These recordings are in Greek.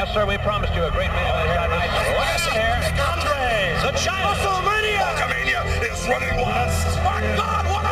Yes, sir, we promised you a great tonight. Last here, Andre, the. WrestleMania! Hulkamania is running! My God, what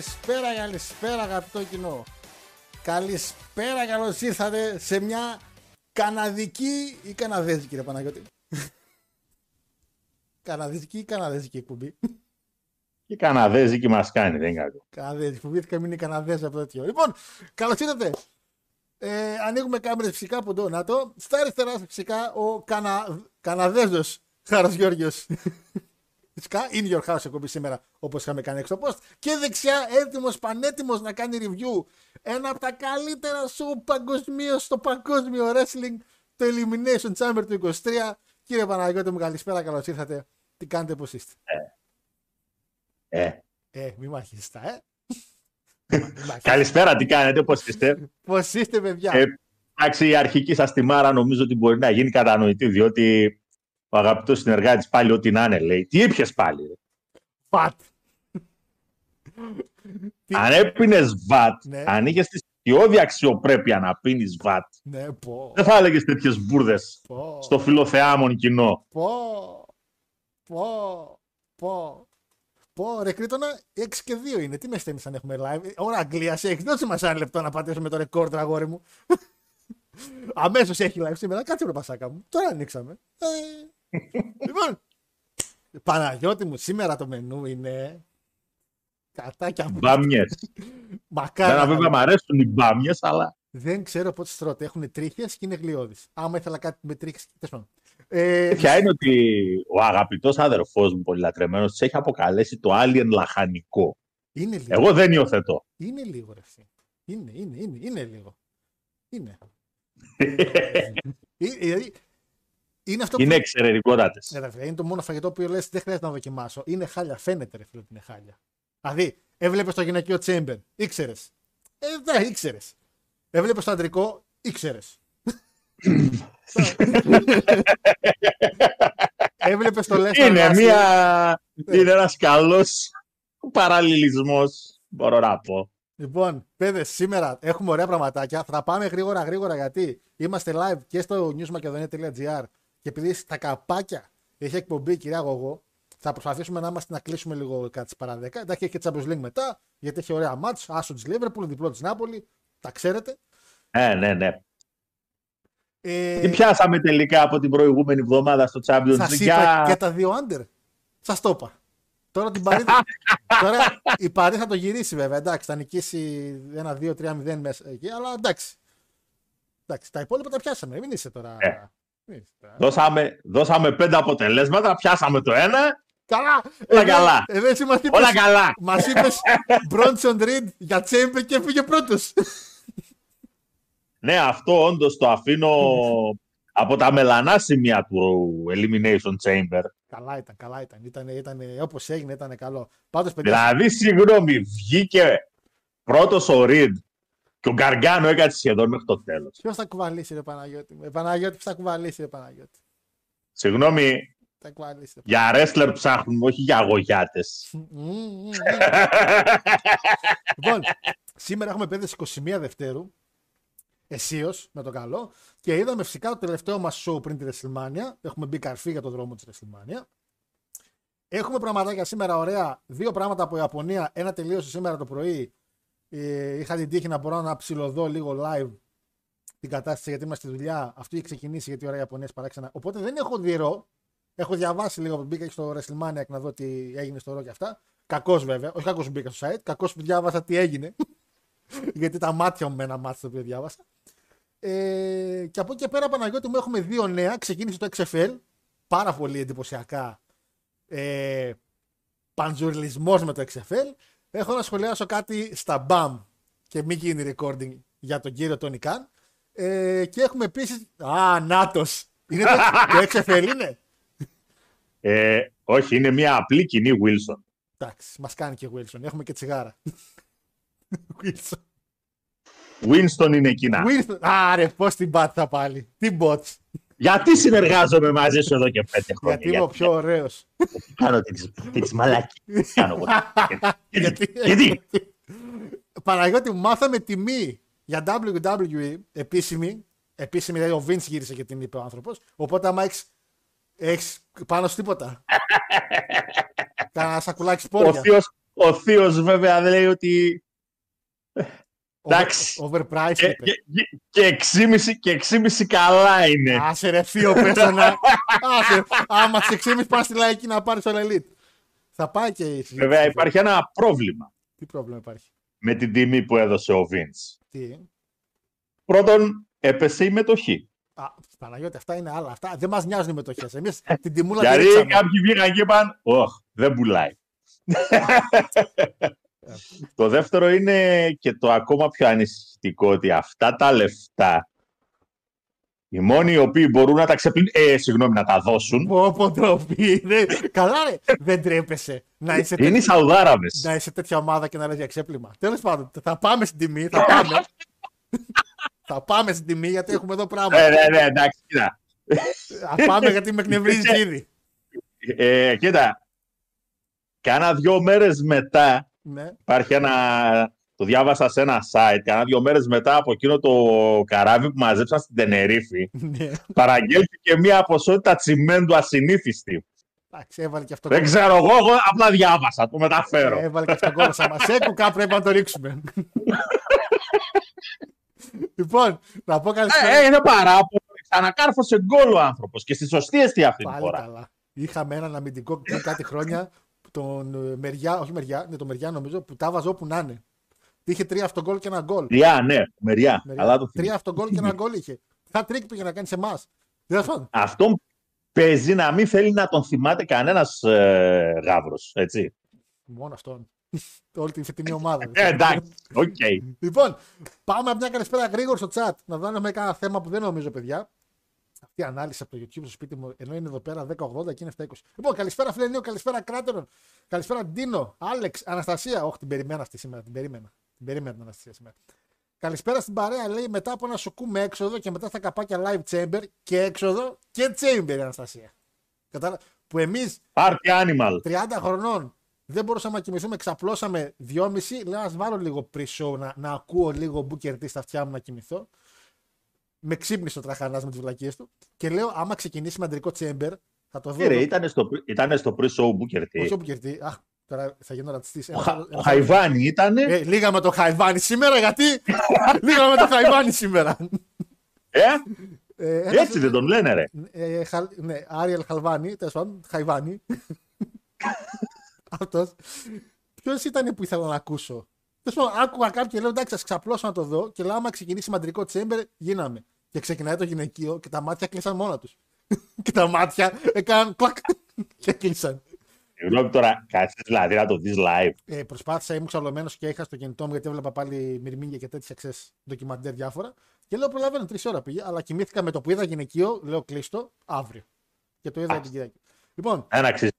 Καλησπέρα, καλησπέρα, καλησπέρα αγαπητό κοινό. Καλησπέρα, καλώς ήρθατε σε μια καναδική ή καναδέζικη κύριε Παναγιώτη. καναδική ή καναδέζικη εκπομπή. Και Καναδέζικη μας κάνει, δεν είναι κακό. Καναδέζικη, φοβήθηκα μην είναι Καναδέζα από τέτοιο. Λοιπόν, καλώς ήρθατε. Ε, ανοίγουμε κάμερες φυσικά από τον ΝΑΤΟ. Στα αριστερά σας φυσικά ο Κανα... Καναδέζος Χάρος Γιώργιος. Φυσικά in your house εκπομπή σήμερα όπως είχαμε κάνει έξω post. Και δεξιά έτοιμος, πανέτοιμος να κάνει review. Ένα από τα καλύτερα show παγκοσμίω στο παγκόσμιο wrestling. Το Elimination Chamber του 23. Κύριε Παναγιώτη μου καλησπέρα, καλώς ήρθατε. Τι κάνετε, πώς είστε; Ε, Ε, μη μαχιστά, ε. καλησπέρα, τι κάνετε, πώς είστε; Πώς είστε, παιδιά; Ε, εντάξει, η αρχική σας τιμάρα νομίζω ότι μπορεί να γίνει κατανοητή, διότι ο αγαπητός συνεργάτης πάλι ό,τι να είναι λέει. Τι έπιες πάλι. ρε. Φατ. Τι- Αν έπινες βατ, Ναι. αν είχες τη στιώδη αξιοπρέπεια να πίνεις βατ, Ναι, πω. δεν θα έλεγες τέτοιες μπουρδες Πω. στο φιλοθεάμον κοινό. Πω. Πω. Πω. Πω, ρε Κρήτονα, 6 και 2 είναι. Τι με στέλνει αν έχουμε live; Ε, Ώρα Αγγλία, έχεις δώσει μας ένα λεπτό να πατήσουμε το ρεκόρ, αγόρι μου. Αμέσως έχει live σήμερα. Κάτσε ρε πασάκα μου. Τώρα ανοίξαμε. Ε, λοιπόν, Παναγιώτη μου, σήμερα το μενού είναι. Κατάκια μου. Μπάμιες. Μακάρα. Βέβαια, βέβαια, μ' αρέσουν οι μπάμιες, αλλά Δεν ξέρω πότε τρώτε. Έχουν τρίχες και είναι γλιώδει. Άμα ήθελα κάτι με τρίχες. Τέλος πάντων. Ε, Ποια είναι ότι ο αγαπητός αδερφός μου, πολύ λατρεμένος, της έχει αποκαλέσει το alien λαχανικό. είναι λίγο. Εγώ δεν υιοθετώ. Είναι λίγο ρε εσύ. Είναι, είναι, είναι, είναι λίγο. Είναι. Ε, Δηλαδή, είναι αυτό είναι που... εξαιρετικότατες. Ναι, ρε φίλε, είναι το μόνο φαγητό που λες δεν χρειάζεται να δοκιμάσω. Είναι χάλια, φαίνεται ρε φίλε ότι είναι χάλια. Δηλαδή, έβλεπες το γυναικείο τσέμπερ, ήξερες. Ε, δεν ήξερες. Έβλεπες το αντρικό, ήξερες. έβλεπες το λες Είναι, μια... είναι ένας καλός παραλληλισμός, μπορώ να πω. Λοιπόν, παιδε, σήμερα έχουμε ωραία πραγματάκια. Θα πάμε γρήγορα γρήγορα γιατί είμαστε live και στο newsmakedonia.gr και επειδή στα καπάκια έχει εκπομπή η κυρία Γογό, θα προσπαθήσουμε να είμαστε να κλείσουμε λίγο κάτι παρά 10. Εντάξει, έχει και Champions League μετά, γιατί έχει ωραία μάτς, άσο της Liverpool, διπλό της Νάπολη, τα ξέρετε. Ε, ναι, ναι. Ε, Τι πιάσαμε τελικά από την προηγούμενη εβδομάδα στο Champions Σας League. είπα Για... και τα δύο άντερ. Σας το είπα. Τώρα, την Παρή... Τώρα η Παρή θα το γυρίσει βέβαια. Εντάξει, θα νικήσει ένα 2-3-0 μέσα εκεί, αλλά εντάξει. εντάξει. Τα υπόλοιπα τα πιάσαμε. Μην είσαι τώρα. Ε. Μην είσαι τώρα. Δώσαμε, δώσαμε πέντε αποτελέσματα, πιάσαμε το ένα. Καλά! Όλα καλά. Εδώ εσύ μας είπες, Όλα καλά. μας είπες Μπρόνσον Ριντ για τσέμπε και έφυγε πρώτος. Ναι, αυτό όντως το αφήνω από τα μελανά σημεία του Elimination Chamber. καλά ήταν, καλά ήταν. ήταν, ήταν όπως έγινε ήταν καλό. Πάντως παιδιά, Δηλαδή, συγγνώμη, βγήκε πρώτος ο Ριντ και ο Γκαργκάνο έκατσε σχεδόν μέχρι το τέλος. ποιος θα κουβαλήσει ρε Παναγιώτη μου; Ε, Παναγιώτη, ποιος θα κουβαλήσει ρε Παναγιώτη. Συγγνώμη, Θα κουβαλήσει. ρε για wrestler ψάχνουμε, όχι για αγωγιάτες. Μμμ, μμμ, μμμ. λοιπόν, Σήμερα έχουμε επένδυση 21 Δευτέρου. Εσίως, με το καλό. Και είδαμε φυσικά το τελευταίο μας show πριν τη WrestleMania. Έχουμε μπει καρφί για το δρόμο της WrestleMania. Έχουμε πραγματάκια σήμερα ωραία. Δύο πράγματα από Ιαπωνία. Ένα τελείωσε σήμερα το πρωί. Ε, είχα την τύχη να μπορώ να ψηλωδώ λίγο live την κατάσταση γιατί είμαστε στη δουλειά. Αυτό έχει ξεκινήσει γιατί η ώρα Ιαπωνίας παράξενα. Οπότε δεν έχω δει ρο. Έχω διαβάσει λίγο. Μπήκα και στο WrestleMania να δω τι έγινε στο ρο και αυτά. Κακός βέβαια. Όχι κακός που μπήκα στο site. Κακός που διάβασα τι έγινε. γιατί τα μάτια μου με ένα μάτι το οποίο διάβασα. Ε, και από εκεί και πέρα, Παναγιώτη μου, έχουμε δύο νέα. Ξεκίνησε το XFL. Πάρα πολύ εντυπωσιακά. Ε, Παντζουρλισμό με το XFL. Έχω να σχολιάσω κάτι στα BAM και μην γίνει recording για τον κύριο Τόνι Καν. Ε, και έχουμε επίση. Α, Νάτος. Είναι το, το XFL είναι; Ε, όχι, είναι μια απλή κοινή Wilson. Εντάξει, μας κάνει και Wilson. Έχουμε και τσιγάρα. Wilson. Winston είναι εκείνα. Winston. Άρε, πώς την πάτησα πάλι. Τι bots. Γιατί συνεργάζομαι μαζί σου εδώ και πέντε χρόνια; Γιατί είμαι ο πιο ωραίος. κάνω τις μαλάκες. Κάνω εγώ. Γιατί. Γιατί. Παναγιώτη, μάθαμε τιμή για WWE επίσημη. Επίσημη, δηλαδή ο Vince γύρισε και την είπε ο άνθρωπος. Οπότε, άμα έχει έχεις πάνω σου τίποτα. Κάνα σακουλάκι Ο σπόρια. θείος, ο θείος βέβαια λέει ότι εντάξει. Over- Overpriced και, είπε. και, και, εξήμιση, και εξήμιση καλά είναι. Άσε ρε θείο πέσα να... Άσε, άμα σε 6,5 πας στη λαϊκή να πάρεις όλα elite. Θα πάει και η συζήτηση. Βέβαια υπάρχει ένα πρόβλημα Τι πρόβλημα υπάρχει; με την τιμή που έδωσε ο Vince. Τι; Πρώτον, έπεσε η μετοχή. Α, Παναγιώτη, αυτά είναι άλλα. Αυτά δεν μας νοιάζουν οι μετοχές. Εμείς την τιμούλα τη Γιατί ρίξαμε. κάποιοι βγήκαν και είπαν, Όχι, δεν πουλάει. Το δεύτερο είναι και το ακόμα πιο ανησυχητικό ότι αυτά τα λεφτά οι μόνοι οι οποίοι μπορούν να τα ξεπλύνουν, ε, συγγνώμη, να τα δώσουν, Πω πω ντροπή. Ναι. Καλά ρε. Δεν τρέπεσαι να είσαι, είναι οι τέτοια, Σαουδάραβες. να είσαι τέτοια ομάδα και να λες για ξέπλυμα. Τέλος πάντων, θα πάμε στην τιμή. Θα πάμε. θα πάμε στην τιμή γιατί έχουμε εδώ πράγματα. Ε, ναι, ναι, εντάξει, κοίτα. Θα πάμε γιατί με εκνευρίζεις ήδη. Ε, κοίτα, κάνα δυο μέρες μετά Ναι. υπάρχει ένα, το διάβασα σε ένα site, κάνα δυο μέρες μετά από εκείνο το καράβι που μαζέψαν στην Τενερίφη, ναι. παραγγέλθηκε μια ποσότητα τσιμέντου ασυνήθιστη. Εντάξει, έβαλε και αυτό. Δεν ξέρω εγώ, εγώ απλά διάβασα, το μεταφέρω. Ε, Έβαλε και αυτό κόμμα σαν Μασέκου, κάπου πρέπει να το ρίξουμε. λοιπόν, να πω καλησπέρα. Ε, είναι παράπονο. Ξανακάρφωσε γκολ ο άνθρωπος και στη σωστή εστία αυτή την Πάλι φορά. καλά. Είχαμε έναν αμυντικό πριν κάτι χρόνια, τον ε, Μεριά, όχι Μεριά, ναι, τον Μεριά νομίζω, που τα βάζω όπου να είναι. Είχε τρία αυτογκόλ και ένα γκολ. Τρία, ναι, μεριά. Μεριά. Αλλά το Τρία αυτογκόλ και ένα γκολ είχε. Χατ τρικ πήγε να κάνει σε εμάς. Δεν θα Αυτό παίζει να μην θέλει να τον θυμάται κανένας ε, γάβρος. Έτσι. Μόνο αυτόν. Όλη την φετινή ομάδα. Ε, εντάξει, οκ. Λοιπόν, πάμε μια καλησπέρα γρήγορα στο chat. Να δούμε κάνα θέμα που δεν νομίζω, παιδιά. Αυτή η ανάλυση από το YouTube στο σπίτι μου, ενώ είναι εδώ πέρα 1080 και είναι 720. Λοιπόν, καλησπέρα φίλε Νίο, καλησπέρα Κράτερον, καλησπέρα Ντίνο, Άλεξ, Αναστασία. Όχι, την περιμένα αυτή σήμερα, την περίμενα. Την περίμενα την Αναστασία σήμερα. Καλησπέρα στην παρέα, λέει μετά από ένα σοκού με έξοδο και μετά στα καπάκια live chamber και έξοδο και chamber η Αναστασία. Κατάλα... Που εμείς Party animal. 30 χρονών δεν μπορούσαμε να κοιμηθούμε, ξαπλώσαμε 2,5. Λέω, ας βάλω λίγο pre-show να, να ακούω λίγο Booker T στα αυτιά μου να κοιμηθώ. Με ξύπνησε ο τραχανάς με τις βλακίες του. Και λέω, άμα ξεκινήσει με αντρικό chamber, θα το δω. Ε, ρε, εδώ. ήταν στο, ήτανε στο pre-show Booker T. Όχι ο Booker T. Αχ, τώρα θα γίνω ρατσιστής. Ο, Χα- ο Χαϊβάνι ήταν. Ε, λίγα με το Χαϊβάνι σήμερα, γιατί; λίγα με το Χαϊβάνι σήμερα. Ε, Ε, ένας- έτσι δεν τον λένε, ρε. Ε, χαλ, ναι, Άριελ Χαλβάνι, τέλος πάντων, Χαϊβάνι. Αυτός. Ποιος ήταν που ήθελα να ακούσω; Τέλο πάντων, άκουγα κάτι και λέω εντάξει, ας ξαπλώσω να το δω. Και λέω, άμα ξεκινήσει μαντρικό τσέμπερ, γίναμε. Και ξεκινάει το γυναικείο και τα μάτια κλείσαν μόνα τους. και τα μάτια έκαναν κλακ και κλείσαν. Συγγνώμη τώρα, κάτσε δηλαδή να το δεις live. Ε, προσπάθησα, ήμουν ξαλωμένος και είχα στο κινητό μου γιατί έβλεπα πάλι μυρμήγκια και τέτοια ξέρεις ντοκιμαντέρ διάφορα. Και λέω προλαβαίνω, τρεις ώρα πήγε. Αλλά κοιμήθηκα με το που είδα γυναικείο, λέω κλείστο αύριο. Και το είδα την Κυριακή. Λοιπόν, Ένα αξίζει.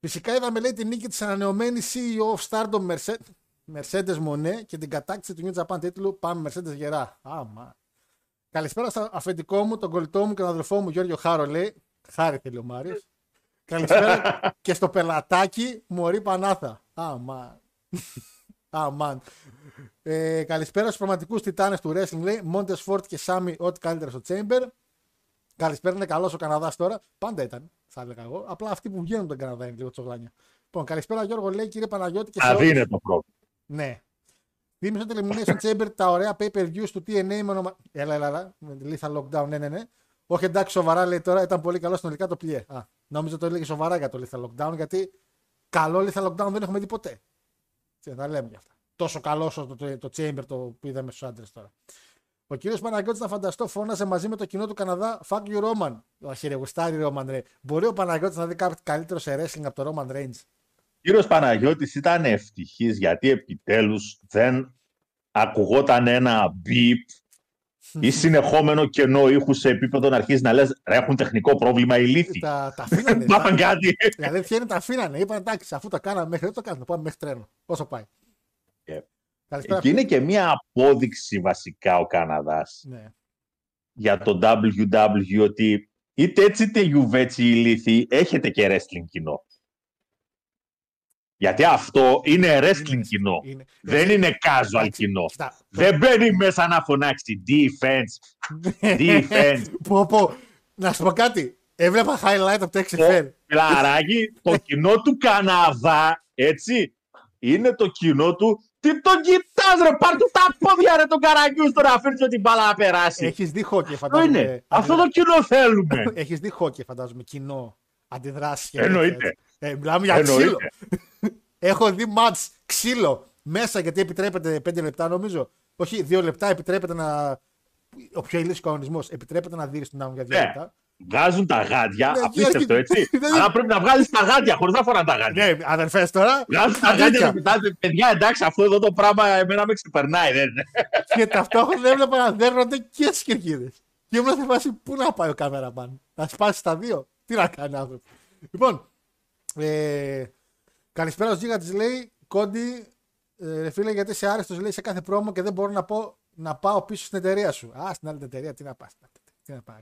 Φυσικά είδαμε λέει την νίκη της ανανεωμένης CEO of Stardom Mercedes, Mercedes Monet και την κατάκτηση του New Japan τίτλου Πάμε Mercedes γερά. Άμα. Καλησπέρα στο αφεντικό μου, τον κολλητό μου και τον αδερφό μου Γιώργιο Χάρο λέει. Χάρη θέλει ο Μάριος. Καλησπέρα και στο πελατάκι Μωρή Πανάθα. Άμα. Αμάν. Ε, καλησπέρα στους πραγματικούς τιτάνες του wrestling. Λέει Μόντε Φόρτ και Σάμι, ό,τι καλύτερα στο Chamber. Καλησπέρα, είναι καλός ο Καναδάς τώρα. Πάντα ήταν, θα έλεγα εγώ. Απλά αυτοί που βγαίνουν τον Καναδά είναι λίγο τσογλάνια. Λοιπόν, καλησπέρα Γιώργο, λέει κύριε Παναγιώτη και σε Δηλαδή όλους. Είναι το πρόβλημα. Ναι. Θύμισε το Elimination Chamber τα ωραία pay per views του TNA με ονομα... Έλα, έλα, έλα. Με τη Lethal Lockdown, ναι, ναι, ναι. Όχι εντάξει, σοβαρά λέει τώρα, ήταν πολύ καλό συνολικά το πλοίε. Α, νόμιζα το έλεγε σοβαρά για το Lethal Lockdown, γιατί καλό Lethal Lockdown δεν έχουμε δει ποτέ. Τι τα λέμε για αυτά. Τόσο καλό όσο το, το, το Chamber το, που είδαμε στους άντρες τώρα. Ο κύριος Παναγιώτης, να φανταστώ, φώναζε μαζί με το κοινό του Καναδά Fuck you Roman. Όχι, ρε, γουστάρι Roman, ρε. Μπορεί ο Παναγιώτης να δει κάτι καλύτερο σε wrestling από το Roman Reigns; Κύριος Παναγιώτης ήταν ευτυχής γιατί επιτέλους δεν ακουγόταν ένα μπιπ ή συνεχόμενο κενό ήχους σε επίπεδο να αρχίζεις να λες «Ρε, έχουν τεχνικό πρόβλημα οι λύθοι. τα, τα αφήνανε. Μάθαν τα- κάτι. Η αλήθεια είναι τα αφήνανε. Είπαν εντάξει, αφού τα κάναμε μέχρι εδώ, το κάνουμε. Πάμε μέχρι τρένο. Όσο πάει. Ε, Καλησπέρα. Και είναι και μία απόδειξη βασικά ο Καναδάς Ναι. για το WW ότι είτε έτσι είτε γιουβέτσι η λύθη έχετε και wrestling κοινό. Γιατί αυτό είναι wrestling Είναι- κοινό. είναι- Δεν είναι casual Εντάξει, κοινό. Κοίτα, το- Δεν μπαίνει μέσα να φωνάξει defense, defense. πω, πω. Να σου πω κάτι. Έβλεπα highlight από το XFL. Φιλαράκι, το κοινό του Καναδά, έτσι, είναι το κοινό του. Τι τον κοιτάς ρε, πάρ' του τα πόδια ρε τον Καραγκιούς τώρα να αφήνεις την μπάλα να περάσει. Έχεις δει χόκι, Αυτό φαντάζομαι. είναι. Αυτό το κοινό θέλουμε. Έχεις δει χόκι, φαντάζομαι. Κοινό. Αντιδράσει. Εννοείται. Ε, μιλάμε για ξύλο. Εννοείται. Έχω δει μάτς ξύλο μέσα γιατί επιτρέπεται 5 λεπτά νομίζω. Όχι, 2 λεπτά επιτρέπεται να. Ο πιο ηλίθιο κανονισμός επιτρέπεται να δει τον άλλον για 2 Ναι. λεπτά. Βγάζουν τα γάντια, Ναι, απίστευτο γιατί- έτσι. δεν- Αλλά πρέπει να βγάλεις τα γάντια χωρίς να φοράνε τα γάντια. Ναι, αδερφές τώρα. Βγάζουν τα αγάτια. γάντια να κοιτάτε, παιδιά, εντάξει, αυτό εδώ το πράγμα εμένα με ξεπερνάει, δεν είναι. Και ταυτόχρονα έβλεπα να δέρνονται και στι κερκίδες. Και ήμουν σε φάση πού να πάει ο κάμεραμαν. Να σπάσει τα δύο; Τι να κάνει άνθρωπος; Λοιπόν, ε, καλησπέρα ο Γίγαντη λέει Κόντι, ε, ρε φίλε, γιατί είσαι άρεστος λέει σε κάθε πρόμο και δεν μπορώ να, πω, να πάω πίσω στην εταιρεία σου. Α, στην άλλη εταιρεία, τι να πας. Τι να πάει.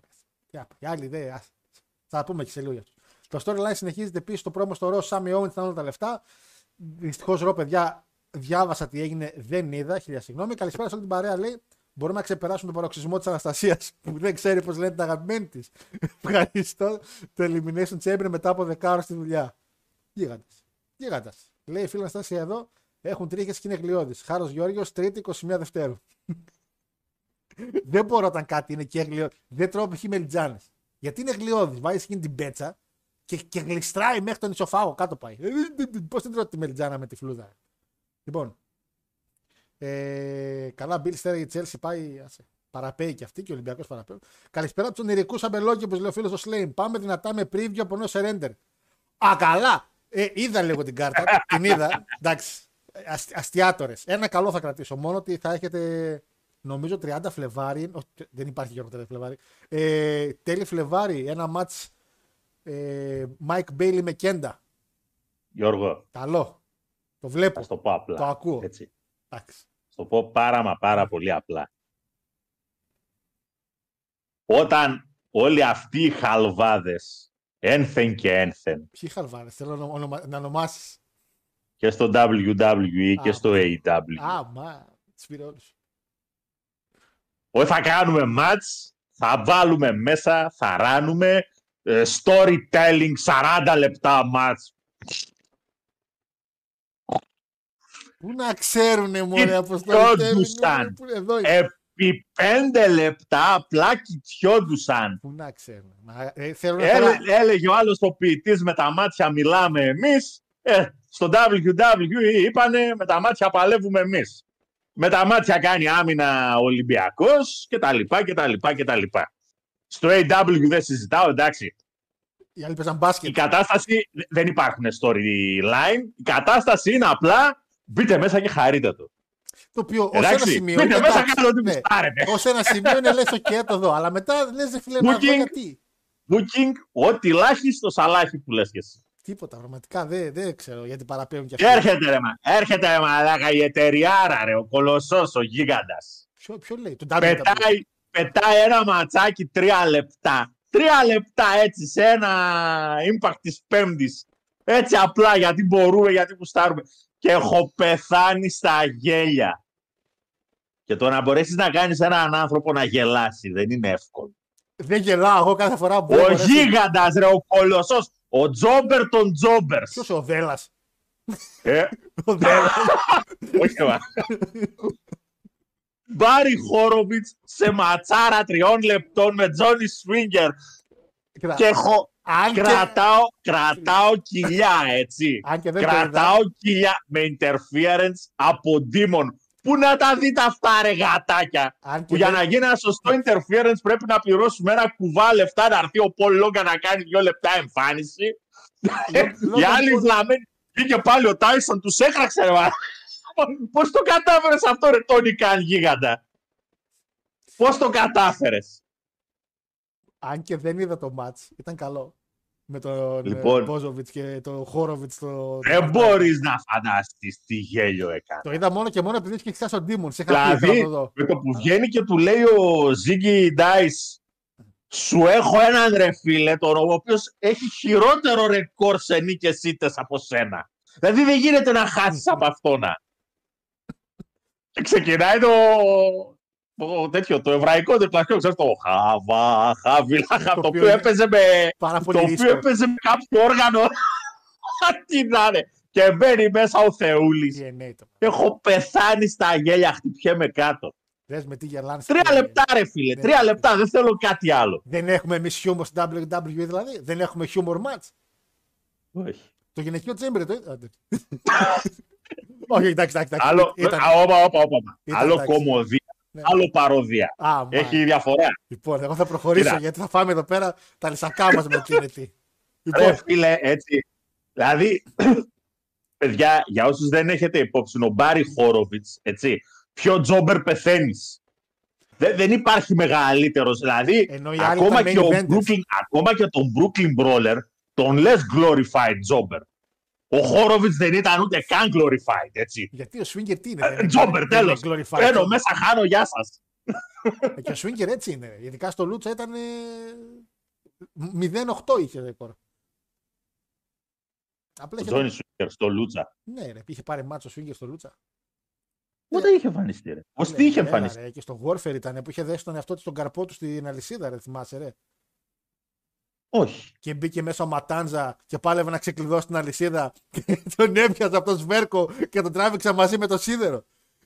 Τι να πάει. Η άλλη ιδέα. ας. Θα τα πούμε και σε λίγο για αυτούς. Το storyline συνεχίζεται επίση στο πρόμο στο Ρο. Σάμι Owens ήταν όλα τα λεφτά. Δυστυχώς, Ρο, παιδιά, διάβασα τι έγινε, δεν είδα. Χίλια συγγνώμη. Καλησπέρα σε όλη την παρέα, λέει. Μπορούμε να ξεπεράσουμε τον παροξισμό της Αναστασίας που δεν ξέρει πώς λένε την αγαπημένη της. Ευχαριστώ. Το Elimination Chamber μετά από δεκάωρα στη δουλειά. Γίγαντα. Γίγαντα. Λέει η φίλη Αναστασία εδώ. Έχουν τρίχες και είναι γλιώδει. Χάρος Γιώργο, Τρίτη 21 Δευτέρου. δεν μπορώ όταν κάτι είναι και γλιώδη. Δεν τρώω π.χ. μελιτζάνες. Γιατί είναι γλιώδη. Βάζει εκείνη την πέτσα και, και γλιστράει μέχρι τον ισοφάγο. Κάτω πάει. Πώς την τρώω τη μελιτζάνα με τη φλούδα. Λοιπόν. Ε, καλά, Μπιλ Στέρα η Chelsea πάει. Άσε, παραπέει και αυτή και ο Ολυμπιακός παραπέει. Καλησπέρα από τους ονειρικούς αμπελόκια που λέει ο φίλος ο Σλέιν. Πάμε δυνατά με preview από νέο surrender. Α, καλά! Ε, είδα λίγο την κάρτα. την είδα. Εντάξει. Αστιάτορες. Ένα καλό θα κρατήσω. Μόνο ότι θα έχετε νομίζω 30 Φλεβάρι. Όχι, δεν υπάρχει και 30 Φλεβάρι. Ε, τέλη Φλεβάρι. Ένα match ε, Mike Bailey με Κέντα. Γιώργο, Καλό. Το βλέπω. θα το πω απλά. Το ακούω. Έτσι. Εντάξει. Θα το πω πάρα μα πάρα πολύ απλά. Όταν όλοι αυτοί οι χαλβάδες ένθεν και ένθεν Ποιοι χαλβάρες, θέλω να, ονομα, να ονομάσεις. και στο WWE και Α. στο AEW. Α, μα. Του πήρε όλου. Όχι θα κάνουμε μάτς, θα βάλουμε μέσα, θα ράνουμε, ε, storytelling 40 λεπτά μάτς. Πού να ξέρουνε, μωρέ, Τι από το τιόντουσαν. Εδώ είναι. Επί 5 λεπτά απλά κοιτιόντουσαν. Πού να ξέρουν. Μα, ε, θέλω να Έλε, τώρα- έλεγε ο άλλος ο ποιητής με τα μάτια μιλάμε εμείς. Ε, στο WWE είπανε με τα μάτια παλεύουμε εμείς. Με τα μάτια κάνει άμυνα ο Ολυμπιακός και τα λοιπά και τα λοιπά και τα λοιπά. Στο AW δεν συζητάω, εντάξει. Οι άλλοι παίζαν Η μπάσκετ. κατάσταση δεν υπάρχουν storyline. Η κατάσταση είναι απλά μπείτε μέσα και χαρείτε το. Το οποίο ως ένα Εντάξει, σημείο. μπείτε είναι μέσα εντάξει, κάντε ό,τι ναι. γουστάρετε. Ως ένα σημείο είναι λες, OK, το δω. Αλλά μετά λες, δεν φίλε, να δω Booking. γιατί. Booking, ό,τι λάχι στο σαλάχι που λες και εσύ. Τίποτα, πραγματικά δεν, δεν ξέρω γιατί παραπέμπουν κι Και αυτοί. έρχεται ρε μα, έρχεται ρε μαλάκα η εταιριάρα ρε, ο κολοσσός, ο γίγαντας. Ποιο, ποιο λέει, το WWE. Πετάει, πετάει ένα ματσάκι τρία λεπτά. Τρία λεπτά έτσι σε ένα impact της πέμπτης. Έτσι απλά γιατί μπορούμε, γιατί γουστάρουμε. Και έχω πεθάνει στα γέλια. Και το να μπορέσεις να κάνεις έναν άνθρωπο να γελάσει δεν είναι εύκολο. Δεν γελάω εγώ κάθε φορά που. Ο γίγαντας, ρε, ο κολοσσός. Ο Τζόμπερ των Τζόμπερς. Ποιος ο Δέλλα. Ε, Ο Δέλλα. όχι, μα. Μπάρι Χόροβιτς σε ματσάρα τριών λεπτών με Τζόνι Σφίγγερ. Και έχω. Αν και- Κρατάω, κρατάω κοιλιά, έτσι. Αν και δεν το κρατάω κοιλιά με interference από Demon. Πού να τα δείτε αυτά, ρε γατάκια; Αν και Που για δεν- να γίνει ένα σωστό interference πρέπει να πληρώσουμε ένα κουβά λεφτά να έρθει ο Πολ Λόγκα να κάνει δύο λεπτά εμφάνιση. Λόγκαν Οι άλλοι Πολ- βλαμμένοι. Βγήκε πάλι ο Τάισον, τους έκραξε. Ρε, Πώς το κατάφερες αυτό, ρε Τόνι Καν γίγαντα; Πώς το κατάφερες; Αν και δεν είδα το match, ήταν καλό. Με τον Λοιπόν. Μπόζοβιτ και τον Χόροβιτς στο. Δεν μπορείς να φανταστείς τι γέλιο έκανε. Το είδα μόνο και μόνο επειδή έχει χάσει ο Ντίμον. Σε είχα πει θέλω να το Δηλαδή, δω. με το που βγαίνει και του λέει ο Ζίγκη Ντάις σου έχω έναν ρε φίλε, τον ο οποίος έχει χειρότερο ρεκόρ σε νίκες ήττες από σένα. Δηλαδή δεν γίνεται να χάσεις από αυτό να. Και ξεκινάει το, το τέτοιο, το εβραϊκό τετλαστικό, ξέρεις το χαβα, χαβιλά, το, οποίο οποίο είναι έπαιζε με, Πάρα το πολύ οποίο ρίσκο. έπαιζε με κάποιο όργανο. Τι να είναι. Και μπαίνει μέσα ο Θεούλης. DNA το. Έχω πεθάνει στα γέλια, χτυπιέμαι κάτω. Δες με τι γελάνε. Τρία στην- λεπτά, ρε φίλε. Ναι. Τρία λεπτά. Δεν θέλω κάτι άλλο. Δεν έχουμε εμείς χιούμορ στην WWE δηλαδή. Δεν έχουμε χιούμορ match. Όχι. Το γυναικείο τσέμπερ το είδατε. Όχι, εντάξει, εντάξει. εντάξει. Άλλο, Ήταν- α, όπα, όπα, όπα. Ήταν άλλο εντάξει. κομμωδία. Ναι. Άλλο παροδία. Α, μα. Έχει διαφορά. Λοιπόν, εγώ θα προχωρήσω Κοίτα. γιατί θα φάμε εδώ πέρα τα λισακά μας με κίνητη. Ρε Λοιπόν, φίλε, έτσι. Δηλαδή, παιδιά, για όσους δεν έχετε υπόψη, ο Μπάρι Χόροβιτς, έτσι, πιο τζόμπερ πεθαίνεις. Δεν, δεν υπάρχει μεγαλύτερος. Δηλαδή, Ενώ οι άλλοι ακόμα ήταν και, main ο eventers. Brooklyn, ακόμα και τον Brooklyn Brawler, τον less glorified jobber. Ο Χόροβιτς δεν ήταν ούτε καν glorified, έτσι. γιατί ο Σφίγκερ τι είναι. δεν είναι- Τζόμπερ, δεν είναι τέλος. glorified Μπαίνω jobber. μέσα, χάνω, γεια σας. Ε, Και ο Σφίγκερ έτσι είναι. Ειδικά στο Λούτσα ήταν. ε, 0-8 είχε ρεκόρ. Απλά Ο είχε. Τζόνι Σούκερ στο Λούτσα. Ναι, ρε, είχε πάρει μάτσο ο Σφίγκερ στο Λούτσα. Πότε είχε εμφανιστεί, ρε; Πώς τι είχε Έλα, εμφανιστεί; ρε, και στο Warfare ήταν που είχε δέσει τον εαυτό του στον καρπό του στην αλυσίδα, ρε, θυμάσαι, ρε. Όχι. Και μπήκε μέσα ο Ματάντζα και πάλευε να ξεκλειδώσει την αλυσίδα και τον έπιασε από το σβέρκο και τον τράβηξε μαζί με το σίδερο.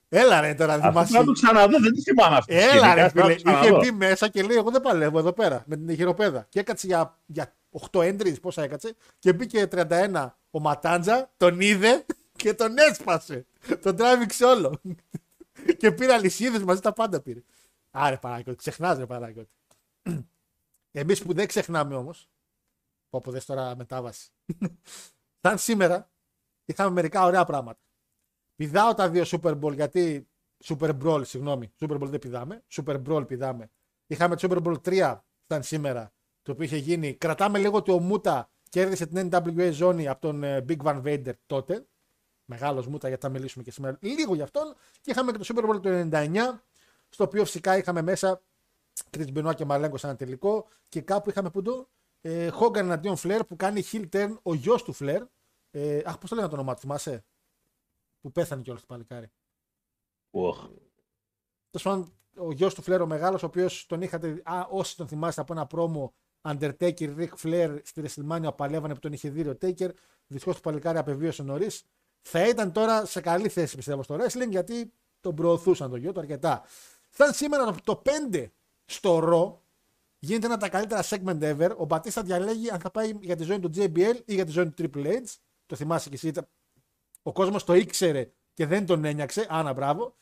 Έλα ρε τώρα, Αυτό θυμάσαι. να το ξαναδώ, δεν τη θυμάμαι αυτή. τη Έλα σκηνή, ρε ας να το φίλε, είχε ξαναδώ. μπει μέσα και λέει εγώ δεν παλεύω εδώ πέρα με την χειροπέδα. Και έκατσε για, για 8 έντρις πόσα έκατσε και μπήκε 31 ο Ματάντζα, τον είδε και τον έσπασε. Τον τράβηξε όλο. και πήρε αλυσίδες μαζί τα πάντα πήρε. Άρε Παναγιώτη, ξεχνάς ρε Παναγιώτη. Εμείς που δεν ξεχνάμε όμως, πω πω δες τώρα μετάβαση. Σαν σήμερα είχαμε μερικά ωραία πράγματα. Πηδάω τα δύο Super Bowl γιατί Super Bowl, συγγνώμη. Super Bowl δεν πηδάμε. Super Bowl πηδάμε. Είχαμε το Super Bowl 3 ήταν σήμερα, το οποίο είχε γίνει. Κρατάμε λίγο ότι ο Μούτα κέρδισε την NWA ζώνη από τον ε, Big Van Vader τότε. Μεγάλος Μούτα, γιατί θα μιλήσουμε και σήμερα λίγο γι' αυτόν. Και είχαμε και το Super Bowl του 99, στο οποίο φυσικά είχαμε μέσα Chris Benoit και Μαλέγκο σε ένα τελικό. Και κάπου είχαμε που το ε, Hogan εναντίον Flair που κάνει heel turn ο γιος του Flair. Ε, αχ, πώς το λένε το όνομά του, θυμάσαι; Που πέθανε κιόλας το παλικάρι. Οχ. Τέλος πάντων, ο γιος του Φλερ ο μεγάλος, ο οποίος τον είχατε, α, όσοι τον θυμάστε από ένα πρόμο Undertaker, Ric Flair στη WrestleMania παλεύανε που τον είχε δει ο Taker. Δυστυχώς το παλικάρι απεβίωσε νωρίς. Θα ήταν τώρα σε καλή θέση πιστεύω στο wrestling γιατί τον προωθούσαν τον γιο του αρκετά. Σαν σήμερα το 5 στο Raw γίνεται ένα από τα καλύτερα segment ever. Ο Μπατίστα διαλέγει αν θα πάει για τη ζώνη του JBL ή για τη ζώνη του Triple H. Το θυμάσαι κι εσύ. ήταν- Ο κόσμος το ήξερε και δεν τον ένιαξε. Άνα, μπράβο.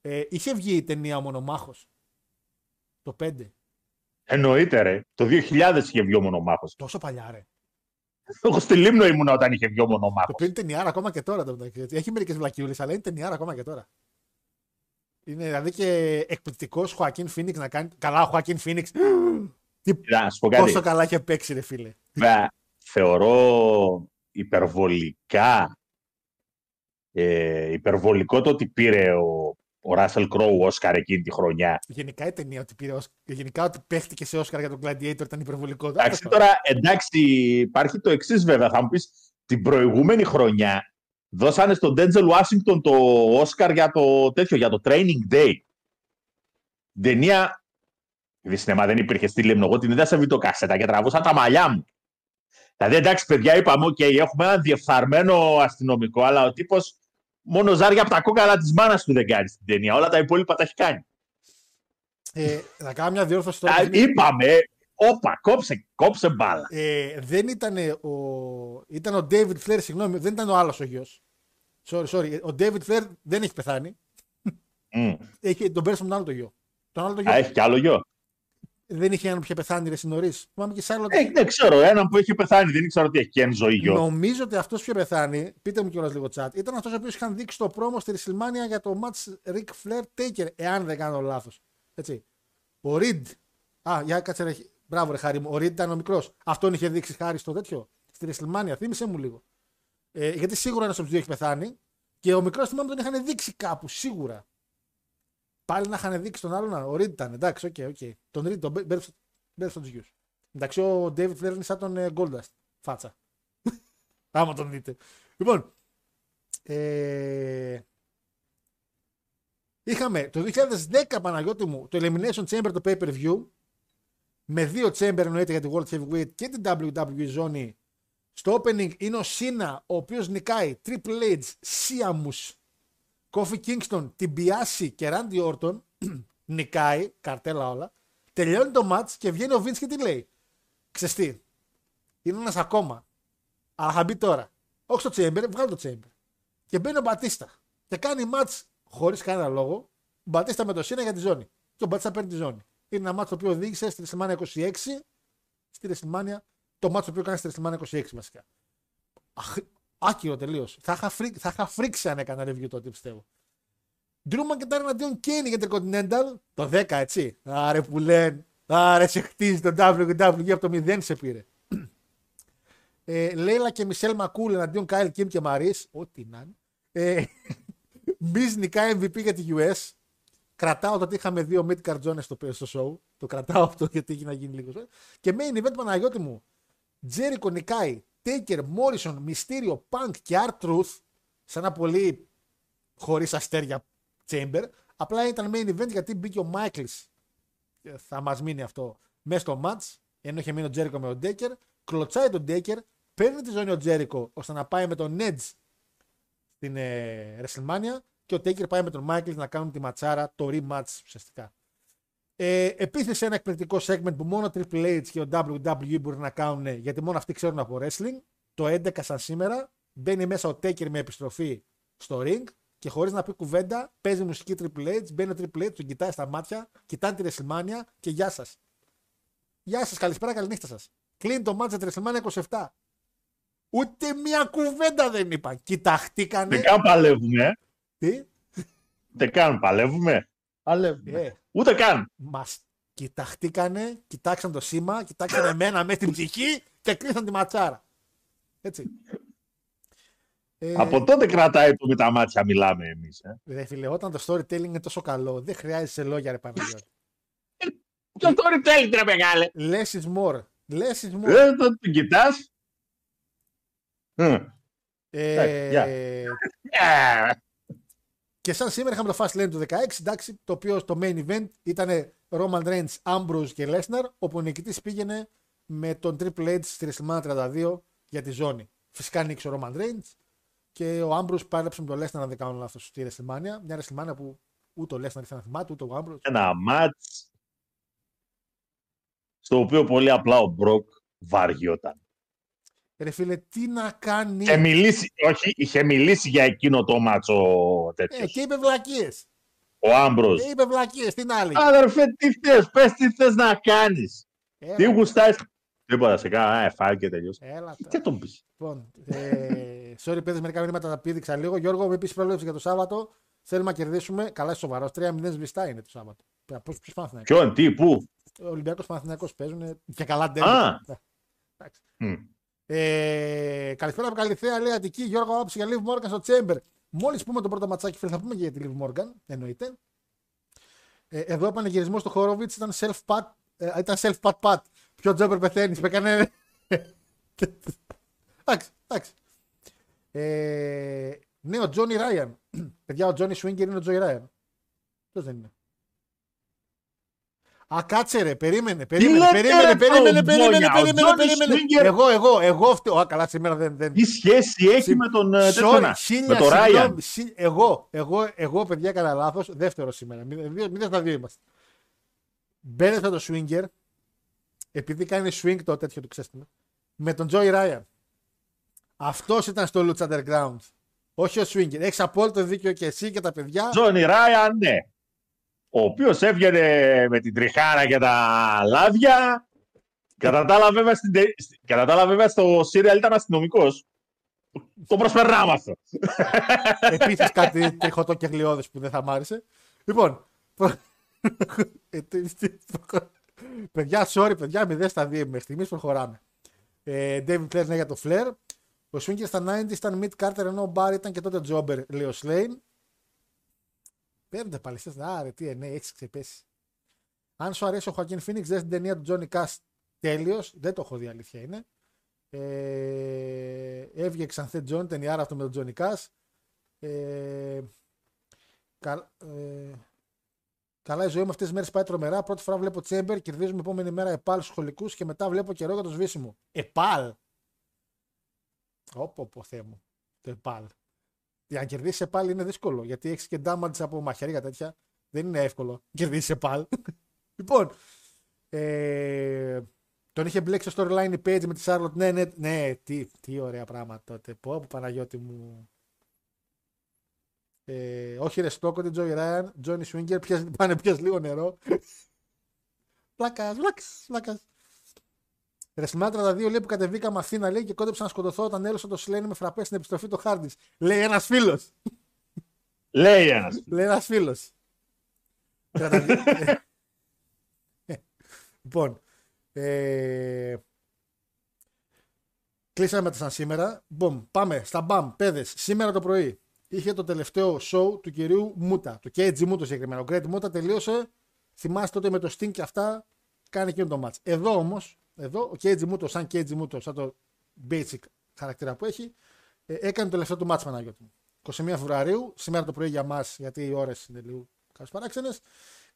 Ε, είχε βγει η ταινία ο Μονομάχος. Το 5. Εννοείται, ρε. Το 2000 είχε βγει ο μονομάχο. Τόσο παλιά, ρε. Εγώ στη Λίμνο ήμουνα όταν είχε βγει ο Το μονομάχο. οποίο είναι ταινιάρα ακόμα και τώρα. το μεταξύ, έτσι. Έχει μερικές βλακιούλες, αλλά είναι ταινιάρα ακόμα και τώρα. Είναι δηλαδή και εκπληκτικός Χωακίν Φίνιξ να κάνει. Καλά, ο Χωακίν Φίνιξ. Να σου πω κάτι. Πόσο καλά είχε παίξει, ρε φίλε. Βέβαια, θεωρώ υπερβολικά ε, υπερβολικό το ότι πήρε ο, ο Ράσελ Κρόου Όσκαρ εκείνη τη χρονιά. Γενικά η ταινία ότι πήρε. ως- Γενικά ότι παίχτηκε σε Όσκαρ για τον Gladiator ήταν υπερβολικό. Εντάξει, τώρα εντάξει, υπάρχει το εξής βέβαια. Θα μου πεις την προηγούμενη χρονιά Δώσανε στον Denzel Washington το Oscar για το τέτοιο, για το Training Day. Την ταινία. Επειδή σινεμά δεν υπήρχε στη Λίμνο, εγώ την είδα σε βιτοκασέτα και τραβούσα τα μαλλιά μου. Δηλαδή, εντάξει, παιδιά, είπαμε, OK, έχουμε έναν διεφθαρμένο αστυνομικό, αλλά ο τύπος μόνο ζάρια από τα κόκαλα της μάνας του δεν κάνει στην ταινία. Όλα τα υπόλοιπα τα έχει κάνει. Ε, θα κάνω μια διόρθωση τώρα. Α, είπαμε, όπα, κόψε, κόψε μπάλα. Ε, δεν ήταν ο. Ήταν ο David Flair, συγγνώμη, δεν ήταν ο άλλος ο γιος. Sorry, sorry. Ο David Flair δεν έχει πεθάνει. Μμ. Έχει, τον πέρασε με τον άλλο το γιο. Τον άλλο το γιο. Α, έχει κι άλλο γιο. Δεν είχε έναν που είχε πεθάνει ρε νωρίς. Θυμάμαι και σε άλλο. Ε, δεν ξέρω, έναν που έχει πεθάνει, δεν ήξερα ότι έχει και εν ζωή γιο. Νομίζω ότι αυτός που είχε πεθάνει, πείτε μου κιόλας λίγο chat, ήταν αυτός ο οποίος είχαν δείξει το πρόμο στη WrestleMania για το match Ric Flair Taker, εάν δεν κάνω λάθος. Έτσι. Ο Reid. Α, για κάτσε ρε. Μπράβο, ρε Χάρη μου. Ο Reid ήταν ο μικρός. Αυτόν είχε δείξει χάρη στο τέτοιο. Στη WrestleMania. Θύμισε μου λίγο. Ε, γιατί σίγουρα ένας από τους δύο έχει πεθάνει. Και ο μικρός θυμάμαι τον είχαν δείξει κάπου, σίγουρα. Πάλι να είχαν δείξει τον άλλον. Ο Reid ήταν. Εντάξει, OK, OK. Τον Reid τον μπέρδεψα μπέρδεψα του γιου. Εντάξει, ο David Flair είναι σαν τον ε, Goldust. Φάτσα. Άμα τον δείτε. Λοιπόν. Ε, είχαμε το 2010 Παναγιώτη μου το Elimination Chamber το pay per view με δύο chamber εννοείται για τη World Heavyweight και την WWE ζώνη. Στο opening είναι ο Σίνα, ο οποίος νικάει Triple H, Siamus, Kofi Kingston, Tibiasi και Randy Orton. νικάει, καρτέλα όλα. Τελειώνει το match και βγαίνει ο Vince και τι λέει. Ξεστή. Είναι ένας ακόμα. Αλλά θα μπει τώρα. Όχι στο chamber, βγάλει το chamber. Και μπαίνει ο Μπατίστα. Και κάνει match χωρίς κανένα λόγο. Ο Μπατίστα με το Σίνα για τη ζώνη. Και ο Μπατίστα παίρνει τη ζώνη. Είναι ένα match το οποίο οδήγησε στη WrestleMania 26. Στη WrestleMania, το match το οποίο κάνει στη WrestleMania 26 βασικά. Αχ, άκυρο τελείως. Θα, είχα φρί- θα είχα φρίξει αν έκανα review τότε πιστεύω. Drew McIntyre εναντίον Kane για το Continental. Το 10 έτσι. Άρε που λένε. Άρε σε χτίζει το WWE από το 0 σε πήρε. Ε, Λέιλα και Μισελ Μακούλ εναντίον Κάιλ Κιμ και Μαρή. Ό,τι να είναι. Ε, Miz νικάει MVP για τη US. Κρατάω το ότι είχαμε δύο mid-card zones στο, στο show. Το κρατάω αυτό γιατί έχει να γίνει λίγος. show. Και main event Παναγιώτη μου. Τζέρικο νικάει Taker, Morrison, Mysterio, Punk και R-Truth σε ένα πολύ χωρίς αστέρια chamber. Απλά ήταν main event γιατί μπήκε ο Michaels. Και Θα μας μείνει αυτό μέσα στο match. Ενώ είχε μείνει ο Τζέρικο με τον Taker. Κλωτσάει τον Taker. Παίρνει τη ζώνη ο Τζέρικο ώστε να πάει με τον Edge στην ε, WrestleMania και ο Taker πάει με τον Michaels να κάνουν τη ματσάρα, το rematch ουσιαστικά. Ε, Επίση ένα εκπληκτικό segment που μόνο Triple H και ο WWE μπορεί να κάνουν γιατί μόνο αυτοί ξέρουν από wrestling. Το 11 σαν σήμερα μπαίνει μέσα ο Taker με επιστροφή στο ring και χωρίς να πει κουβέντα παίζει μουσική Triple H. Μπαίνει ο Triple H, τον κοιτάει στα μάτια, κοιτάνε τη WrestleMania και γεια σας. Γεια σας, καλησπέρα, καληνύχτα σας. Κλείνει το μάτσα τη WrestleMania 27. Ούτε μία κουβέντα δεν είπαν. Κοιταχτήκανε. Δεν καν παλεύουμε, ε. Τι; Δεν καν παλεύουμε. Παλεύουμε. Ε, Ούτε καν. Μας κοιταχτήκανε, κοιτάξαν το σήμα, κοιτάξαν εμένα με την ψυχή και κλείσαν τη ματσάρα. Έτσι. Ε, Από τότε κρατάει που με τα μάτια μιλάμε εμείς. Ε. Ρε φίλε, όταν το storytelling είναι τόσο καλό, δεν χρειάζεσαι λόγια ρε Παναγιώτη. Ποιο τώρα θέλει, ρε μεγάλε. Less is more. Less is more. Ε, το την κοιτάς. Ε, γεια. Και σαν σήμερα είχαμε το Fast Lane του 16, εντάξει, το οποίο στο main event ήταν Roman Reigns, Ambrose και Lesnar, όπου ο νικητής πήγαινε με τον Triple H στη WrestleMania 32 για τη ζώνη. Φυσικά νίξε ο Roman Reigns και ο Ambrose πάλεψε με τον Lesnar, αν δεν κάνω λάθος, στη WrestleMania. Μια WrestleMania που ούτε ο Lesnar ήθελε να θυμάται, ούτε ο Ambrose. Ένα μάτς στο οποίο πολύ απλά ο Μπροκ βαριόταν. Ρε φίλε, τι να κάνει; Είχε μιλήσει, όχι, είχε μιλήσει για εκείνο το μάτσο Ε, τέτοιος. και είπε βλακίες. Ο Άμπρος. Και είπε βλακίες, την άλλη; Αδερφέ, τι θες, πες τι θες να κάνεις. Έλα, Τι γουστάρεις. Τίποτα, σε κάνα, ε, φάει και τελείωσε. Έλα Τι τώρα. θα τον πεις. Λοιπόν, ε, sorry, παιδες, μερικά μηνύματα τα πήδηξα λίγο. Γιώργο, με πεις πρόβλεψη για το Σάββατο. Θέλουμε να κερδίσουμε. Καλά, είσαι σοβαρός. 3-0 σβηστά είναι το Σάββατο. Πώς ποιος Παναθυνακό. Ποιον, τι, πού; Ο Ολυμπιακός Παναθυνακό παίζουν και καλά ντέρμπι. Α. Ναι. Εντάξει. Μμ. Ε, καλησπέρα από Καλυθέα, λέει Αττική. Γιώργο, άποψη για Liv Morgan στο Chamber. Μόλις πούμε το πρώτο ματσάκι, φίλε, θα πούμε και για τη Liv Morgan. Εννοείται. Ε, εδώ ο πανηγυρισμό του Χόροβιτς ήταν self-pat. Ε, ήταν self-pat-pat. Ποιο τζόμπερ πεθαίνεις, με έκανε. Εντάξει, εντάξει. Ε, Ναι, ο Τζόνι Ράιαν. Παιδιά, ο Τζόνι Σουίνγκερ είναι ο Τζόι Ράιαν. Ποιος δεν είναι; Α, κάτσε ρε, περίμενε, περίμενε, λέτε, περίμενε, ρε, περίμενε, Τζόνια, περίμενε, ο περίμενε, Τζόνι περίμενε. Σουίνγκερ- Εγώ, εγώ, εγώ φταίω. Α, καλά, σήμερα δεν. δεν... Τι σχέση έχει Συ- με τον ε, Sorry, τέτοιο, χίλια με τον Ράιαν. συγγνώμη, συ- Εγώ, εγώ, εγώ, παιδιά, έκανα λάθος. Δεύτερο σήμερα. Μηδέν δύο- μηδέν στα δύο είμαστε. Μπαίνετε το Swinger, επειδή κάνει swing το τέτοιο του ξέστημα, με τον Joey Ryan. Αυτός ήταν στο Lucha Underground. Όχι ο Swinger. Έχεις απόλυτο δίκιο και εσύ και τα παιδιά. Τζόνι Ράιαν, ναι. Ο οποίος έβγαινε με την τριχάρα και τα λάδια. Κατά τα άλλα, βέβαια, στην τε- στη- κατά τα άλλα, βέβαια, στο σύριαλ ήταν αστυνομικός. Το προσπερνάμε αυτό. Επίσης κάτι τριχωτό και γλιώδε που δεν θα μ' άρεσε. Λοιπόν. προ- Ε, τι- τι- προχω- παιδιά, sorry, παιδιά, μηδέν στα δύο μέχρι στιγμής προχωράμε. Ε, David Flair ναι για το Flair. Ο Swinger στα 90 ήταν Mid Carter ενώ ο Barry ήταν και τότε Jobber, λέει ο Slane. Παίρνετε πάλι εσείς, άρε τι ναι, έχεις ξεπέσει. Αν σου αρέσει ο Joaquin Phoenix, δες την ταινία του Johnny Cash τέλειος. Δεν το έχω δει, αλήθεια είναι. Ε, έβγε ξανθέ John, ταινιάρα αυτό με τον Johnny Cash. Ε, κα, ε, καλά, η ζωή μου αυτές τις μέρες πάει τρομερά. Πρώτη φορά βλέπω Τσέμπερ, κερδίζουμε επόμενη μέρα επάλ στους σχολικούς και μετά βλέπω καιρό για το σβήσιμο. Επάλ! Όπο, πω Θεέ μου. Το επάλ. Για να κερδίσεις επάλ είναι δύσκολο γιατί έχεις και damage από μαχαίρια τέτοια. Δεν είναι εύκολο να κερδίσεις επάλ. λοιπόν, ε, τον είχε μπλέξει στο storyline η Page με τη Charlotte. Ναι, ναι, ναι, τι, τι ωραία πράγματα τότε. Πω, πω Παναγιώτη μου. Ε, όχι ρε Στόκοτι, Τζόι Ράιαν, Τζόνι Σουίνγκερ, πιες, πάνε πιες λίγο νερό. Πλάκας, πλάκας, πλάκας. Ρεσμά 32 λέει που κατεβήκαμε Αθήνα λέει και κόντεψα να σκοτωθώ όταν έλωσα το Σλένι με φραπέ στην επιστροφή του Χάρντις. Λέει ένας φίλος. Λέει ένας. Λέει ένας φίλος. λοιπόν. Ε... Κλείσαμε με τα σαν σήμερα. Μπομ, πάμε στα μπαμ, παιδες. Σήμερα το πρωί είχε το τελευταίο show του κυρίου Μούτα. Του KG Μούτα συγκεκριμένα. Ο Great Μούτα τελείωσε. Θυμάστε τότε με το Sting και αυτά κάνει εκείνο το match. Εδώ όμως, εδώ ο KG Μούτος, σαν KG Μούτος, σαν το basic χαρακτήρα που έχει, ε, έκανε το τελευταίο του match Παναγιώτη μου. 21 Φεβρουαρίου, σήμερα το πρωί για μας, γιατί οι ώρες είναι λίγο κάποιε παράξενες.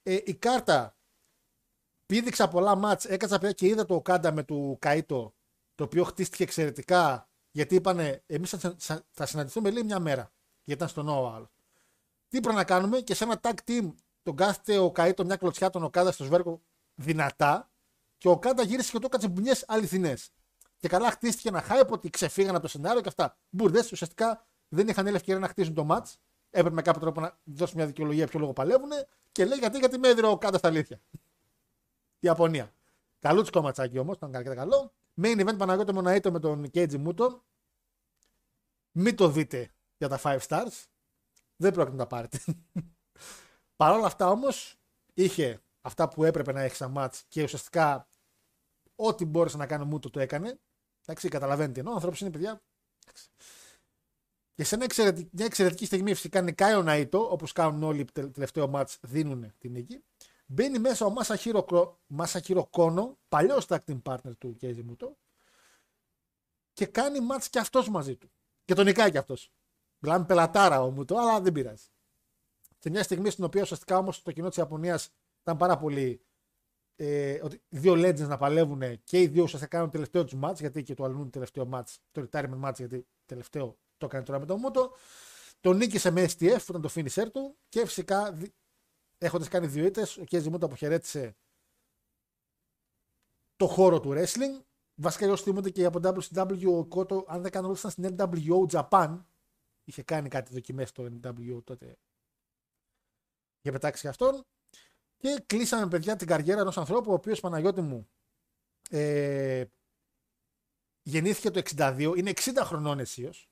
Ε, η κάρτα πήδηξα πολλά ματς, έκατσα πια και είδα το Οκάντα με του Καΐτο, το οποίο χτίστηκε εξαιρετικά, γιατί είπανε εμείς θα, θα- θα συναντηθούμε λέει μια μέρα, γιατί ήταν στο Νόα ο άλλος. Τι πρέπει να κάνουμε και σε ένα tag team τον κάθεται ο Καΐτο μια κλωτσιά τον Οκάντα στο σβέρκο δυνατά και ο Οκάντα γύρισε και του έκατσε μπουνιές αληθινές. Και καλά χτίστηκε ένα hype ότι ξεφύγαν από το σενάριο και αυτά. Μπούρδες ουσιαστικά δεν είχαν άλλη ευκαιρία να χτίσουν το match. Έπρεπε με κάποιο τρόπο να δώσουν μια δικαιολογία ποιο λόγο παλεύουν και λέει γιατί, γιατί με έδινε ο Οκάντα στα αλήθεια. Ιαπωνία. Καλούτσικο ματσάκι όμως, ήταν αρκετά καλό. Main event Παναγιώτο Μοναήτο με τον Κέιτζι Μούτο. Μην το δείτε για τα 5 stars. Δεν πρόκειται να τα πάρετε. Παρ' όλα αυτά όμως είχε αυτά που έπρεπε να έχει σαν match και ουσιαστικά ό,τι μπόρεσε να κάνει ο Μούτο το έκανε. Εντάξει, καταλαβαίνετε τι εννοώ. Ο άνθρωπος είναι παιδιά. Εντάξει. Και σε ένα εξαιρετική, μια εξαιρετική στιγμή φυσικά νικάει ο Ναΐτο, όπως κάνουν όλοι τε- τελευταίο match, δίνουν την νίκη. Μπαίνει μέσα ο Μάσαχυρο, Κρο- Μάσαχυρο Κόνο, παλιός tag team partner του Κέιζι Μούτο, και κάνει match και αυτός μαζί του. Και τον νικάει και αυτός. Μιλάμε πελατάρα ο Μούτο, αλλά δεν πειράζει. Σε μια στιγμή στην οποία ουσιαστικά όμως το κοινό της Ιαπωνίας ήταν πάρα πολύ. Ε, ότι δύο legends να παλεύουν και οι δύο ουσιαστικά κάνουν το τελευταίο τους match, γιατί και το αλλούν τελευταίο match, το retirement match, γιατί τελευταίο το έκανε τώρα με τον Μούτο. Τον νίκησε με STF, που ήταν το finisher του, και φυσικά έχοντας κάνει δύο ήττες, ο Κέζι Μούτο αποχαιρέτησε το χώρο του wrestling. Βασικά, όσοι θυμούνται και από WCW, ο Κότο, αν δεν κάνω λάθος, ήταν στην NWO Japan. Είχε κάνει κάτι δοκιμέ στο NWO τότε. Είχε πετάξει και αυτόν. Και κλείσαμε, παιδιά, την καριέρα ενός ανθρώπου, ο οποίος Παναγιώτη μου ε, γεννήθηκε το 62, είναι 60 χρονών αισίως.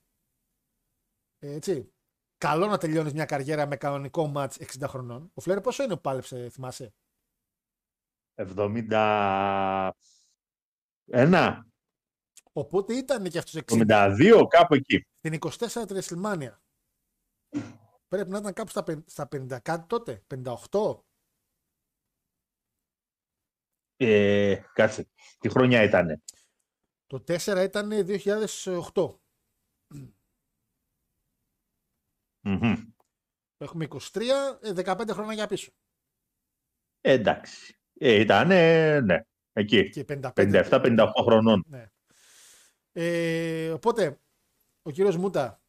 Έτσι. Καλό να τελειώνεις μια καριέρα με κανονικό μάτς 60 χρονών. Ο Φλερ πόσο είναι που πάλεψε, θυμάσαι; 71. Οπότε ήταν και αυτός 60. 72, κάπου εκεί. Την 24 τη WrestleMania. Πρέπει να ήταν κάπου στα, πεν- στα 50 κάτι τότε. 58. Ε, κάτσε. Τι χρονιά ήτανε; Το 4 ήταν 2008. Μμμ. Έχουμε 23, ε, 15 χρόνια για πίσω. Ε, εντάξει. Ε, ήταν, ναι, εκεί. Και 55. 57-58 χρονών. Ναι. Ε, οπότε, ο κύριος Μούτα,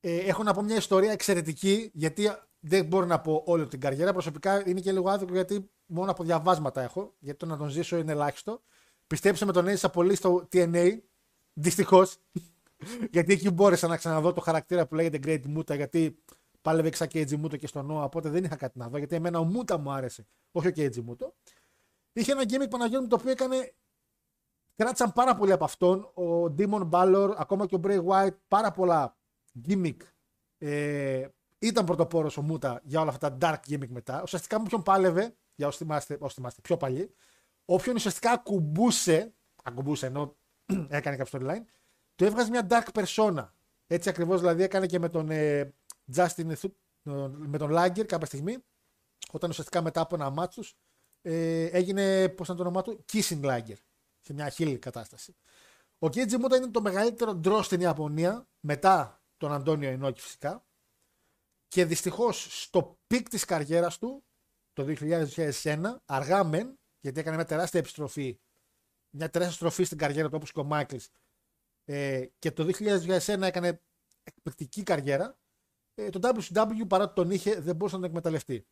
ε, έχω να πω μια ιστορία εξαιρετική, γιατί δεν μπορώ να πω όλη την καριέρα. Προσωπικά είναι και λίγο άδικο, γιατί μόνο από διαβάσματα έχω, γιατί το να τον ζήσω είναι ελάχιστο. Πιστέψτε με, τον έζησα πολύ στο TNA, δυστυχώς. γιατί εκεί μπόρεσα να ξαναδώ το χαρακτήρα που λέγεται Great Muta, γιατί πάλευε εξά Keiji Muto και στο Noah, οπότε δεν είχα κάτι να δω, γιατί εμένα ο Muta μου άρεσε, όχι ο Keiji Muto. Είχε ένα gimmick Παναγιώτη μου το οποίο έκανε κράτησαν πάρα πολύ από αυτόν. Ο Demon Balor, ακόμα και ο Bray White, πάρα πολλά gimmick. Ε, ήταν πρωτοπόρος ο Μούτα για όλα αυτά τα dark gimmick μετά. Ουσιαστικά με όποιον πάλευε, για όσοι θυμάστε, όσοι θυμάστε πιο παλιοί, όποιον ουσιαστικά ακουμπούσε, ακουμπούσε ενώ έκανε κάποιο storyline, του έβγαζε μια dark persona. Έτσι ακριβώς δηλαδή έκανε και με τον ε, Jushin Thu- με τον Liger κάποια στιγμή, όταν ουσιαστικά μετά από ένα ματς ε, έγινε, πώς ήταν το όνομά του, Kishin Liger. Σε μια heel κατάσταση. Ο Κέιτζι Μούτα είναι το μεγαλύτερο draw στην Ιαπωνία, μετά τον Αντώνιο Ινόκι φυσικά. Και δυστυχώς στο peak της καριέρας του, το 2000-2001, αργά μεν, γιατί έκανε μια τεράστια επιστροφή, μια τεράστια στροφή στην καριέρα του όπως και ο Μάικλς. Ε, και το 2001 έκανε εκπληκτική καριέρα. Ε, το WCW παρά ότι τον είχε δεν μπορούσε να τον εκμεταλλευτεί.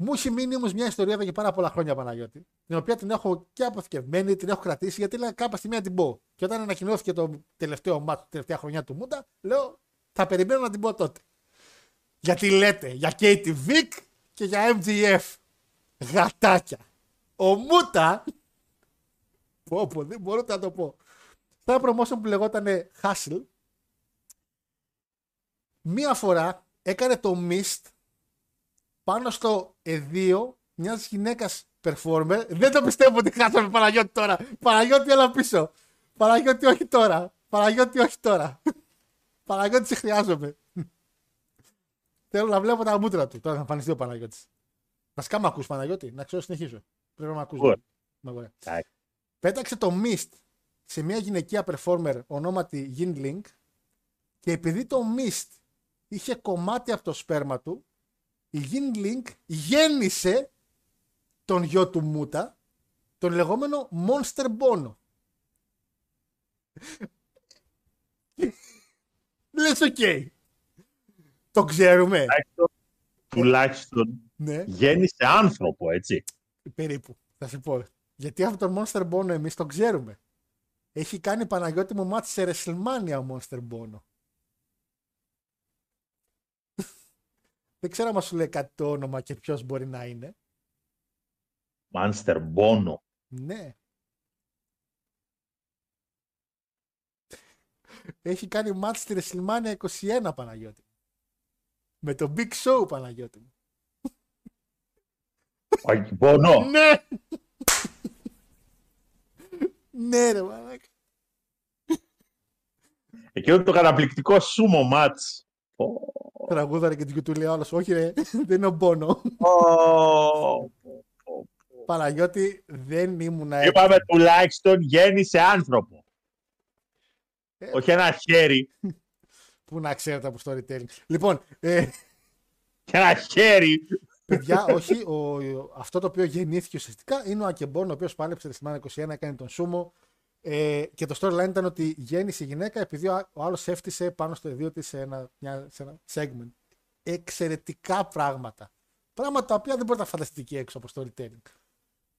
Μου έχει μείνει όμως μια ιστορία εδώ και πάρα πολλά χρόνια Παναγιώτη, την οποία την έχω και αποθηκευμένη, την έχω κρατήσει, γιατί λέω κάποια στιγμή να την πω. Και όταν ανακοινώθηκε το τελευταίο μάτι, τη τελευταία χρονιά του Μούντα, λέω θα περιμένω να την πω τότε. Γιατί λέτε για Katie Vick και για MGF. Γατάκια. Ο Μούτα. Πω, πω, δεν μπορώ να το πω. Στα promotion που λεγόταν Hustle, μία φορά έκανε το Mist πάνω στο εδίο μιας γυναίκας performer. Δεν το πιστεύω ότι χάσαμε Παναγιώτη τώρα. Παναγιώτη, έλα πίσω. Παναγιώτη, όχι τώρα. Παναγιώτη, όχι τώρα. Παναγιώτη, σε χρειάζομαι. Θέλω να βλέπω τα μούτρα του. Τώρα θα εμφανιστεί ο Παναγιώτης. Να σκάμα ακού Παναγιώτη, να ξέρω συνεχίζω. Πρέπει να με ακούς. Ωραία. Ναι, ωραία. Εντάξει. Πέταξε το Mist σε μια γυναικεία performer ονόματι Yingling και επειδή το Mist είχε κομμάτι από το σπέρμα του, η Yingling γέννησε τον γιο του Μούτα, τον λεγόμενο Monster Bono. Λες οκ. Το ξέρουμε. Τουλάχιστον- Τουλάχιστον Ναι, γέννησε άνθρωπο, έτσι. περίπου. Θα σου πω. Γιατί αυτό τον Monster Bono εμείς τον ξέρουμε. Έχει κάνει Παναγιώτη μου ματς σε WrestleMania ο Monster Bono. Δεν ξέρω αν σου λέει κάτι το όνομα και ποιος μπορεί να είναι. Μάνστερ Μπόνο. Ναι. Έχει κάνει μάτς στη WrestleMania 21 Παναγιώτη. Με το Big Show Παναγιώτη μου. Όχι, Μπόνο. Ναι! ναι ρε μαλάκα. Εκείνο το καταπληκτικό σούμο μάτς. Τραγούδαρε και την του λέει ο άλλος, όχι ρε, δεν είναι ο Μπόνο. Ω, Παναγιώτη δεν ήμουν έτσι. Είπαμε τουλάχιστον γέννησε άνθρωπο. Ε. Όχι ένα χέρι. Πού να ξέρετε από storytelling. Λοιπόν, ε, Και ένα χέρι. παιδιά, όχι, ο, αυτό το οποίο γεννήθηκε ουσιαστικά είναι ο Ακεμπόν, ο οποίος πάλεψε στη Μάνα 21, έκανε τον Σούμο. Ε, και το storyline ήταν ότι γέννησε η γυναίκα επειδή ο, ο άλλος έφτιασε πάνω στο ιδίο της σε ένα, μια, σε ένα segment. Εξαιρετικά πράγματα. Πράγματα τα οποία δεν μπορείτε να φανταστείτε εκεί έξω από storytelling.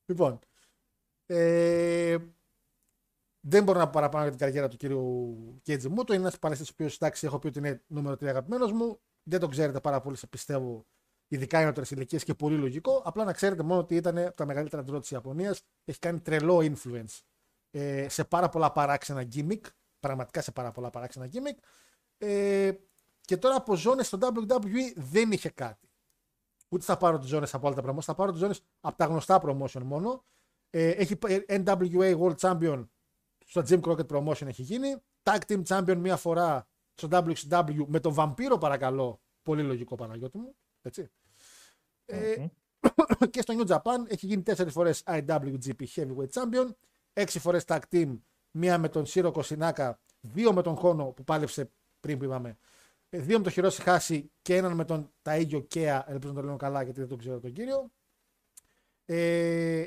Λοιπόν, ε, δεν μπορώ να πω παραπάνω για την καριέρα του κύριου Κέιτζι Μούτο. Είναι ένας παλαιστή ο οποίος εντάξει, έχω πει ότι είναι νούμερο 3 αγαπημένος μου. Δεν τον ξέρετε πάρα πολύ, σε πιστεύω, ειδικά είναι ηλικίες και πολύ λογικό. Απλά να ξέρετε μόνο ότι ήταν από τα μεγαλύτερα ντρό της Ιαπωνίας. Έχει κάνει τρελό influence ε, σε πάρα πολλά παράξενα gimmick. Πραγματικά σε πάρα πολλά παράξενα gimmick. Ε, και τώρα από ζώνες στο WWE δεν είχε κάτι. Ούτε θα πάρω τις ζώνες από όλα τα promotion, θα πάρω τις ζώνες από τα γνωστά promotion μόνο. Ε, έχει ε, NWA World Champion στο Jim Crockett Promotion έχει γίνει. Tag Team Champion μία φορά στο WCW με τον Βαμπύρο παρακαλώ. Πολύ λογικό Παναγιώτη μου. Έτσι. Ε, και στο New Japan έχει γίνει τέσσερις φορές IWGP Heavyweight Champion, έξι φορές Tag Team, μία με τον Σύρο Κοσινάκα, δύο με τον Χόνο που πάλεψε πριν που είπαμε Ε, Δύο με το χειρό έχει χάσει και έναν με τον Ταΐγιο Κέα, ελπίζω να το λέω καλά γιατί δεν τον ξέρω τον κύριο. Ε,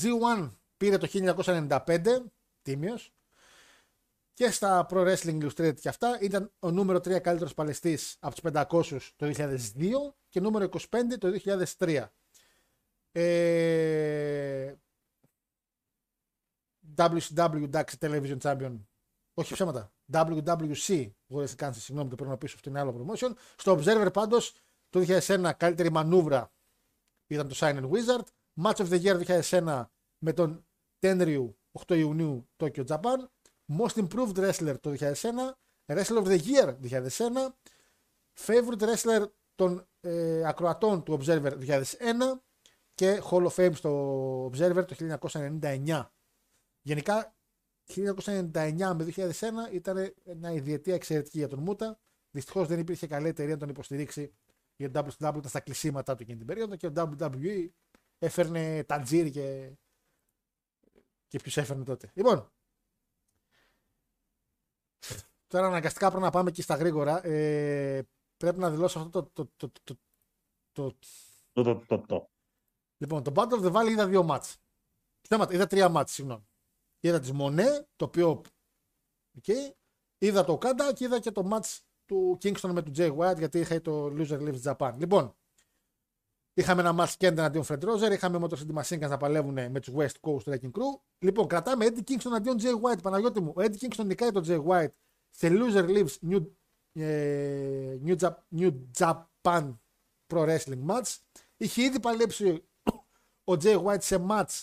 G1 πήρε το 1995, τίμιος. Και στα Pro Wrestling Illustrated και αυτά ήταν ο νούμερο 3 καλύτερος παλαιστής από τους 500 το 2002 και νούμερο 25 το 2003. Ε, WCW DAX Television Champion. Όχι ψέματα. WWC. Γόρε κάνει, συγγνώμη, το παίρνω πίσω. Αυτό είναι άλλο promotion. Στο Observer πάντως το 2001 καλύτερη μανούβρα ήταν το Sign Wizard. Match of the Year 2001 με τον Tenryu 8 Ιουνίου Tokyo Japan. Most Improved Wrestler το 2001. Wrestler of the Year 2001. Favorite Wrestler των ε, ακροατών του Observer 2001 και Hall of Fame στο Observer το 1999. Γενικά 1999 με 2001 ήταν μια ιδιαίτερα εξαιρετική για τον Μούτα. Δυστυχώς δεν υπήρχε καλή εταιρεία να τον υποστηρίξει γιατί ο WCW ήταν στα κλεισίματα του εκείνη την περίοδο και ο WWE έφερνε τατζίρι και. Και ποιους έφερνε τότε. Λοιπόν. Τώρα αναγκαστικά πρέπει να πάμε και στα γρήγορα. Ε, πρέπει να δηλώσω αυτό το. το, το, το, το, Το, το, το, το. Λοιπόν, το Battle of the Valley είδα δύο μάτς. Θέματα, είδα τρία μάτς, συγγνώμη. Είδα τη Μονέ, το οποίο. Okay. Είδα το Κάντα και είδα και το match του Kingston με τον Jay White γιατί είχα το Loser Lives Japan. Λοιπόν, είχαμε ένα match Kent αντίον Fred Roger, είχαμε Motor City Machine Guns να παλεύουν με τους West Coast Wrecking Crew. Λοιπόν, κρατάμε Eddie Kingston αντίον Jay White. Παναγιώτη μου, ο Eddie Kingston νικάει τον Jay White σε Loser Lives New, ε, New, Jap- New Japan Pro Wrestling Match. Είχε ήδη παλέψει ο Jay White σε match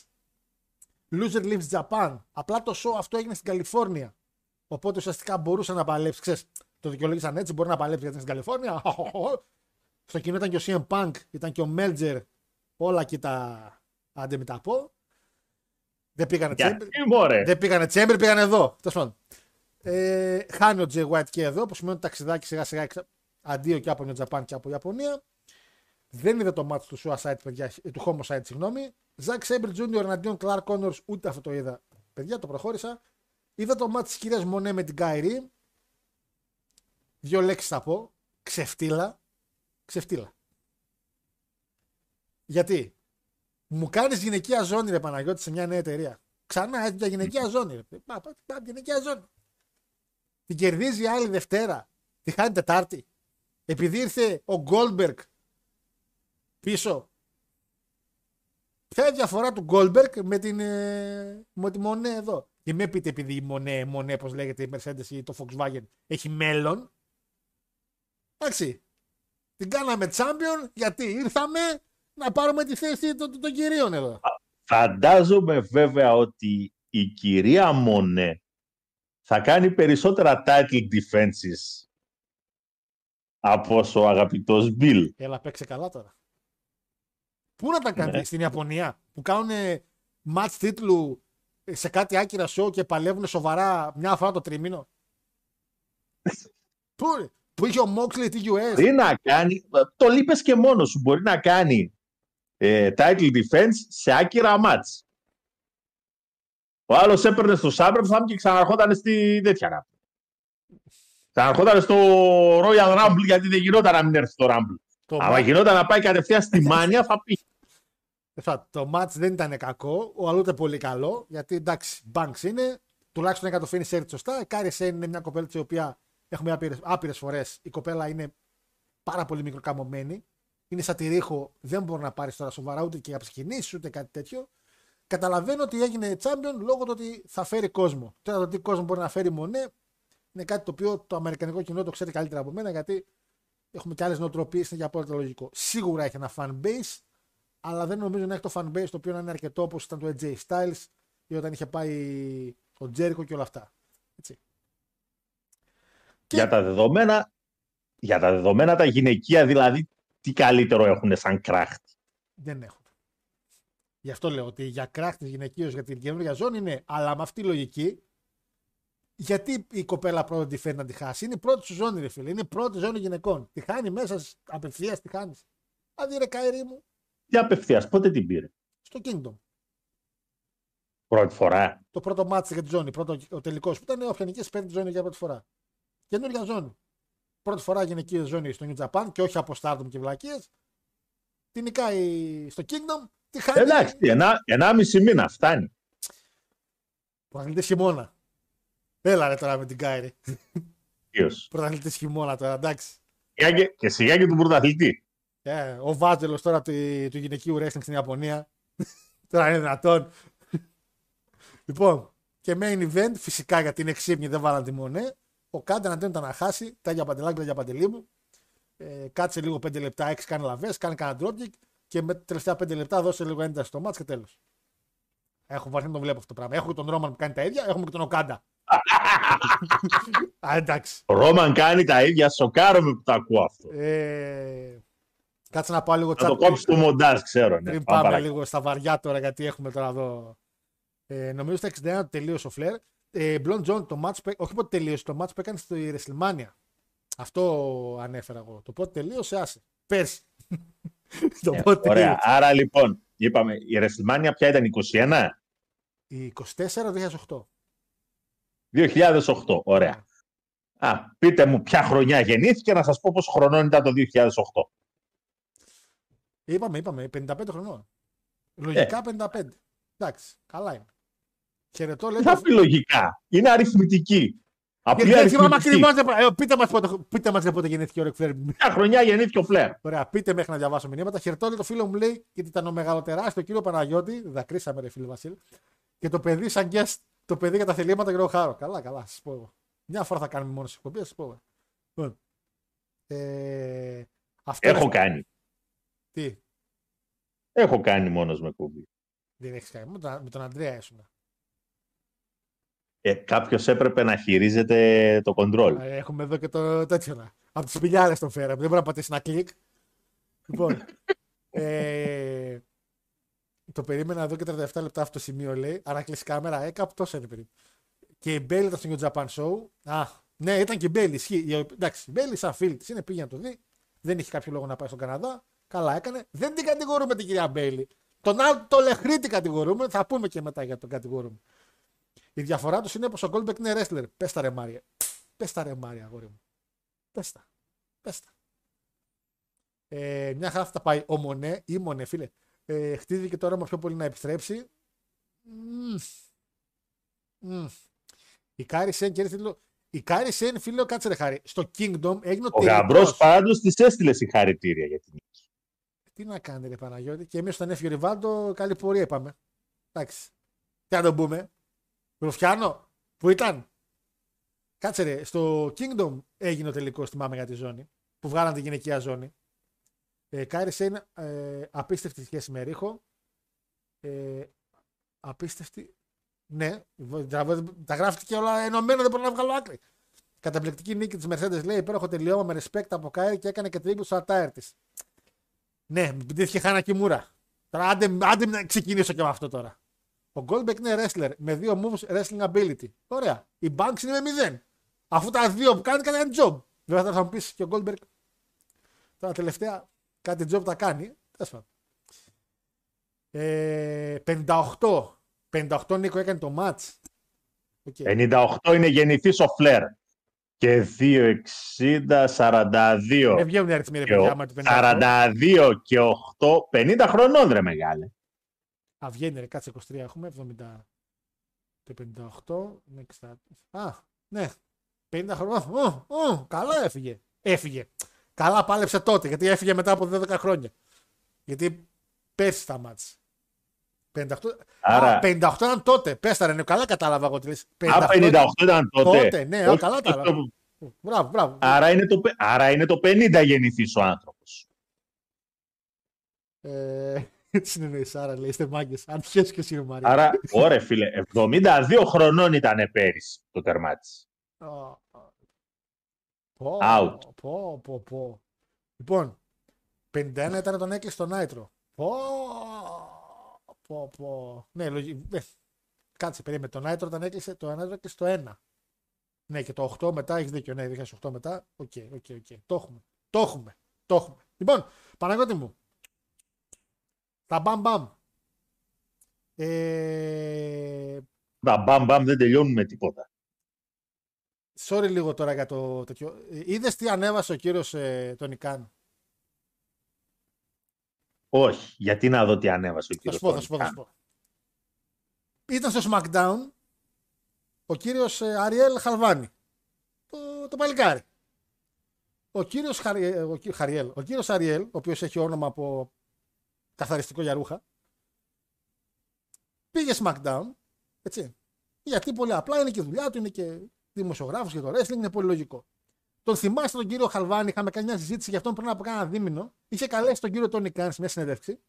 Loser Lives Japan. Απλά το show αυτό έγινε στην Καλιφόρνια. Οπότε ουσιαστικά μπορούσε να παλέψει. Ξέρεις, το δικαιολογήσαν έτσι, μπορεί να παλέψει γιατί είναι στην Καλιφόρνια. Στο κοινό ήταν και ο CM Punk, ήταν και ο Melger. Όλα εκεί τα άντε μην τα πω. Δεν πήγανε Chamber. Γιατί μωρέ. Δεν πήγανε Chamber, πήγανε εδώ. Τέλος πάντων. Ε, χάνει ο Jay White και εδώ, που σημαίνει ότι ταξιδάκι σιγά σιγά εξα- αντίο και από New Japan και από Ιαπωνία. Δεν είδε το μάτι του Suicide, παιδιά, ε, του Homicide, συγγνώμη. Zack Sabre Jr. εναντίον Clark Connors, ούτε αυτό το είδα. Παιδιά, το προχώρησα. Είδα το μάτι της κυρίας Μονέ με την Καϊρή. Δύο λέξεις θα πω. Ξεφτύλα. Ξεφτύλα. Γιατί; Μου κάνεις γυναικεία ζώνη, ρε Παναγιώτη, σε μια νέα εταιρεία. Ξανά έτσι μια γυναικεία ζώνη. Ρε. Πά, πά, πά, γυναικεία ζώνη. Την κερδίζει η άλλη Δευτέρα. Τη χάνει Τετάρτη. Επειδή ήρθε ο Γκόλντμπεργκ πίσω. Ποια είναι η διαφορά του Γκόλντμπεργκ με, την, ε, με τη Μονέ εδώ; Και μην πείτε επειδή η Μονέ, Μονέ, πώς λέγεται η Mercedes ή το Volkswagen, έχει μέλλον. Εντάξει. Την κάναμε champion γιατί ήρθαμε να πάρουμε τη θέση των, των, των κυρίων εδώ. Φαντάζομαι βέβαια ότι η κυρία Μονέ θα κάνει περισσότερα title defenses από όσο ο αγαπητός Bill. Έλα, παίξε καλά τώρα. Πού να τα κάνει Ναι. στην Ιαπωνία που κάνουν match τίτλου σε κάτι άκυρα show και παλεύουν σοβαρά μια φορά το τριμήνο. Πού, ρε, που είχε ο Moxley TUS. Μπορεί να κάνει, το λείπες και μόνος σου, μπορεί να κάνει ε, title defense σε άκυρα match. Ο άλλος έπαιρνε στο SummerSlam και ξαναρχόταν στη τέτοια ράπ. Ξαναρχόταν στο Royal Rumble γιατί δεν γινόταν να μην έρθει στο Rumble. Το, Αλλά match, γινόταν να πάει κατευθείαν στη Μάνια θα πει. θα- το match δεν ήταν κακό, ο αλλού ήταν πολύ καλό, γιατί εντάξει, Banks είναι, τουλάχιστον έκανε το finish έτσι σωστά. Η Κάιρι Σέιν είναι μια κοπέλα η οποία έχουμε άπειρες, άπειρες φορές. Η κοπέλα είναι πάρα πολύ μικροκαμωμένη. Είναι σαν τη Ρίχο, δεν μπορεί να πάρεις τώρα σοβαρά ούτε και για ξεκινήσει ούτε κάτι τέτοιο. Καταλαβαίνω ότι έγινε champion λόγω του ότι θα φέρει κόσμο. Τώρα το τι κόσμο μπορεί να φέρει Μονέ είναι κάτι το οποίο το αμερικανικό κοινό το ξέρει καλύτερα από μένα γιατί έχουμε και άλλες νοοτροπίες, είναι για απόλυτα λογικό. Σίγουρα έχει ένα fan base, αλλά δεν νομίζω να έχει το fan base το οποίο να είναι αρκετό όπως ήταν το AJ Styles ή όταν είχε πάει ο Τζέρικο και όλα αυτά. Έτσι. Και- Για τα δεδομένα, για τα δεδομένα τα γυναικεία δηλαδή τι καλύτερο έχουν σαν κράχτη. Δεν έχουν. Γι' αυτό λέω ότι για κράχτη γυναικείο για την καινούργια ζώνη είναι, αλλά με αυτή τη λογική, γιατί η κοπέλα πρώτη φέρνει να τη χάσει; Είναι η πρώτη σου ζώνη, ρε φίλε. Είναι η πρώτη ζώνη γυναικών. Τη χάνει μέσα απευθείας, τη χάνεις. Άντε ρε Καϊρή μου, Τι απευθείας, πότε την πήρε; στο Kingdom. Πρώτη φορά. Το πρώτο μάτι για τη ζώνη, πρώτο, ο τελικός που ήταν όποια νικήσει παίρνει τη ζώνη για πρώτη φορά. Καινούργια ζώνη. Πρώτη φορά γυναικεία ζώνη στο New Japan και όχι από Stardom και βλακίες. Την νικάει στο Kingdom. Τη χάνει. Εντάξει, ένα, ενάμιση μήνα φτάνει. Πρωταθλητής χειμώνα. Έλα ρε τώρα με την Κάιρη. Ποιος; Πρωταθλητής χειμώνα τώρα, εντάξει. Σιγά και- Και σιγά και του πρωταθλητή. Ε, ο Βάτζελος τώρα του, του γυναικείου wrestling στην Ιαπωνία. τώρα είναι δυνατόν. λοιπόν, και main event, φυσικά γιατί είναι ξύπνη, δεν βάλαν τη μονέ. Ο Κάντε εναντίον ήταν να χάσει. Τα για παντελάκια, τα για παντελή μου. Ε, κάτσε λίγο 5 λεπτά, 6 κάνει λαβές, κάνει κανένα dropkick και με τα τελευταία 5 λεπτά δώσε λίγο ένταση στο μάτς και τέλος. Έχω βαρθεί να το βλέπω αυτό το πράγμα. Έχω και τον Ρόμαν που κάνει τα ίδια, έχουμε και τον Οκάντα. Α, εντάξει. Ο Ρόμαν κάνει τα ίδια, σοκάρομαι που το ακούω αυτό. Ε, κάτσε να πάω λίγο Θα το chat κόψει το μοντάζ, ξέρω. Ναι. πριν Πάμε πάμε παρακάτω. λίγο στα βαριά τώρα, γιατί έχουμε τώρα εδώ. Ε, νομίζω στα 61 τελείωσε ο Φλερ. Ε, Blond John, το match, που- όχι πότε τελείωσε, το match που έκανε στη WrestleMania. Αυτό ανέφερα εγώ. Το πότε τελείωσε, άσε. Πέρσι. το Ε, πότε Ωραία. τελείωσε. Άρα λοιπόν, είπαμε, η WrestleMania ποια ήταν 21, Η 24-2008. 2008. Ωραία. Α, πείτε μου ποια χρονιά γεννήθηκε να σας πω πόσο χρονών ήταν το 2008. Είπαμε, είπαμε, 55 χρονών. Λογικά Ε. 55. Εντάξει, καλά είναι. Χαιρετώ, λέει. Δεν θα πει λογικά. Είναι αριθμητική. Απλή Γιατί δεν θυμάμαι αριθμητική. ακριβώς, δεν- ε, Πείτε μας πότε, πείτε μας πότε γεννήθηκε ο Ρεκφέρ. Ποια χρονιά γεννήθηκε ο Φλερ. Ωραία, πείτε μέχρι να διαβάσω μηνύματα. Χαιρετώ λέει, το φίλο μου λέει, γιατί ήταν ο μεγαλοτεράστιο κύριο Παναγιώτη. Δακρύσαμε, ρε φίλε Βασίλη. Και το παιδί σαν guest, το παιδί για τα θελήματα και εγώ χάρο. Καλά, καλά, σας πω εγώ. Μια φορά θα κάνουμε μόνο εκπομπή, σας πω εγώ. Λοιπόν, ε, αυτό Έχω είναι- κάνει. Τι, Έχω κάνει μόνος με κουμπί. δεν έχεις κάνει. Με τον, με τον Αντρέα ήσουν. Ε, κάποιος έπρεπε να χειρίζεται το κοντρόλ. Ε, Έχουμε εδώ και το τέτοιο να. Από τις πιλιάρε τον φέραμε. Δεν μπορεί να πατήσει ένα κλικ. Λοιπόν. ε, το περίμενα εδώ και 37 λεπτά αυτό το σημείο λέει. Άρα κλείσει κάμερα. Ε, κάπου τόσο είναι περίπου. Και η Μπέλη ήταν στο New Japan Show. Α, ναι, ήταν και η Μπέλη. Ισχύει. Η- Εντάξει, η Μπέλη σαν φίλη της είναι, πήγε να το δει. Δεν είχε κάποιο λόγο να πάει στον Καναδά. Καλά έκανε. Δεν την κατηγορούμε την κυρία Μπέλη. Τον άλλο το λεχρή την κατηγορούμε. Θα πούμε και μετά για τον κατηγορούμε. Η διαφορά του είναι πω ο Goldberg είναι wrestler. Πε τα ρε Μάρια. Πε τα ρε Μάρια, αγόρι μου. Πε τα. Πες τα. Ε, μια χαρά θα τα πάει. Ο Μονέ ή Μονέ, φίλε. Ε, χτίστηκε το όραμα πιο πολύ να επιστρέψει. Μμμ. Μμμ. Η Κάιρι Σέιν κέρδισε τίτλο. Η Κάιρι Σέιν, φίλε, κάτσε ρε Χάρη. Στο Kingdom έγινε ο, Ο τελικός. γαμπρός πάντως της έστειλε συγχαρητήρια για την νίκη. Τι να κάνει, ρε Παναγιώτη. Και εμείς όταν έφυγε ο Ριβάλτο, καλή πορεία είπαμε. Εντάξει. Τι να τον πούμε. Ρουφιάνο, που ήταν; Κάτσε ρε, στο Kingdom έγινε ο τελικός, θυμάμαι για τη ζώνη. Που βγάλαν τη γυναικεία ζώνη. Ε, Κάιρι Σέιν, ε, απίστευτη σχέση με Ρίχο. Ε, απίστευτη. Ναι, τα, τα γράφτηκε όλα ενωμένα, δεν μπορώ να βγάλω άκρη. Καταπληκτική νίκη της Mercedes λέει: Υπέροχο τελειώμα με respect από Κάιρι και έκανε και tribute στο attire της. Ναι, μου πηδήθηκε Χάνα Κιμούρα. Τώρα άντε, άντε να ξεκινήσω και με αυτό τώρα. Ο Goldberg είναι wrestler με δύο moves wrestling ability. Ωραία. Η Banks είναι με μηδέν. Αφού τα δύο που κάνει, κάνει ένα job. Βέβαια θα μου πεις και ο Goldberg τώρα τελευταία κάτι job τα κάνει. Τέλος πάντων. Ε, 58. 58 Νίκο έκανε το match. Οκ. 98 είναι γεννηθείς ο Φλερ. Και 2,60, 42. Δεν βγαίνουν οι αριθμοί ρε και παιδιά. ο- άμα το 58. 42 και 8, 50 χρονών ρε μεγάλε. Α, βγαίνει ρε, κάτσε 23 έχουμε, 70. Το 58, είναι 60. Α, ναι, 50 χρόνια. Ω, ω, καλά έφυγε. Έφυγε. Καλά πάλεψε τότε, γιατί έφυγε μετά από 12 χρόνια. Γιατί πέρσι τα μάτς. 58, Άρα- Α, 58 ήταν τότε. Πες τα ρε, ναι, καλά κατάλαβα εγώ τι λες. Α, 58 ήταν τότε. Τότε, ναι, α, Όχι, καλά τα το- έλαβα. Μπράβο, μπράβο. Άρα είναι, το, πε- άρα είναι το 50 γεννηθής ο άνθρωπος. Ε, έτσι είναι η Σάρα, λέει, είστε μάγκες. Αν πιέσει και εσύ ο Μαρία. Άρα, ωραία φίλε, 72 χρονών ήταν πέρυσι το τερμάτισε. Α, α. Πω, Out. Πω, πω, πω. Λοιπόν, 51 ήταν τον έκλεισε στο Νάιτρο. Πω, πω, πω. Ναι, λογι... ναι. Κάτσε, περίμενε. Το Nitro τον έκλεισε, το Nitro έκλεισε το 1. Ναι, και το 8 μετά, έχεις δίκιο. Ναι, 2008 μετά. Οκ, οκ, οκ. Το έχουμε. Το έχουμε. Το έχουμε. Λοιπόν, Παναγιώτη μου. Τα μπαμ μπαμ. Ε, Τα μπαμ μπαμ δεν τελειώνουν με τίποτα. Sorry λίγο τώρα για το τέτοιο. Είδες τι ανέβασε ο κύριος ε, Τόνι Καν; Όχι, γιατί να δω τι ανέβασε ο Θα κύριος. σου πω, θα σου πω, θα σου πω. Ήταν στο SmackDown ο κύριος ε, Αριέλ Χαλβάνη. Το, το παλικάρι. Ο κύριος Χαριέλ, ο, κύριο- Χαριέλ, ο κύριος Αριέλ, ο οποίος έχει όνομα από καθαριστικό για ρούχα, πήγε SmackDown, έτσι. Γιατί πολύ απλά είναι και η δουλειά του, είναι και δημοσιογράφος και το wrestling, είναι πολύ λογικό. Τον θυμάστε τον κύριο Χαλβάνη, είχαμε κάνει μια συζήτηση για αυτόν πριν από κάνα δίμηνο. Είχε καλέσει τον κύριο Τόνι Καν σε μια συνέντευξη.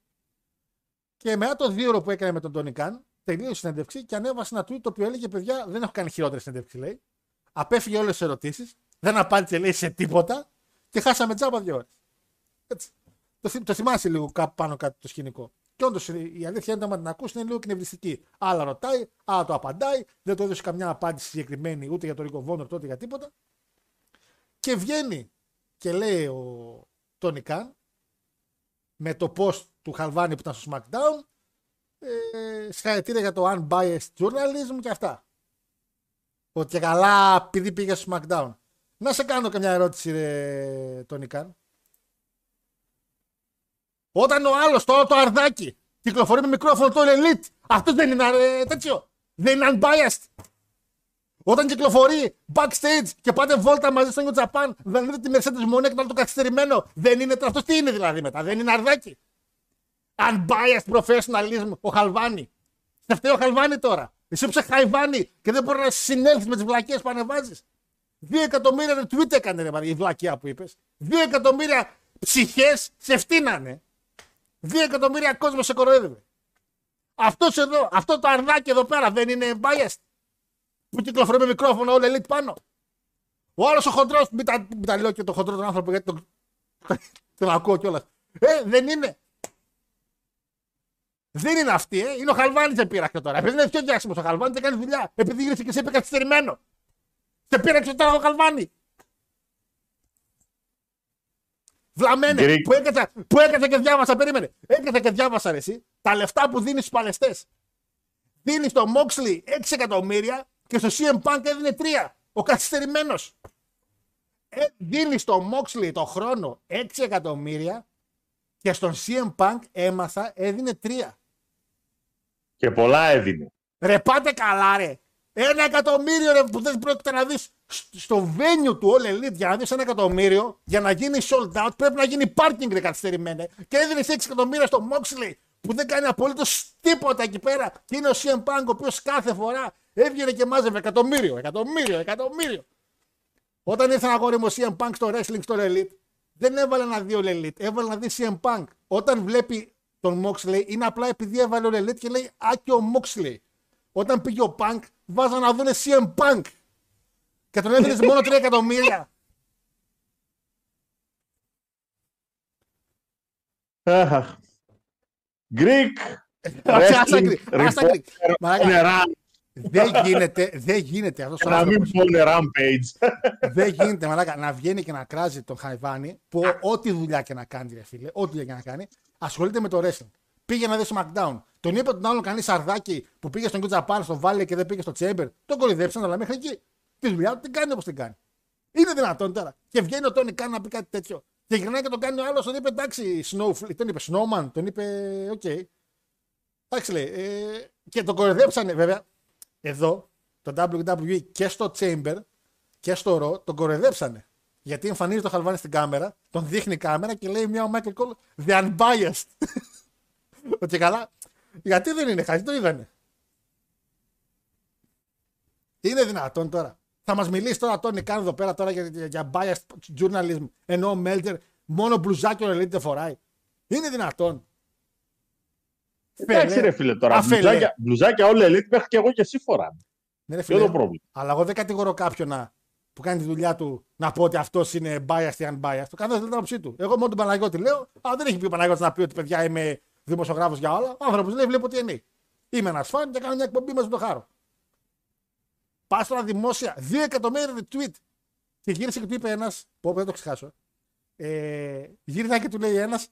Και μετά το δύο ώρο που έκανε με τον Τόνι Καν, τελείωσε η συνέντευξη και ανέβασε ένα tweet το οποίο έλεγε: Παιδιά, δεν έχω κάνει χειρότερη συνέντευξη, λέει. Απέφυγε όλες τις ερωτήσεις, δεν απάντησε, λέει, σε τίποτα και χάσαμε τζάμπα δύο ώρες. Έτσι. Το, θυ- το θυμάσαι λίγο κάπου πάνω κάτω το σκηνικό. Και όντως η αλήθεια είναι, άμα την ακούσει, είναι λίγο εκνευριστική. Άλλα ρωτάει, άλλα το απαντάει, δεν το έδωσε καμιά απάντηση συγκεκριμένη ούτε για τον Ρίκο Βόνορ, τότε για τίποτα. Και βγαίνει και λέει ο Τόνι Καν με το post του Χαλβάνη που ήταν στο SmackDown ε, συγχαρητήρια για το unbiased journalism και αυτά. Ότι και καλά επειδή πήγε στο SmackDown. Να σε κάνω και μια ερώτηση ρε Τόνι Καν. Όταν ο άλλος τώρα το αρδάκι κυκλοφορεί με μικρόφωνο το Elite αυτός δεν είναι ε, τέτοιο. Δεν είναι unbiased. Όταν κυκλοφορεί backstage και πάτε βόλτα μαζί στο New Japan, δεν δείτε τη Mercedes Monet και το άλλο το καθυστερημένο. Δεν είναι αυτός τι είναι δηλαδή μετά, δεν είναι αρδάκι. Unbiased professionalism, ο Χαλβάνη. Σε φταίει ο Χαλβάνη τώρα. Εσύ που σε χαϊβάνει και δεν μπορείς να συνέλθεις με τις βλακίες που ανεβάζεις. Δύο εκατομμύρια retweet έκανε ρε, η βλακία που είπες. Δύο εκατομμύρια ψυχές σε φτύνανε. Δύο εκατομμύρια κόσμος σε κοροϊδεύε. Αυτός εδώ, αυτό το αρδάκι εδώ πέρα δεν είναι biased που κυκλοφορεί με μικρόφωνο όλο elite πάνω. Ο άλλος ο χοντρός, μην, τα- μην τα λέω και το χοντρό τον άνθρωπο γιατί τον, τον ακούω κιόλας. Ε, δεν είναι. Δεν είναι αυτή, ε. Είναι ο Χαλβάνης σε πείραξε τώρα. Επειδή είναι πιο διάσημος ο Χαλβάνης, δεν κάνει δουλειά. Επειδή γύρισε και σε είπε καθυστερημένο. Σε πείραξε τώρα ο Χαλβάνη. Βλαμμένε. Γκρι- Που έκατσα, που έκατσα και διάβασα, περίμενε. Έκατσα και διάβασα ρε, εσύ τα λεφτά που δίνεις στους παλαιστές. Δίνεις στο Moxley 6 εκατομμύρια και στο CM Punk έδινε 3. Ο καθυστερημένος. Ε, δίνεις στο Moxley το χρόνο 6 εκατομμύρια και στον CM Punk έμαθα έδινε 3. Και πολλά έδινε. Ρε πάτε καλά ρε. Ένα εκατομμύριο ρε, που δεν πρόκειται να δεις σ- στο venue του All Elite για να δεις ένα εκατομμύριο για να γίνει sold out πρέπει να γίνει parking ρε καθυστερημένε και έδινες 6 εκατομμύρια στο Moxley που δεν κάνει απολύτως τίποτα εκεί πέρα και είναι ο CM Punk ο οποίος κάθε φορά έβγαινε και μάζευε εκατομμύριο, εκατομμύριο, εκατομμύριο. Όταν ήρθε ένα αγόρι μου ο CM Punk στο wrestling στο All Elite δεν έβαλε να δει All Elite, έβαλε να δει CM Punk. Όταν βλέπει τον Moxley είναι απλά επειδή έβαλε All Elite και λέει Α και ο Moxley. Όταν πήγε ο Punk, βάζαν να δούνε CM Punk. Και τον έδινες μόνο 3 εκατομμύρια. Αχ. Greek. Όχι, άσα Wrestling Greek, άσα Greek. Reporter Μαλάκα, on a run. Δεν γίνεται, δεν γίνεται αυτός ο Να μην άνθρωπος. πω on a rampage. Δεν γίνεται μαλάκα, να βγαίνει και να κράζει τον Χαϊβάνη που ό,τι δουλειά και να κάνει, ρε φίλε, ό,τι δουλειά και να κάνει, ασχολείται με το wrestling. Πήγε να δει SmackDown. Τον είπε τον άλλον κανείς σαρδάκι που πήγε στον New Japan, στον Valley και δεν πήγε στο Chamber. Τον κορυδέψαν, αλλά μέχρι εκεί. Τη δουλειά του την κάνει όπως την κάνει. Είναι δυνατόν τώρα. Και βγαίνει ο Τόνι Καν να πει κάτι τέτοιο. Και γυρνάει και τον κάνει ο άλλος, τον είπε εντάξει, Snowflake, τον είπε Snowman, τον είπε οκ. Εντάξει λέει. Ε, και τον κοροϊδέψανε βέβαια εδώ, το WWE και στο Chamber και στο Raw τον κοροϊδέψανε. Γιατί εμφανίζει τον Χελουάνι στην κάμερα, τον δείχνει η κάμερα και λέει μια ο Michael Cole The Unbiased. Ότι καλά. Γιατί δεν είναι Χάρη, το είδανε. Είναι δυνατόν τώρα. Θα μας μιλήσει τώρα Τόνι Καν εδώ πέρα τώρα για, για, για biased journalism ενώ ο Μέλτερ μόνο μπλουζάκι ο Elite δεν φοράει. Είναι δυνατόν. Εντάξει Φελέ. ρε φίλε τώρα. Αφελέ. Μπλουζάκια, μπλουζάκια όλα elite μέχρι και εγώ και εσύ φοράμε. Ναι, ρε Ποιο είναι φίλε. το πρόβλημα. Αλλά εγώ δεν κατηγορώ κάποιον να, που κάνει τη δουλειά του να πω ότι αυτός είναι biased ή unbiased. Το καθένας λέει την άποψή του. Εγώ μόνο τον Παναγιώτη λέω, αλλά δεν έχει πει ο Παναγιώτης να πει ότι παιδιά είμαι δημοσιογράφος για όλα. Ο άνθρωπος λέει, βλέπω τι εννοεί. Είμαι ένας φαν και κάνω μια εκπομπή μαζί με το χάρο. Πας τώρα δημόσια, 2 εκατομμύρια retweet. Και γύρισε και του είπε ένας, πω δεν το ξεχάσω. Ε, γύρισε και του λέει ένας,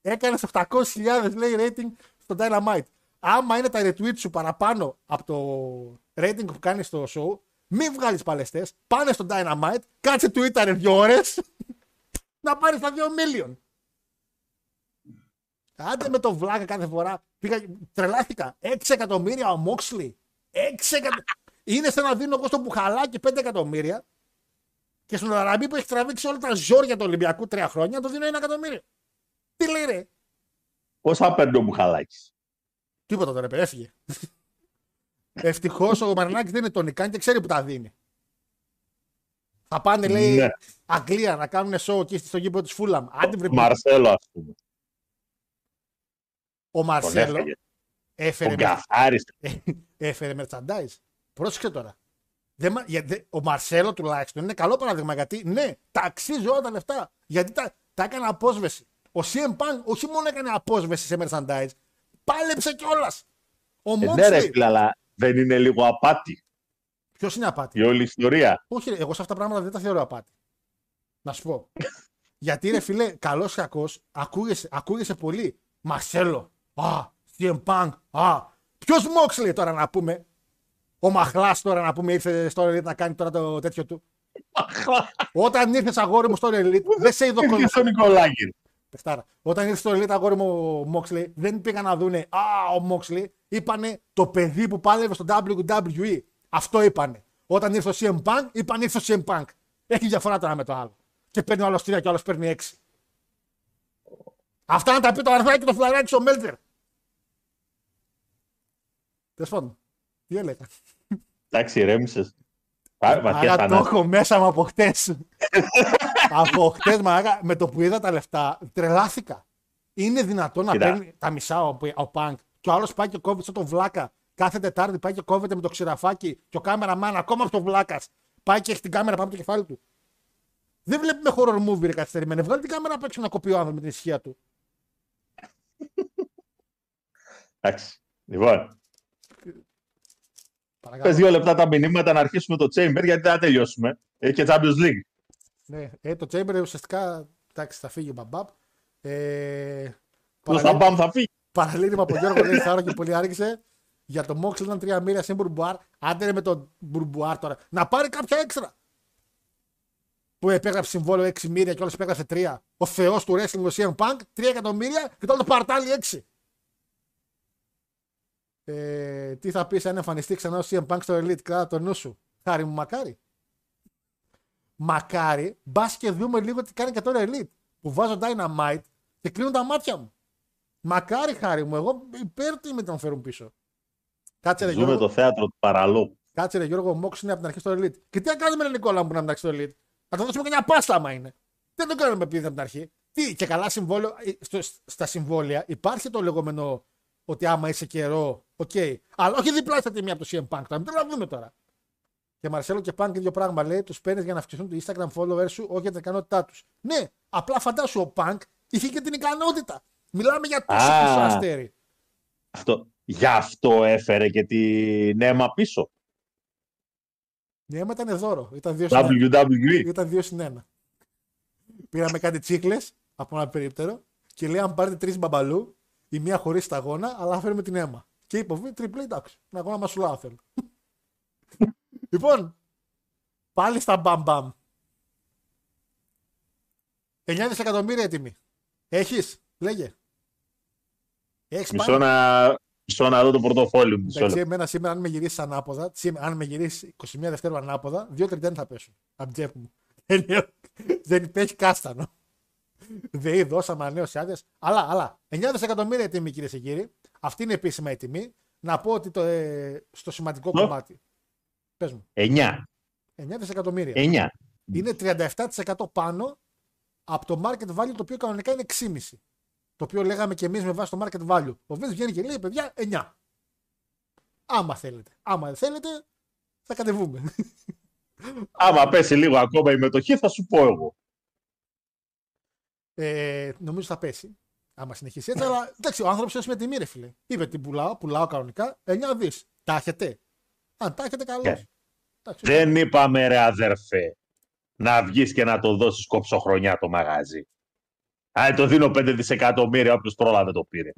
έκανες 800.000 λέει rating στο Dynamite. Άμα είναι τα retweet σου παραπάνω από το rating που κάνεις στο show, Μην βγάλεις παλαιστές. Πάνε στο Dynamite. Κάτσε Twitter δύο ώρες. να πάρεις τα 2 million. Άντε με το βλάκα κάθε φορά. Πήγα, τρελάθηκα. 6 εκατομμύρια ο Μόξλι. 6 εκατομμύρια. Είναι σαν να δίνω εγώ στο Μπουχαλάκι 5 εκατομμύρια και στον Αραμπί που έχει τραβήξει όλα τα ζόρια του Ολυμπιακού τρία χρόνια το δίνω 1 εκατομμύριο. Τι λέει ρε; Πόσα παίρνει ο Μπουχαλάκης; Τίποτα τώρα, παιδί, έφυγε. Ευτυχώς ο Μαρινάκης δεν είναι τον Ικάν και ξέρει που τα δίνει. Θα πάνε, λέει, Ναι. Αγγλία να κάνουν σοου εκεί στο γήπεδο της Φούλαμ. Άντε βρε, Ο Μαρσέλο, ας πούμε. Ο Τον Μαρσέλο έφαγε. έφερε, Τον καθάρισε. έφερε merchandise. Πρόσεξε τώρα. Δεν, μα- για- δε- ο Μαρσέλο τουλάχιστον είναι καλό παράδειγμα γιατί ναι, τα αξίζει όλα τα λεφτά. Γιατί τα, τα έκανε απόσβεση. Ο CM Punk όχι μόνο έκανε απόσβεση σε merchandise, πάλεψε κιόλας. Ο Ε, ναι, ρε Moxley. φίλε, αλλά δεν είναι λίγο απάτη Ποιος είναι απάτη; η όλη ιστορία. Όχι, ρε, εγώ σε αυτά τα πράγματα δεν τα θεωρώ απάτη. Να σου πω. Γιατί ρε φίλε, καλός ή κακός, ακούγεσαι, ακούγεσαι πολύ. Μαρσέλο. Α, CM Punk. Α, ποιος Moxley τώρα να πούμε; Ο Μαχλάς τώρα να πούμε ήρθε στο Elite να κάνει τώρα το τέτοιο του. Όταν ήρθες αγόρι μου στο Elite, δεν σε είδω Τι κολλητό. στον Νικολάκης. Πεχτάρα. Όταν ήρθε στο Elite αγόρι μου ο Moxley, δεν πήγαν να δούνε Α, ο Moxley. Είπανε το παιδί που πάλευε στο WWE. Αυτό είπανε. Όταν ήρθε ο CM Punk, είπαν ήρθε ο CM Punk. Έχει διαφορά τώρα με το άλλο. Και παίρνει ο άλλος τρία και ο άλλος παίρνει έξι. Αυτά να τα πει το αρθάκι το φλαράκι στο Μέλτερ. Τέλος πάντων. Τι έλεγα. Εντάξει, ηρέμησες. Βαθιά Άρα το θανάση. έχω μέσα μου από χτες. από χτες, με το που είδα τα λεφτά, τρελάθηκα. Είναι δυνατόν να Κοίτα. παίρνει τα μισά ο, ο Πανκ και ο άλλος πάει και κόβεται σαν τον Βλάκα. Κάθε Τετάρτη πάει και κόβεται με το ξηραφάκι και ο κάμεραμαν ακόμα από τον Βλάκας πάει και έχει την κάμερα πάνω από το κεφάλι του. Δεν βλέπουμε horror movie ρε καθυστερημένη. Βγάλε την κάμερα απ' έξω να κοπεί ο άνθρωπος με την ησυχία του. Εντάξει. Λοιπόν, Παρακαλώ. πες δύο λεπτά τα μηνύματα να αρχίσουμε το Chamber γιατί δεν θα τελειώσουμε. Έχει και Champions League. Ναι, ε, το Chamber ουσιαστικά εντάξει, θα φύγει το μπαμ μπαμ. Ε, Πώς θα πάμε, θα φύγει. Παραλήρημα από Γιώργο λέει Θάρο και πολύ άργησε. Για το Μόξ ήταν τρία μύρια σε πουρμπουάρ. Άντε ρε με το πουρμπουάρ τώρα. Να πάρει κάποια έξτρα. Που επέγραψε συμβόλαιο 6 μοίρια και όλος επέγραψε 3. Ο Θεός του wrestling ο CM Punk 3 εκατομμύρια και τώρα το παρτάλι 6. Ε, τι θα πεις αν εμφανιστεί ξανά ο CM Punk στο Elite, κράτα το νου σου. Χάρη μου, μακάρι. Μακάρι, μπας και δούμε λίγο τι κάνει και τώρα Elite. Που βάζω Dynamite και κλείνουν τα μάτια μου. Μακάρι χάρη μου, εγώ υπέρ τι με τον φέρουν πίσω. Κάτσε ρε, Ζούμε Γιώργο, το θέατρο του παραλόγου. κάτσε ρε Γιώργο, ο Μόξ είναι από την αρχή στο Elite. Και τι να κάνουμε ρε Νικόλα μου που να είναι στο Elite; Να το δώσουμε και μια πάστα άμα είναι. Δεν το κάνουμε επειδή είναι από την αρχή. Τι, και καλά συμβόλαιο, ε, στο, στα συμβόλαια υπάρχει το λεγόμενο ότι άμα είσαι καιρό, οκ. Αλλά όχι διπλάσια τιμή από το CM Punk. Τώρα, μην το δούμε τώρα. Και Μαρσέλο και Punk ίδιο πράγμα λέει: Τους παίρνεις για να αυξηθούν το Instagram followers σου, όχι για την ικανότητά τους. Ναι, απλά φαντάσου ο Punk είχε και την ικανότητα. Μιλάμε για τόσο Α. πίσω αστέρι. Αυτό. Γι' αυτό έφερε και την αίμα πίσω. Ναι, άμα ήταν δώρο. Ήταν δύο συν ένα. WWE. Ήταν δύο συν ένα. Πήραμε κάτι τσίκλε από ένα περίπτερο και λέει: Αν πάρετε τρεις μπαμπαλού, η μία χωρίς σταγόνα, αλλά φέρουμε την αίμα. Και είπε: «Β, Τριπλή, εντάξει. Να αγώνα μασουλά θέλω. λοιπόν, πάλι στα μπαμ μπαμ. 9 δισεκατομμύρια η τιμή. Έχεις, λέγε. Έχεις Μισό να, μισό να δω το πορτοφόλι μου. μισό Εντάξει, λεπτό. εμένα σήμερα αν με γυρίσεις ανάποδα, σήμερα, αν με γυρίσεις 21 Δευτέρου ανάποδα, 2-30 θα πέσουν. Από την τσέπη μου. Δεν είναι- Δεν υπέχει κάστανο. ΔΕΗ δώσαμε ανανέωση άδειε. Αλλά, αλλά, 9 δισεκατομμύρια η τιμή κυρίες και κύριοι. Αυτή είναι επίσημα η τιμή. Να πω ότι το, ε, στο σημαντικό Ναι. κομμάτι. Πες μου. 9. 9 δισεκατομμύρια. 9. Είναι 37% πάνω από το market value το οποίο κανονικά είναι 6,5. Το οποίο λέγαμε και εμείς με βάση το market value. Ο Vince βγαίνει και λέει: Παιδιά, 9. Άμα θέλετε. Άμα δεν θέλετε, θα κατεβούμε. Άμα πέσει λίγο ακόμα η μετοχή, θα σου πω εγώ. Ε, νομίζω θα πέσει. Άμα συνεχίσει έτσι, αλλά εντάξει, ο άνθρωπος έστω με τιμή, ρε φίλε. Είπε την πουλάω, πουλάω κανονικά 9 δις. Τα έχετε; Αν τα έχετε, καλώς. Ε, Δεν είπαμε ρε αδερφέ να βγεις και να το δώσεις κόψω χρονιά το μαγάζι. Αν το δίνω 5 δισεκατομμύρια όποιος πρόλαβε το πήρε.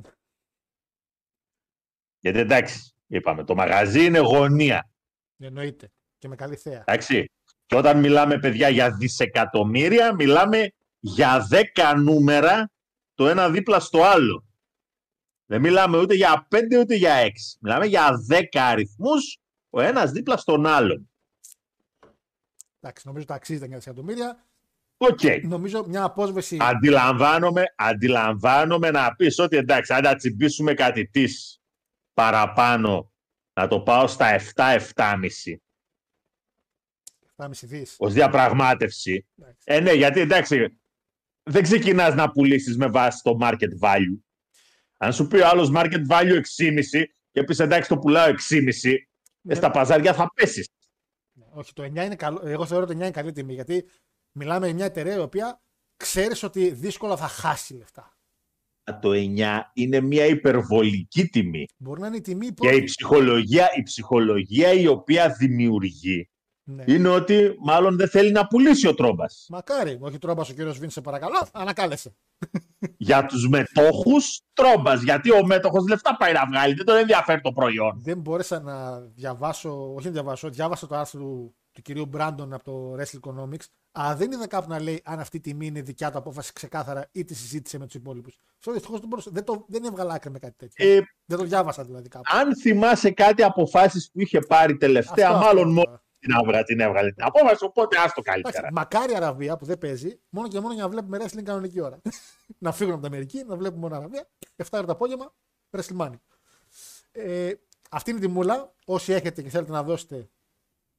Γιατί εντάξει, είπαμε, το μαγαζί είναι γωνία. Εννοείται. Και με καλή θέα. Εντάξει. Και όταν μιλάμε, παιδιά, για δισεκατομμύρια, μιλάμε για 10 νούμερα το ένα δίπλα στο άλλο. Δεν μιλάμε ούτε για 5 ούτε για 6. Μιλάμε για 10 αριθμούς ο ένας δίπλα στον άλλον. Εντάξει, νομίζω τα αξίζει τα 9 δισεκατομμύρια. Οκ. Νομίζω μια απόσβεση. Αντιλαμβάνομαι, αντιλαμβάνομαι να πεις ότι εντάξει, αν τα τσιμπήσουμε κάτι της παραπάνω, να το πάω στα 7-7,5 7,5 δις. ως διαπραγμάτευση. Ε, ναι, γιατί εντάξει, δεν ξεκινάς να πουλήσεις με βάση το market value. Αν σου πει ο άλλος market value 6,5 και πεις εντάξει το πουλάω 6,5, ε, στα παζάρια θα πέσεις. Όχι, το 9 είναι καλό. Εγώ θεωρώ ότι το 9 είναι καλή τιμή γιατί μιλάμε για μια εταιρεία η οποία ξέρεις ότι δύσκολα θα χάσει λεφτά. Το 9 είναι μια υπερβολική τιμή. Μπορεί να είναι η τιμή Και η πρώτη. ψυχολογία, η ψυχολογία η οποία δημιουργεί Ναι. είναι ότι μάλλον δεν θέλει να πουλήσει ο Τρόμπας. Μακάρι. Όχι τρόμπα ο κύριος Βίν, σε παρακαλώ. Ανακάλεσε. Για τους μετόχους Τρόμπας. Γιατί ο μέτοχος λεφτά πάει να βγάλει. Δεν τον ενδιαφέρει το προϊόν. Δεν μπόρεσα να διαβάσω, όχι να διαβάσω, διάβασα το άρθρο του, του κυρίου Μπράντον από το Wrestle Economics, αλλά δεν είδα κάπου να λέει αν αυτή η τιμή είναι δικιά του απόφαση ξεκάθαρα ή τη συζήτησε με τους υπόλοιπους. Αυτό δυστυχώς δεν, μπορούσα- δεν, το, δεν έβγαλα άκρη με κάτι τέτοιο. Ε, δεν το διάβασα δηλαδή κάπου. αν θυμάσαι κάτι αποφάσεις που είχε πάρει τελευταία, Αυτό, μάλλον αυτό, μόνο αυτό. Την, έβγα, την έβγαλε την απόφαση, οπότε άστο Εντάξει, καλύτερα. μακάρι η Αραβία που δεν παίζει, μόνο και μόνο για να βλέπουμε wrestling κανονική ώρα. να φύγουν από την Αμερική, να βλέπουμε μόνο Αραβία. 7 ώρα το απόγευμα, WrestleMania. Ε, αυτή είναι η τιμούλα. Όσοι έχετε και θέλετε να δώσετε,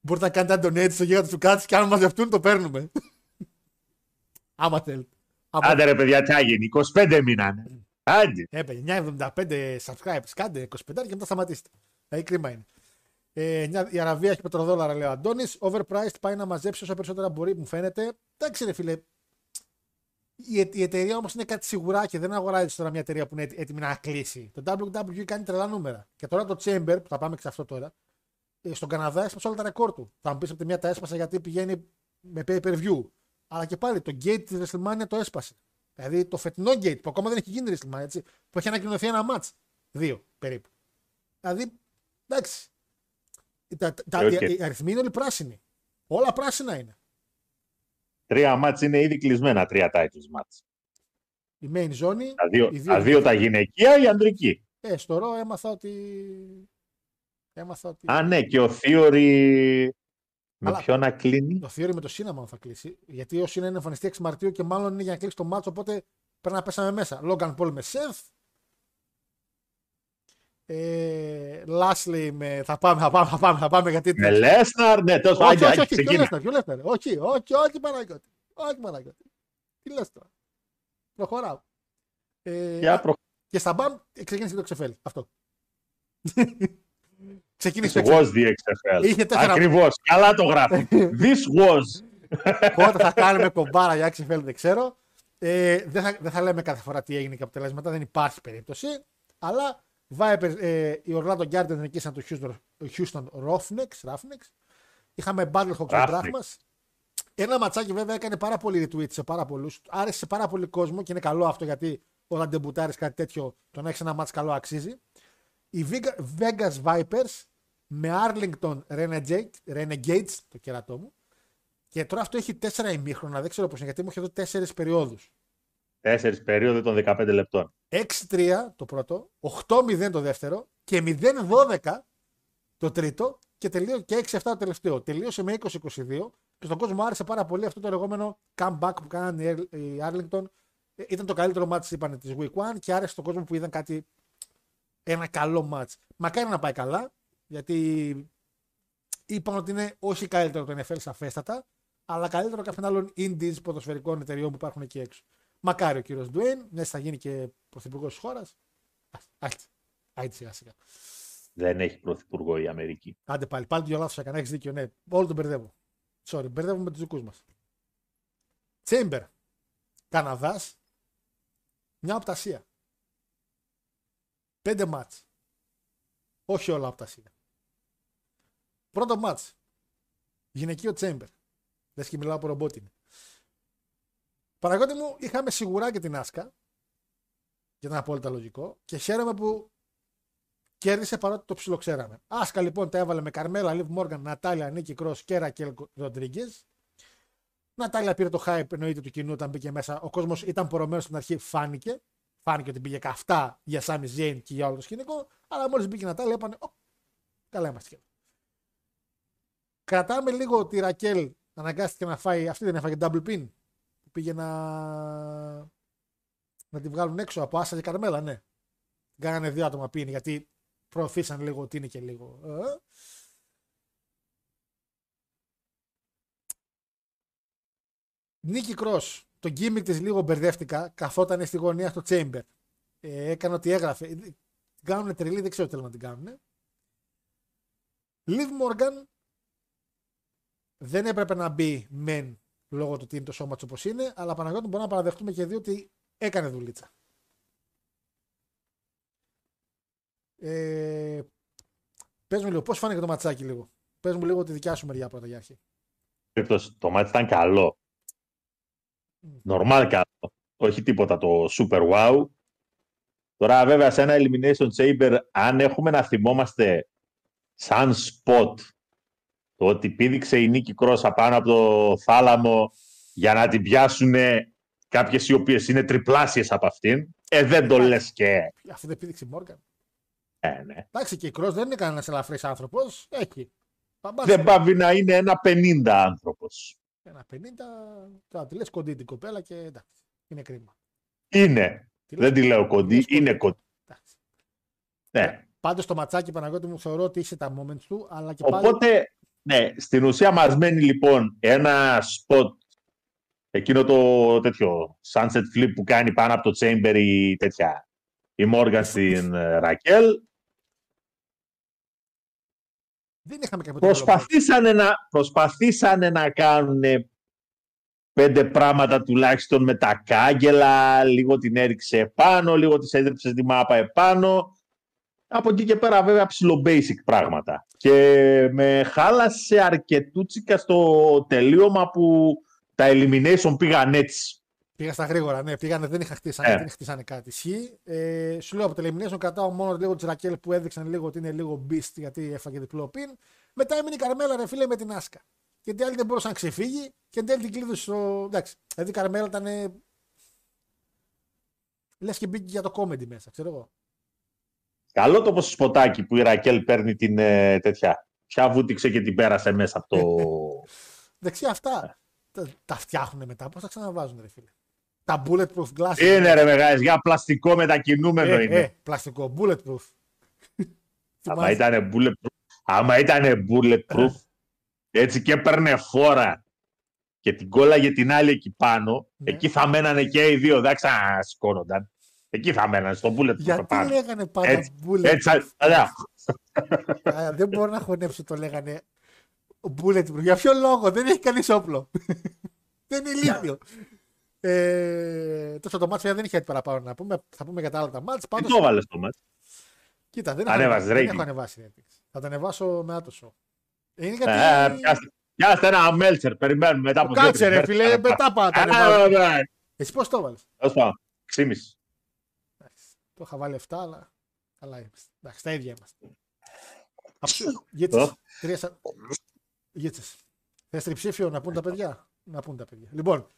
μπορείτε να κάνετε donate στο γίγαντα του Κάτση και αν μαζευτούν το παίρνουμε. Άμα θέλετε. Άμα- Άντε ρε παιδιά, τι έγινε, 25 μήνανε. Άντε. Ε, παιδιά, 9,75 subscribers. Κάντε 25 και μετά σταματήστε. Δηλαδή κρίμα είναι. Ε, μια- η Αραβία έχει πετροδόλαρα, λέει ο Αντώνης. Overpriced πάει να μαζέψει όσο περισσότερα μπορεί, μου φαίνεται. Εντάξει, ρε φίλε. Η, ε- η εταιρεία όμως είναι κάτι σιγουρά και δεν αγοράζει τώρα μια εταιρεία που είναι έτοι- έτοιμη να κλείσει. Το WWE κάνει τρελά νούμερα. Και τώρα το Chamber, που θα πάμε και σε αυτό τώρα, ε, στον Καναδά έσπασε όλα τα ρεκόρ του. Θα μου πεις από τη μία τα έσπασε γιατί πηγαίνει με pay per view. Αλλά και πάλι το gate της WrestleMania το έσπασε. Δηλαδή το φετινό gate που ακόμα δεν έχει γίνει WrestleMania, έτσι, που έχει ανακοινωθεί ένα match. Δύο περίπου. Δηλαδή, εντάξει. Τα, τα, Ε, οκ. οι, οι αριθμοί είναι όλοι πράσινοι. Όλα πράσινα είναι. Τρία ματς είναι ήδη κλεισμένα, τρία title match. Η main ζώνη. Τα δύο, οι τα, δύο τα γυναικεία, η ανδρική. Ε, στο Raw έμαθα ότι. Έμαθα ότι. Α, ναι, και ο Theory με Αλλά- ποιον να κλείνει; Το Theory με το Σίναμα θα κλείσει. Γιατί ο Σίνα είναι εμφανιστεί 6 Μαρτίου και μάλλον είναι για να κλείσει το μάτσο. Οπότε πρέπει να πέσαμε μέσα. Logan Paul με Seth. Ε, Lastly με. Θα πάμε, θα πάμε, θα πάμε, θα πάμε γιατί. Με Λέσναρ, ναι, τέλος όχι, πάντων, όχι, άντε, όχι, ποιο ξεκίνα. Λέσναρ, ποιο Λέσναρ. Όχι, όχι, όχι, Παναγιώτη. Όχι, Παναγιώτη. Τι λες τώρα. Προχωράω. Ε, Για προ... Και στα μπαμ ε, ξεκίνησε και το XFL. Αυτό. ξεκίνησε το This XFL. was the XFL. Είχε τέσσερα- Ακριβώς, καλά το γράφει. This was. Πότε θα κάνουμε κομπάρα για XFL δεν ξέρω. Ε, δεν, θα, δεν θα λέμε κάθε φορά τι έγινε και αποτελέσματα, δεν υπάρχει περίπτωση. Αλλά Vipers, ε, οι Orlando Guardians νικήσαν το Houston, Houston Roughnecks, Roughnecks. Είχαμε Battlehawks με Roughnecks. Drachmas. Ένα ματσάκι βέβαια έκανε πάρα πολύ retweet σε πάρα πολλούς. Άρεσε σε πάρα πολύ κόσμο και είναι καλό αυτό γιατί όταν ντεμπουτάρει κάτι τέτοιο, το να έχεις ένα μάτς καλό αξίζει. Οι Vega- Vegas Vipers με Arlington Renegade, Renegades, το κερατό μου, και τώρα αυτό έχει τέσσερα ημίχρονα, δεν ξέρω πώς είναι, γιατί μου έχει εδώ τέσσερις περιόδους. Τέσσερις περίοδοι των 15 λεπτών. 6-3 το πρώτο, 8-0 το δεύτερο και 0-12 το τρίτο και, τελείω, και 6-7 το τελευταίο. Τελείωσε με 20-22 και στον κόσμο άρεσε πάρα πολύ αυτό το λεγόμενο comeback που κάνανε οι Arl- οι Arlington. Ε, Ήταν το καλύτερο match, είπανε, της Week 1 και άρεσε στον κόσμο που είδαν κάτι, ένα καλό match. Μακάρι να πάει καλά, γιατί είπαν ότι είναι όχι καλύτερο το NFL σαφέστατα, αλλά καλύτερο κάποιων άλλων indies ποδοσφαιρικών εταιριών που υπάρχουν εκεί έξω. Μακάρι ο κύριος Ντουέιν, μιας θα γίνει και πρωθυπουργός της χώρας. Άιτε, άιτε σιγά σιγά. Δεν έχει πρωθυπουργό η Αμερική. Άντε πάλι, πάλι το λάθο έκανα. Έχεις δίκιο, ναι. Όλο τον μπερδεύω. Sorry, μπερδεύω με τους δικούς μας. Τσέιμπερ. Καναδάς. Μια οπτασία. Πέντε μάτς. Όχι όλα οπτασία. Πρώτο μάτς. Γυναικείο Τσέιμπερ. Λες και μιλάω από ρομπότ είναι. Παραγώτη μου, είχαμε σιγουρά και την Άσκα. Και ήταν απόλυτα λογικό. Και χαίρομαι που κέρδισε παρότι το ψιλοξέραμε. Άσκα λοιπόν τα έβαλε με Καρμέλα, Λιβ Μόργαν, Νατάλια, Νίκη Κρός και Ρακέλ Ροντρίγκες. Νατάλια πήρε το hype εννοείται του κοινού όταν μπήκε μέσα. Ο κόσμος ήταν πορωμένος στην αρχή, φάνηκε. Φάνηκε ότι πήγε καυτά για Σάμι Ζέιν και για όλο το σκηνικό. Αλλά μόλις μπήκε η Νατάλια, είπανε, Ω, καλά είμαστε. Κρατάμε λίγο τη Ρακέλ, αναγκάστηκε να φάει, αυτή δεν έφαγε double pin. Που πήγε να, να τη βγάλουν έξω από Άσα και Καρμέλα, ναι. Κάνανε δύο άτομα πίνη γιατί προωθήσαν λίγο ότι είναι και λίγο. Ε. Νίκη Κρος. Το gimmick της λίγο μπερδεύτηκα. Καθόταν στη γωνία στο Chamber. Ε, έκανε ό,τι έγραφε. Την κάνουν τρελή, δεν ξέρω τι θέλουν να την κάνουν. Λιβ Μόργαν δεν έπρεπε να μπει μεν λόγω του ότι είναι το σώμα του όπως είναι, αλλά Παναγιώτη μπορούμε να παραδεχτούμε και δύο ότι έκανε δουλίτσα. Ε, πες μου λίγο, πώς φάνηκε το ματσάκι λίγο; Πες μου λίγο τη δικιά σου μεριά πρώτα για αρχή. Το μάτι ήταν καλό. Νορμάλ καλό. Όχι τίποτα το super wow. Τώρα βέβαια σε ένα Elimination Chamber αν έχουμε να θυμόμαστε σαν spot το ότι πήδηξε η Νίκη Κρόσα πάνω από το θάλαμο για να την πιάσουν κάποιες οι οποίες είναι τριπλάσιες από αυτήν, ε, δεν το λες και... Αυτό δεν πήδηξε η Μόργαν. Ε, ναι. Εντάξει και η Κρός δεν είναι κανένας ελαφρύς άνθρωπος. Έχει. Δεν πάβει να είναι ένα 50 άνθρωπος. Ένα 50. Τώρα τη λες κοντή την κοπέλα και εντάξει. Είναι κρίμα. Είναι. δεν τη λέω κοντή, είναι κοντή. Ναι. Πάντως το ματσάκι Παναγιώτη μου θεωρώ ότι είσαι τα moments του. Αλλά και Οπότε, πάλι... ναι, στην ουσία μας μένει λοιπόν ένα spot εκείνο το τέτοιο sunset flip που κάνει πάνω από το chamber η τέτοια η Μόργαν στην ε, Ρακέλ δεν είχαμε κάποιο προσπαθήσανε να, προσπαθήσανε να κάνουν πέντε πράγματα τουλάχιστον με τα κάγκελα, λίγο την έριξε επάνω, λίγο της έδρεψε τη μάπα επάνω. Από εκεί και πέρα βέβαια ψηλό basic πράγματα. Και με χάλασε αρκετούτσικα στο τελείωμα που τα elimination πήγαν έτσι. Πήγα στα γρήγορα, ναι. Πήγανε, δεν είχα χτίσανε, ε. δεν χτίσανε κάτι. Ισχύει. Ε, σου λέω από το elimination κρατάω μόνο λίγο τη Ρακέλ που έδειξαν λίγο ότι είναι λίγο beast γιατί έφαγε διπλό πιν. Μετά έμεινε η Καρμέλα ρε φίλε με την Άσκα. Και εν τέλει δεν μπορούσε να ξεφύγει και εν τέλει την κλείδωσε στο. Εντάξει. Δηλαδή η Καρμέλα ήταν. Λες και μπήκε για το comedy μέσα, ξέρω εγώ. Καλό το σποτάκι που η Ρακέλ παίρνει την ε, τέτοια. Ποια βούτυξε και την πέρασε μέσα από το. Δεξιά αυτά. Τα, τα φτιάχνουν μετά. Πώς τα ξαναβάζουν, ρε φίλε; Τα bulletproof glass. Είναι ρε μεγάλες, για πλαστικό μετακινούμενο ε, είναι. Ε, πλαστικό, bulletproof. Άμα ήταν bulletproof, άμα ήταν bulletproof έτσι και έπαιρνε φόρα και την κόλλαγε την άλλη εκεί πάνω, ναι. εκεί θα μένανε και οι δύο, δεν ξανασκόνονταν. Εκεί θα μένανε, στο bulletproof Γιατί πάνω. λέγανε πάντα έτσι, bulletproof. Έτσι, δεν μπορώ να χωνέψω το λέγανε bulletproof. Για ποιο λόγο, δεν έχει κανείς όπλο. δεν είναι ηλίθιο. Ε, τόσο το μάτσο δεν είχε κάτι παραπάνω να πούμε. Θα πούμε για τα άλλα τα μάτς. Πάντως... Τι το έβαλες το μάτς; Κοίτα, δεν, Ανέβασε, δεν έχω ανεβάσει ratings. Θα τα ανεβάσω με άτοσο. Είναι γιατί... Ε, πιάστε, ένα μέλτσερ, περιμένουμε μετά από Κάτσε ρε φίλε, μετά πάτε. Εσύ πώς το έβαλες; Ως πάω, 6,5. Το είχα βάλει 7, αλλά καλά είμαστε. Εντάξει, τα ίδια είμαστε. Γίτσες. Γίτσες. Θες τριψήφιο να πούν τα παιδιά; Να πούν τα παιδιά. Λοιπόν,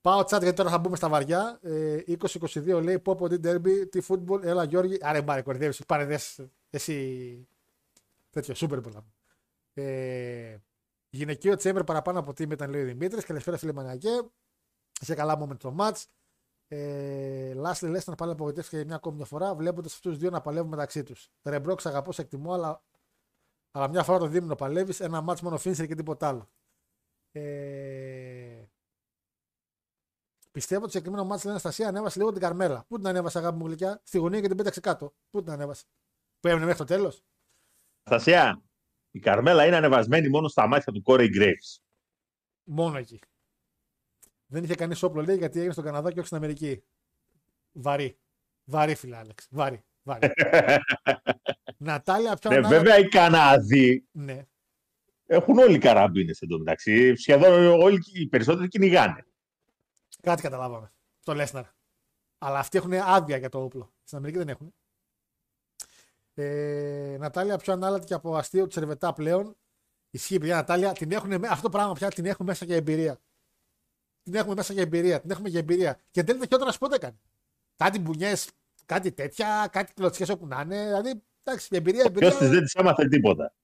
Πάω chat γιατί τώρα θα μπούμε στα βαριά. Ε, 20-22 λέει πω πω τι derby, τι football, έλα Γιώργη. Άρε μπάρε κορυδεύεις, πάρε δες εσύ τέτοιο, σούπερ πολλά. Ε, γυναικείο τσέμπερ παραπάνω από τι ήταν λέει ο Δημήτρης. Καλησπέρα φίλε Μανιακέ. Είσαι καλά μου με το match. Ε, Λάσλι λες να πάλι απογοητεύτηκε μια ακόμη μια φορά βλέποντας αυτούς του δύο να παλεύουν μεταξύ τους. Ρεμπρόξ αγαπώ, σε εκτιμώ, αλλά, αλλά μια φορά το δίμηνο παλεύεις. Ένα μάτς μόνο φίνσερ και τίποτα άλλο. Ε, Πιστεύω ότι το συγκεκριμένο μάτι στην Αναστασία ανέβασε λίγο την Καρμέλα. Πού την ανέβασε, αγάπη μου γλυκιά, στη γωνία και την πέταξε κάτω. Πού την ανέβασε; Που έμεινε μέχρι το τέλος; Αναστασία, η Καρμέλα είναι ανεβασμένη μόνο στα μάτια του Κόρεϊ Graves. Μόνο εκεί. Δεν είχε κανείς όπλο λέει γιατί έγινε στον Καναδά και όχι στην Αμερική. Βαρύ. Βαρύ, φίλε Άλεξ. Βαρύ. Βαρύ. Νατάλια, πια. Ναι, βέβαια οι Καναδοί ναι. έχουν όλοι καραμπίνε εντωμεταξύ. Σχεδόν όλοι οι περισσότεροι κυνηγάνε. Κάτι καταλάβαμε. Το Λέσναρ. Αλλά αυτοί έχουν άδεια για το όπλο. Στην Αμερική δεν έχουν. Ε, Νατάλια πιο ανάλατη και από αστείο του Σερβετά πλέον. Ισχύει, παιδιά, Νατάλια, την έχουν, με- αυτό το πράγμα πια την έχουμε μέσα για εμπειρία. Την έχουμε μέσα για εμπειρία. Την έχουμε για εμπειρία. Και δεν είναι χειρότερα πότε έκανε. Κάτι μπουνιές, κάτι τέτοια, κάτι κλωτσιές όπου να είναι. Δηλαδή, εντάξει, η εμπειρία, Ποιο εμπειρία. τη δεν της έμαθε τίποτα.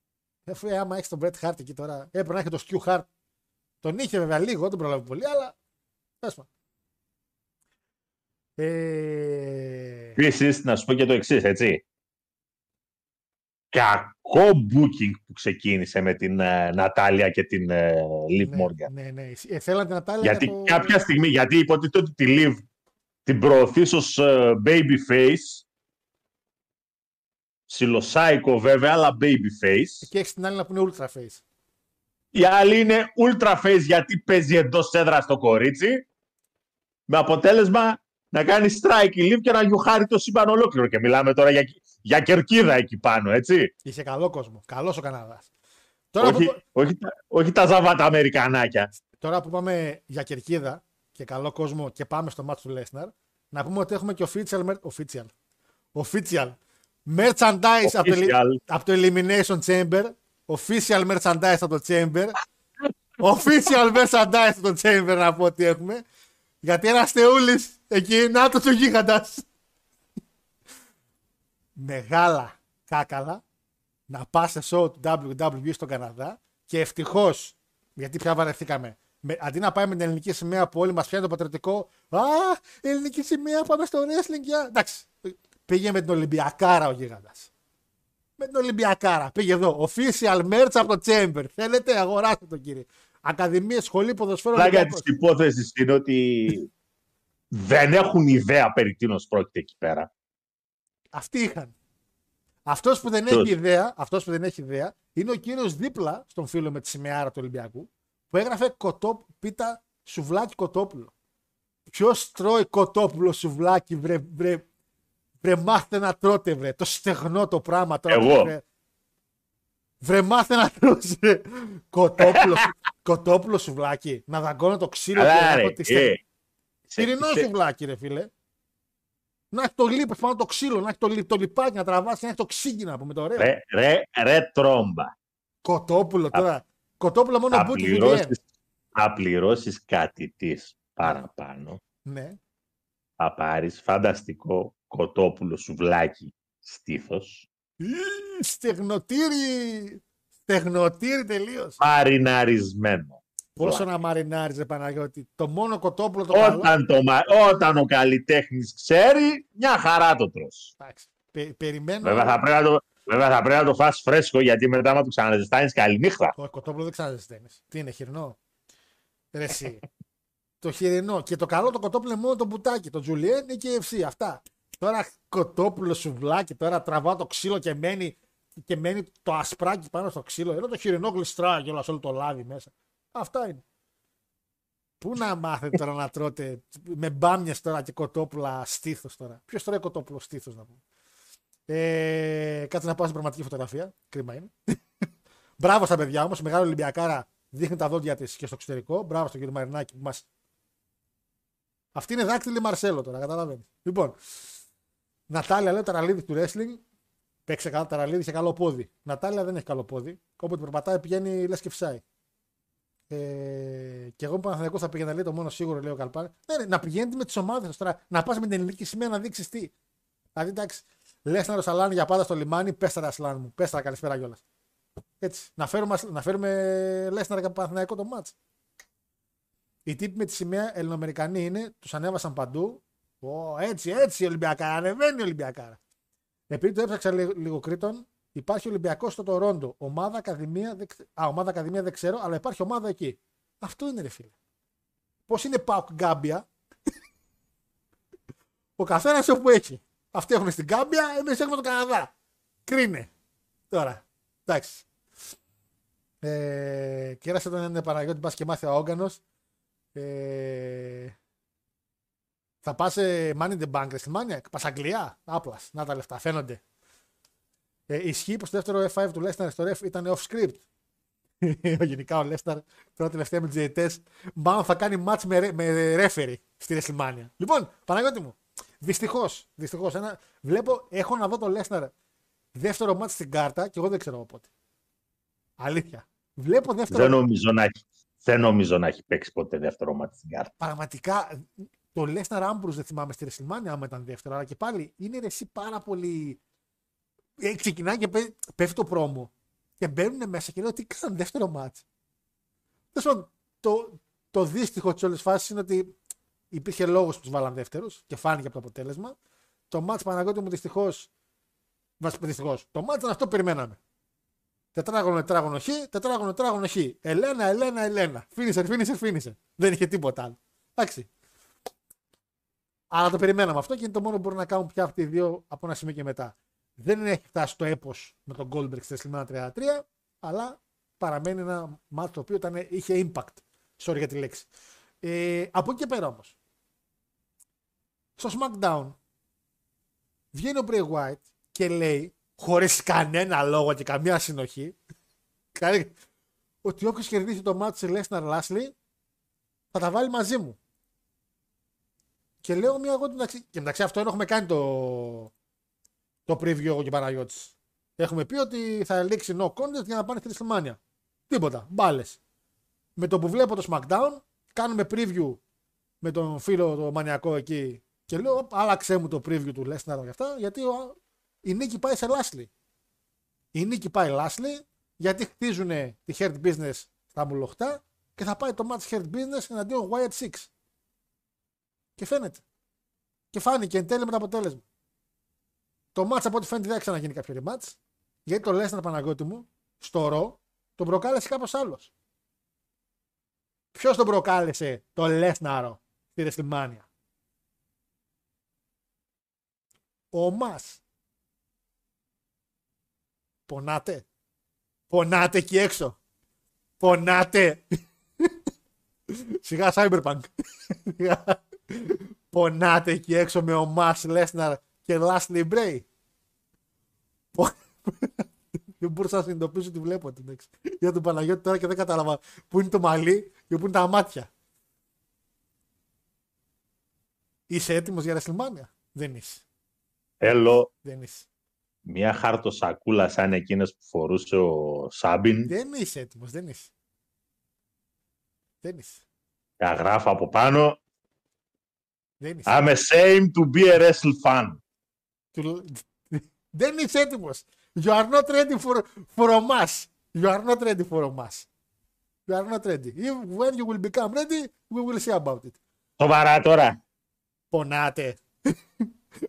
Εφού άμα έχεις τον Bret Hart εκεί τώρα, έπρεπε να έχει το Stu Hart. Τον είχε βέβαια λίγο, δεν τον προλάβει πολύ, αλλά. Τέλος πάντων. Ε... Επίση, να σου πω και το εξής, έτσι. Κακό booking που ξεκίνησε με την ε, Νατάλια και την ε, Liv ναι, Morgan. ναι, ναι. Ε, θέλαν την Νατάλια Γιατί για το... κάποια στιγμή, γιατί υποτίθεται ότι τη Liv την προωθείς ως ε, baby face, ψιλοσάικο βέβαια, αλλά baby face. Και έχεις την άλλη να πούνε ultra face. Η άλλη είναι ultra face γιατί παίζει εντός έδρας στο κορίτσι. Με αποτέλεσμα να κάνει strike η Liv και να γιουχάρει το σύμπαν ολόκληρο. Και μιλάμε τώρα για, για κερκίδα εκεί πάνω, έτσι. Είχε καλό κόσμο. Καλός ο Καναδάς. Τώρα, όχι, που, όχι, τα- όχι τα ζαβάτα Αμερικανάκια. τώρα που πάμε για κερκίδα και καλό κόσμο και πάμε στο μάτσο του Λέσναρ, να πούμε ότι έχουμε και official, mer- official, official merchandise από το, Official. από το Elimination Chamber. Official merchandise από το Chamber. official merchandise από το Chamber να πω ότι έχουμε. Γιατί ένας θεούλης εκεί, να το ο γίγαντας. Μεγάλα κάκαλα να πας σε show του WWE στον Καναδά και ευτυχώς, γιατί πια βαρεθήκαμε. Με, αντί να πάμε με την ελληνική σημαία που όλοι μας πιάνει το πατριωτικό, Α, ελληνική σημαία, πάμε στο wrestling. Για... Εντάξει, πήγε με την Ολυμπιακάρα ο γίγαντας. Με την Ολυμπιακάρα. Πήγε εδώ. Official merch από το Chamber. Θέλετε, αγοράστε το κύριε. Ακαδημία, σχολή, ποδοσφαίρου. Πλάκα Ολυμπιακός. της υπόθεσης είναι ότι δεν έχουν ιδέα περί τίνος πρόκειται εκεί πέρα. Αυτοί είχαν. Αυτός που δεν Ποιος; έχει ιδέα, αυτός που δεν έχει ιδέα, είναι ο κύριος δίπλα στον φίλο με τη σημαίαρα του Ολυμπιακού, που έγραφε κοτό, πίτα σουβλάκι κοτόπουλο. Ποιος τρώει κοτόπουλο σουβλάκι, βρε, βρε, βρε μάθε να τρώτε, βρε. Το στεγνό το πράγμα τώρα. Εγώ. Βρε, βρε μάθε να τρώτε, βρε. Κοτόπουλο, σου- κοτόπουλο σουβλάκι. Να δαγκώνω το ξύλο και να Αλλά ρε, έχω τη στεγνή. ε, σε- Πυρηνό σε- σουβλάκι, ρε φίλε. Να έχει το λίπο πάνω το ξύλο, να έχει το, λι- το λιπάκι να τραβάσει, να έχει το ξύγκι να πούμε το ωραίο. ρε, ρε, ρε τρόμπα. Κοτόπουλο τώρα. Κοτόπουλο μόνο Θα μπούτι πληρώσεις, δουλειέ. θα πληρώσεις κάτι της παραπάνω. Ναι. Θα πάρεις φανταστικό κοτόπουλο σουβλάκι στήθος, Ι, Στεγνοτήρι. Στεγνοτήρι τελείως. μαριναρισμένο. Πόσο να μαρινάριζε Παναγιώτη. Το μόνο κοτόπουλο το καλό. Όταν, το, μα- όταν ο καλλιτέχνης ξέρει, μια χαρά το τρως. Εντάξει, πε- περιμένω. Βέβαια θα πρέπει να το, βέβαια θα πρέπει να το φας φρέσκο γιατί μετά άμα το ξαναζεστάνεις καληνύχτα. Το κοτόπουλο δεν ξαναζεσταίνεις. Τι είναι, χοιρινό; Ρε εσύ. το χοιρινό. Και το καλό το κοτόπουλο είναι μόνο το μπουτάκι. Το τζουλιέν ή και FC. Αυτά. Τώρα κοτόπουλο σουβλάκι, τώρα τραβάω το ξύλο και μένει, και μένει το ασπράκι πάνω στο ξύλο. Ενώ το χοιρινό γλιστράει κιόλας όλο το λάδι μέσα. Αυτά είναι. Πού να μάθετε τώρα να τρώτε με μπάμιες τώρα και κοτόπουλα στήθος τώρα. Ποιος τρώει κοτόπουλο στήθος να πούμε. Ε, κάτσε να πάω στην πραγματική φωτογραφία. Κρίμα είναι. Μπράβο στα παιδιά όμως. Μεγάλη Ολυμπιακάρα δείχνει τα δόντια της και στο εξωτερικό. Μπράβο στον κύριο Μαρινάκη που μα. Αυτή είναι δάκτυλη Μαρσέλο τώρα, καταλαβαίνεις. Λοιπόν, Νατάλια λέει ο ταραλίδη του wrestling. Παίξε καλά ταραλίδη, είχε καλό πόδι. Νατάλια δεν έχει καλό πόδι. Όποτε περπατάει πηγαίνει λες και φυσάει. Ε, και εγώ που Παναθηναϊκός θα πήγαινα λέει το μόνο σίγουρο, λέει ο Καλπάρη. Ναι, ναι, να πηγαίνετε με τις ομάδες σας τώρα. Να πας με την ελληνική σημαία να δείξεις τι. Δηλαδή εντάξει, λες να ροσαλάνει για πάντα στο λιμάνι, πες τα Ασλάν μου. Πες τα καλησπέρα κιόλας. Έτσι. Να φέρουμε, να φέρουμε Λέσναρ και Παναθηναϊκό το μάτς. Οι τύποι με τη σημαία Ελληνοαμερικανοί είναι, τους ανέβασαν παντού. Ω, έτσι, έτσι Ολυμπιακάρα, ανεβαίνει η Ολυμπιακάρα. Επειδή το έψαξα λίγο, λίγο Κρήτον, υπάρχει Ολυμπιακός στο Τορόντο. Ομάδα Ακαδημία, δεν, ξε- α, ομάδα Ακαδημία δεν ξέρω, αλλά υπάρχει ομάδα εκεί. Αυτό είναι ρε φίλε. Πώς είναι Πάουκ Γκάμπια; Ο καθένας όπου έχει. Αυτοί έχουν στην Γκάμπια, εμείς έχουμε τον Καναδά. Κρίνε. Τώρα. Εντάξει. Ε, κέρασε τον έναν Παναγιώτη, πα και μάθει ο Όγκανος. Ε, θα πας σε Money in the Bank, στη Μάνια, πας Αγγλία. Άπλας. Να τα λεφτά, φαίνονται. Ε, ισχύει πως το δεύτερο F5 του Λέσναρ στο ref ήταν off script. Γενικά ο Λέσναρ τώρα τελευταία με τους διαιτητές, μάλλον θα κάνει match με, ρε- με referee στη WrestleMania. Λοιπόν, Παναγιώτη μου, δυστυχώς, δυστυχώς, ένα, βλέπω, έχω να δω το Λέσναρ δεύτερο μάτς στην κάρτα και εγώ δεν ξέρω πότε. Αλήθεια. Βλέπω δεύτερο. Δεν νομίζω να έχει, δεν νομίζω να έχει παίξει ποτέ δεύτερο μάτι στην κάρτα. Πραγματικά το Λέσναρ Άμπρους δεν θυμάμαι στη Ρεσιλμάνια άμα ήταν δεύτερο, αλλά και πάλι είναι ρε, εσύ πάρα πολύ. Ε, ξεκινάει και πέ- πέφτει το πρόμο και μπαίνουν μέσα και λέω τι κάνουν δεύτερο μάτς. Τέλος πάντων, το, το δύστιχο της όλης φάσης είναι ότι υπήρχε λόγος που τους βάλαν δεύτερους και φάνηκε από το αποτέλεσμα. Το μάτς Παναγιώτη μου δυστυχώς. Δυστυχώς. Το μάτς ήταν αυτό που περιμέναμε. Τετράγωνο, τετράγωνο χ, τετράγωνο, τετράγωνο χ. Ελένα, Ελένα, Ελένα. Φίνισερ, φίνισερ, φίνισερ. Δεν είχε τίποτα άλλο. Εντάξει. Αλλά το περιμέναμε αυτό και είναι το μόνο που μπορούν να κάνουν πια αυτοί οι δύο από ένα σημείο και μετά. Δεν έχει φτάσει το έπος με τον Goldberg στη WrestleMania 33, αλλά παραμένει ένα μάτι το οποίο ήταν, είχε impact. Sorry για τη λέξη. Ε, από εκεί και πέρα όμως. Στο SmackDown βγαίνει ο Bray Wyatt και λέει, χωρίς κανένα λόγο και καμία συνοχή, κάνει- ότι όποιος κερδίσει το μάτι Lesnar Lashley θα τα βάλει μαζί μου. Και λέω μια εγώ μεταξύ. Και μεταξύ αυτών έχουμε κάνει το, το preview εγώ και ο Παναγιώτης. Έχουμε πει ότι θα λήξει no contest για να πάνε στη WrestleMania. Τίποτα. Μπάλες. Με το που βλέπω το SmackDown, κάνουμε preview με τον φίλο το μανιακό εκεί και λέω, «Οπ, άλλαξε μου το preview του Lesnar και αυτά, γιατί ο- η νίκη πάει σε Lashley. Η νίκη πάει Lashley, γιατί χτίζουν τη Hurt Business στα μουλοχτά και θα πάει το match Hurt Business εναντίον Wyatt 6. Και φαίνεται. Και φάνηκε εν τέλει με το αποτέλεσμα. Το match από ό,τι φαίνεται δεν θα ξαναγίνει κάποιο rematch. Γιατί το Lesnar Παναγιώτη μου, στο ρο, τον προκάλεσε κάπως άλλος. Ποιος τον προκάλεσε το Lesnar στη WrestleMania; Ο Μας. Πονάτε. Πονάτε εκεί έξω. Πονάτε. Σιγά Cyberpunk. Πονάτε εκεί έξω με ο Μας Λέσναρ και Lastly Bray. Πο- Δεν μπορούσα να συνειδητοποιήσω τι βλέπω. εντάξει. Για τον Παναγιώτη τώρα και δεν κατάλαβα πού είναι το μαλλί και πού είναι τα μάτια. Είσαι έτοιμος για WrestleMania; Δεν είσαι. Θέλω Δεν είσαι. μια χάρτο σακούλα σαν εκείνες που φορούσε ο Σάμπιν. Δεν είσαι έτοιμος. Δεν είσαι. Δεν είσαι. Και γράφω από πάνω Δεν είσαι. I'm ashamed to be a wrestle fan. Του- Δεν είσαι έτοιμος. You are not ready for, for a mass. You are not ready for a mass. You are not ready. If, when you will become ready, we will see about it. Σοβαρά τώρα. Πονάτε.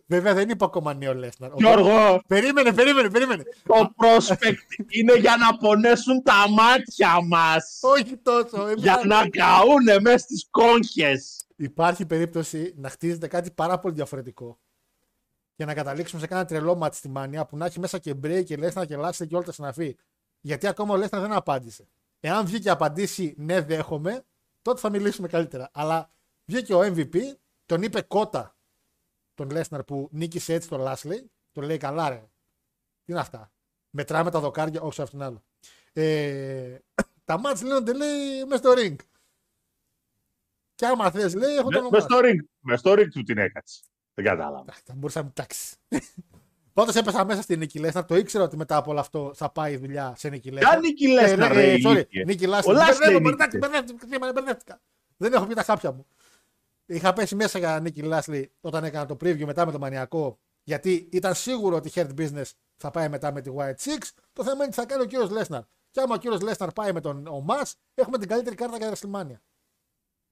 Βέβαια δεν είπα ακόμα νέο Λέσναρ. Γιώργο, Περίμενε, περίμενε, περίμενε. το prospect είναι για να πονέσουν τα μάτια μας. Όχι τόσο. εμένα- Για να καούνε μέσα στις κόγχες. Υπάρχει περίπτωση να χτίζετε κάτι πάρα πολύ διαφορετικό και να καταλήξουμε σε κάνα τρελό μάτι στη μάνια που να έχει μέσα και break και Λέσνα και Λάσσε και όλα τα συναφή. Γιατί ακόμα ο Λέσνα δεν απάντησε. Εάν βγει και απαντήσει ναι, δέχομαι, τότε θα μιλήσουμε καλύτερα. Αλλά βγήκε ο MVP, τον είπε κότα τον Λέσναρ που νίκησε έτσι τον Λάσλι, τον λέει καλά ρε. Τι είναι αυτά. Μετράμε τα δοκάρια, όχι σε αυτόν άλλο. Ε, τα μάτς λύνονται λέει μέσα στο ring. Και άμα θες λέει έχω το Μες όνομά στο ring, μες στο ring του την έκατσε. Δεν κατάλαβα. θα μπορούσα να μου τάξει. Πάντως έπεσα μέσα στην Νίκη Λέσναρ. Το ήξερα ότι μετά από όλο αυτό θα πάει η δουλειά σε Νίκη Λέσναρ. Ποια Νίκη Λέσναρ, Ε, ρε, ε, sorry, ηλίθιε. Νίκη Ο Λέσναρ. Λάσλι Μπερδεύομαι, νίκησε. εντάξει, μπερδεύτηκα, σήμερα μπερδεύτηκα. Δεν έχω πει τα χάπια μου. Είχα πέσει μέσα για Νίκη Λάσλι όταν έκανα το preview μετά με το Μανιακό. Γιατί ήταν σίγουρο ότι η Hurt Business θα πάει μετά με τη White Six. Το θέμα είναι τι θα κάνει ο κύριος Λέσναρ. Και άμα ο κύριος Λέσναρ πάει με τον ο Μας, έχουμε την καλύτερη κάρτα για WrestleMania.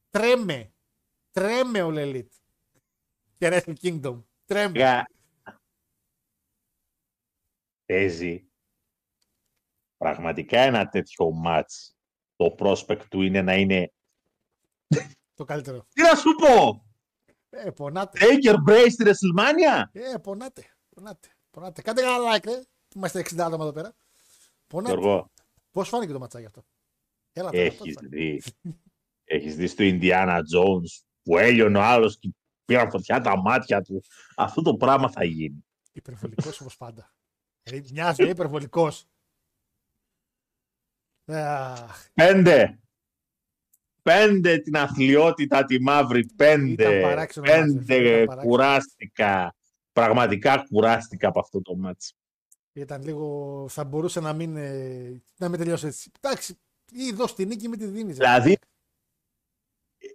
Τρέμε. Τρέμε ο Λελίτ. Και Wrestle Kingdom. Τρέμε. Γα- Παίζει πραγματικά ένα τέτοιο μάτς. Το prospect του είναι να είναι... Το καλύτερο. Τι να σου πω! Ε, πονάτε. Taker Bray στη WrestleMania! Ε, πονάτε. Πονάτε. πονάτε. Κάντε ένα like, ρε. που Είμαστε 60 άτομα εδώ πέρα. Πονάτε. Γιώργο, Πώς φάνηκε το ματσάκι αυτό; Έλα τώρα, πώς έχεις φάνηκε; δει. Έχεις δει στο Indiana Jones που έλειωνε ο άλλος και πήραν φωτιά τα μάτια του. Αυτό το πράγμα θα γίνει. Υπερβολικός όπω πάντα. Ε, Μοιάζει υπερβολικός. Πέντε. Πέντε την αθλειότητα τη μαύρη. Πέντε. Ήταν παράξενο μάτς, ρε φίλε, Πέντε ήταν παράξενο. κουράστηκα. Πραγματικά κουράστηκα από αυτό το μάτς. Ήταν λίγο. θα μπορούσε να μην, ε, να μην τελειώσει έτσι. Εντάξει, ή δώσει τη νίκη με τη δίνεις. Δηλαδή,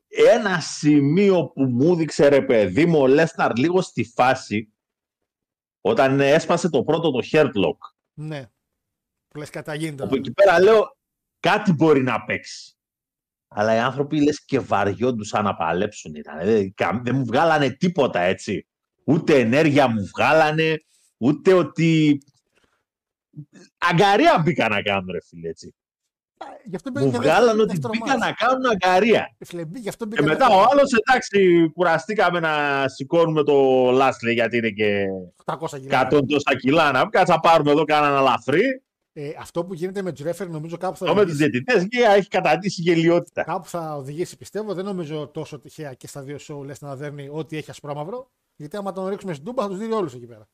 ένα σημείο που μου έδειξε ρε παιδί μου ο Λέσναρ λίγο στη φάση όταν έσπασε το πρώτο το Hertlock. Ναι. Που λες καταγίνει Όπου εκεί πέρα λέω κάτι μπορεί να παίξει. Αλλά οι άνθρωποι λες και βαριόντουσαν να παλέψουν. Ήταν. Δεν, δεν μου βγάλανε τίποτα έτσι. Ούτε ενέργεια μου βγάλανε, ούτε ότι... Αγκαρία μπήκα να κάνουν ρε φίλε έτσι. Γι' αυτό Μου βγάλανε ότι μπήκαν να κάνουν αγκαρία. Γι' αυτό Και μετά ο άλλος, εντάξει, κουραστήκαμε να σηκώνουμε το Λάσλι γιατί είναι και 800 κιλά. 100 τόσα κιλά. Να κάτσα να πάρουμε εδώ κανένα ελαφρύ. Ε, αυτό που γίνεται με τους ρέφερ νομίζω κάπου θα Το με τους οδηγήσει, διαιτητές και έχει καταντήσει γελιότητα. κάπου θα οδηγήσει πιστεύω. Δεν νομίζω τόσο τυχαία και στα δύο show λες να δέρνει ό,τι έχει ασπρόμαυρο. Γιατί άμα τον ρίξουμε στην τούμπα θα τους δει όλους εκεί πέρα.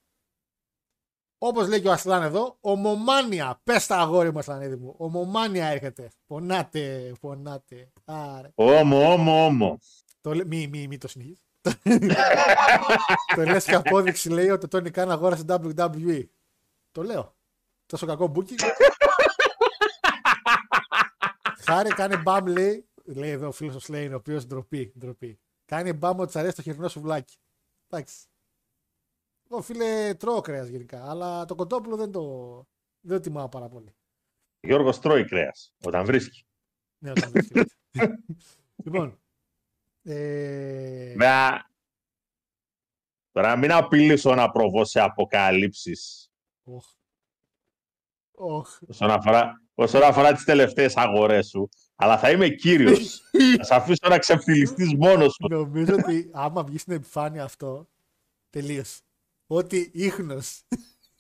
Όπως λέει και ο Ασλάν εδώ, ομομάνια. Πες τα αγόρι μου, Ασλανίδη μου. Ομομάνια έρχεται. Πονάτε, πονάτε. Άρα. Όμο, όμο, όμο. Το λέ... Μη, μη, μη το συνεχίζεις. το λες και απόδειξη λέει ότι το Tony Khan αγόρασε WWE. Το λέω. Τόσο κακό μπούκι. Χάρη κάνει μπαμ λέει. Λέει εδώ ο φίλος ο Σλέιν, ο οποίος ντροπή, ντροπή. Κάνει μπαμ ότι σ' αρέσει το χοιρινό σουβλάκι. Εντάξει. Εγώ φίλε τρώω κρέας γενικά, αλλά το κοτόπουλο δεν το, δεν το τιμάω πάρα πολύ. Γιώργος τρώει κρέας όταν βρίσκει. Ναι, όταν βρίσκεται. λοιπόν. Ε, Βέβαια, τώρα μην απειλήσω να προβώ σε αποκαλύψεις οχ. Οχ. όσον αφορά, όσον αφορά τις τελευταίες αγορές σου. Αλλά θα είμαι κύριος. θα σε αφήσω να ξεφτυλιστείς μόνος σου. Νομίζω ότι άμα βγει στην επιφάνεια αυτό, τελείωσε. Ό,τι ίχνος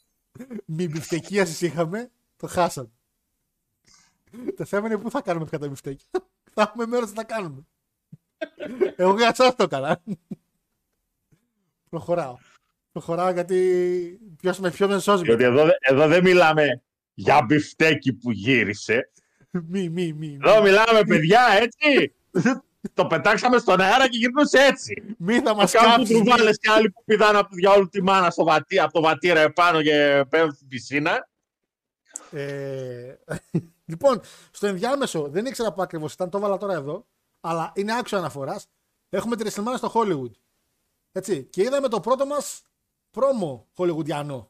μη μπιφτεκίας είχαμε, το χάσαμε. Το θέμα είναι πού θα κάνουμε πια τα μπιφτέκια. θα έχουμε μέρος να τα κάνουμε. Εγώ για εσάς το έκανα. Προχωράω. Προχωράω γιατί ποιος με ποιον με σώζει. Διότι εδώ, δε- εδώ δεν μιλάμε για μπιφτέκι που γύρισε. Μη, μη, μη. Εδώ μιλάμε παιδιά έτσι. το πετάξαμε στον αέρα και γυρνούσε έτσι. Μη θα μας Κάπου κάψεις. του βάλες και άλλοι που πηδάνε από για όλη τη μάνα στο βατή, από το βατήρα επάνω και πέφτουν στην πισίνα. Ε, λοιπόν, στο ενδιάμεσο δεν ήξερα που ακριβώς ήταν, το έβαλα τώρα εδώ, αλλά είναι άξιο αναφοράς. Έχουμε τη WrestleMania στο Hollywood. Έτσι. Και είδαμε το πρώτο μας πρόμο Hollywoodiano.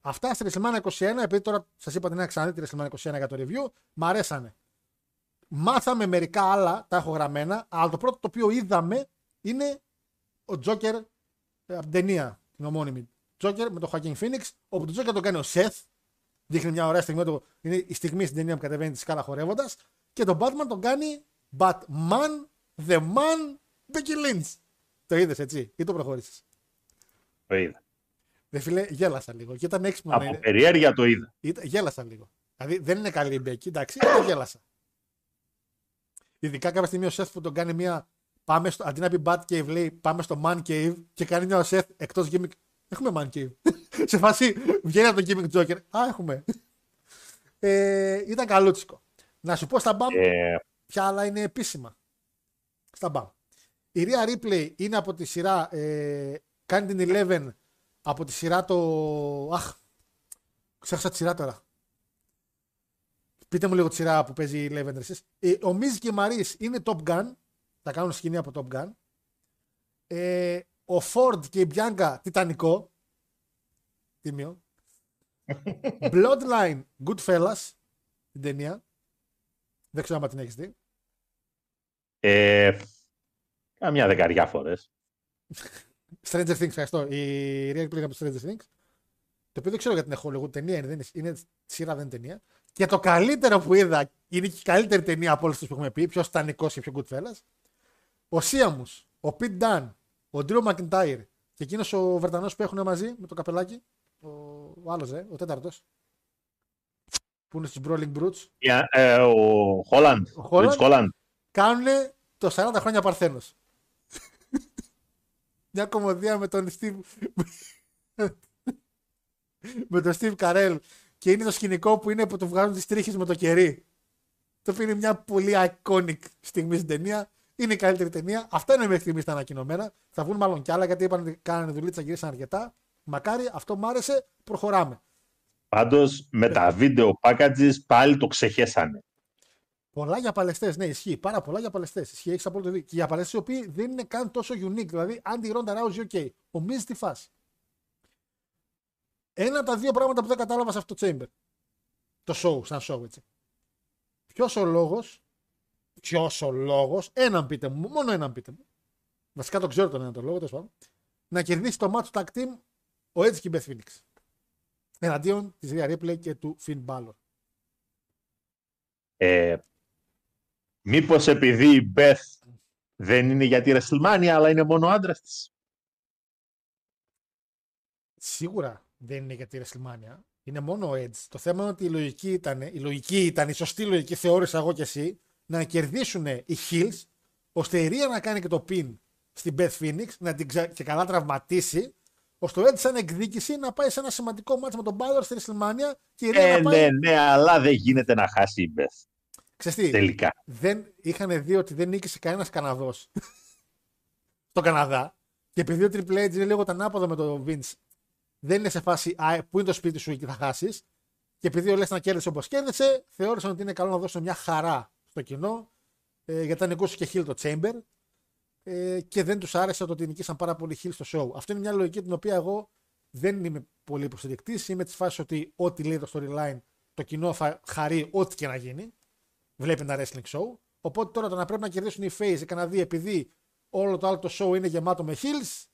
Αυτά στη WrestleMania 21, επειδή τώρα σας είπα την ξαναδεί τη WrestleMania 21 για το review, μ' αρέσανε. Μάθαμε μερικά άλλα, τα έχω γραμμένα, αλλά το πρώτο το οποίο είδαμε είναι ο Joker ε, από την ταινία, την ομώνυμη. Joker με τον Joaquin Phoenix, όπου τον Joker τον κάνει ο Seth, δείχνει μια ωραία στιγμή. Το, είναι η στιγμή στην ταινία που κατεβαίνει τη σκάλα χορεύοντας. Και τον Batman τον κάνει Batman, the man, Becky Lynch. Το είδες έτσι, ή το προχώρησες; Το είδα. Δεν φίλε, γέλασα λίγο. Και ήταν έξυπνο να Από είναι. περιέργεια το είδα. Ήταν, γέλασα λίγο. Δηλαδή δεν είναι καλή η Becky, εντάξει, αλλά γέλασα. Ειδικά κάποια στιγμή ο Seth που τον κάνει μια. Πάμε στο, αντί να πει Bat Cave, λέει πάμε στο Man Cave και κάνει μια ο Seth εκτός gimmick. Έχουμε Man Cave. Σε φάση βγαίνει από το gimmick Joker. Α, έχουμε. Ε, ήταν καλούτσικο. Να σου πω στα μπαμ Ε, ποια άλλα είναι επίσημα. Στα μπαμ. Η Rhea Ripley είναι από τη σειρά. Ε, κάνει την 11 από τη σειρά το. Αχ, ξέχασα τη σειρά τώρα. Πείτε μου λίγο τη σειρά που παίζει η 11 ρε εσείς. Ε, ο Μίζ και η Μαρίς είναι Top Gun. Θα κάνουν σκηνή από Top Gun. Ε, ο Φόρντ και η Μπιάνκα Τιτανικό. Τίμιο. Bloodline Goodfellas. Την ταινία. Δεν ξέρω αν την έχεις δει. ε, καμιά δεκαριά φορές. Stranger Things, ευχαριστώ. Η Rhea Ripley από το Stranger Things. Το οποίο δεν ξέρω γιατί είναι Hollywood ταινία, είναι, δεν είναι, είναι σειρά, δεν είναι ταινία. Και το καλύτερο που είδα, είναι και η καλύτερη ταινία από όλες τις που έχουμε πει, πιο στανικό και πιο Goodfellas. Ο Σίαμους, ο Πιτ Ντάν, ο Ντρίο Μακιντάιρ και εκείνος ο Βρετανός που έχουν μαζί με το καπελάκι. Ο, ο άλλος, ε, ο τέταρτος. Που είναι στους Brawling Brutes. Ε, ε, ο Χόλαντ. Ο Χόλαντ. Rich Holland. Κάνουν το 40 χρόνια Παρθένος. Μια κομμωδία με τον Steve... με τον Steve Carell και είναι το σκηνικό που είναι που του βγάζουν τις τρίχες με το κερί. Το οποίο είναι μια πολύ iconic στιγμή στην ταινία. Είναι η καλύτερη ταινία. Αυτά είναι μέχρι στιγμής τα ανακοινωμένα. Θα βγουν μάλλον κι άλλα γιατί είπαν ότι κάνανε δουλίτσα, γυρίσαν αρκετά. Μακάρι, αυτό μου άρεσε, προχωράμε. Πάντως με τα βίντεο packages πάλι το ξεχέσανε. Πολλά για παλαιστές, ναι, ισχύει. Πάρα πολλά για παλαιστές. Ισχύει, έχεις απόλυτο δίκιο. Και για παλαιστές οι οποίοι δεν είναι καν τόσο unique. Δηλαδή, αντί Ronda Rousey, OK. Ο Miz τι φάση. Ένα από τα δύο πράγματα που δεν κατάλαβα σε αυτό το Chamber. Το show, σαν show έτσι. Ποιος ο λόγος, ποιος ο λόγος, έναν πείτε μου, μόνο έναν πείτε μου. Βασικά το ξέρω τον ένα τον λόγο, τέλος πάντων. Να κερδίσει το match tag team ο Edge και η Beth Phoenix. Εναντίον της Rhea Ripley και του Finn Balor. Ε, μήπως επειδή η Beth δεν είναι για τη WrestleMania, αλλά είναι μόνο άντρας της. Σίγουρα δεν είναι για τη WrestleMania. Είναι μόνο ο Edge. Το θέμα είναι ότι η λογική ήταν, η λογική ήταν, η σωστή λογική θεώρησα εγώ και εσύ, να κερδίσουν οι Hills, ώστε η Rhea να κάνει και το pin στην Beth Phoenix, να την ξα... και καλά τραυματίσει, ώστε ο Edge σαν εκδίκηση να πάει σε ένα σημαντικό μάτσο με τον Balor στη WrestleMania και η Rhea Ε, να πάει... ναι, ναι, αλλά δεν γίνεται να χάσει η Beth. Ξέρεις τι, Τελικά. δεν είχαν δει ότι δεν νίκησε κανένας Καναδός στο Καναδά. Και επειδή ο Triple H είναι λίγο τανάποδο με τον Vince, δεν είναι σε φάση «Α, πού είναι το σπίτι σου και θα χάσεις. Και επειδή ο Λέσνα κέρδισε όπως κέρδισε, θεώρησαν ότι είναι καλό να δώσουν μια χαρά στο κοινό. Ε, γιατί ήταν νικούσε και Hill το Chamber. Ε, και δεν τους άρεσε το ότι νικήσαν πάρα πολύ Hill στο show. Αυτή είναι μια λογική την οποία εγώ δεν είμαι πολύ υποστηρικτή. Είμαι της φάσης ότι ό,τι λέει το storyline, το κοινό θα χαρεί ό,τι και να γίνει βλέπει ένα wrestling show. Οπότε τώρα το να πρέπει να κερδίσουν οι face και να δει επειδή όλο το άλλο το show είναι γεμάτο με heels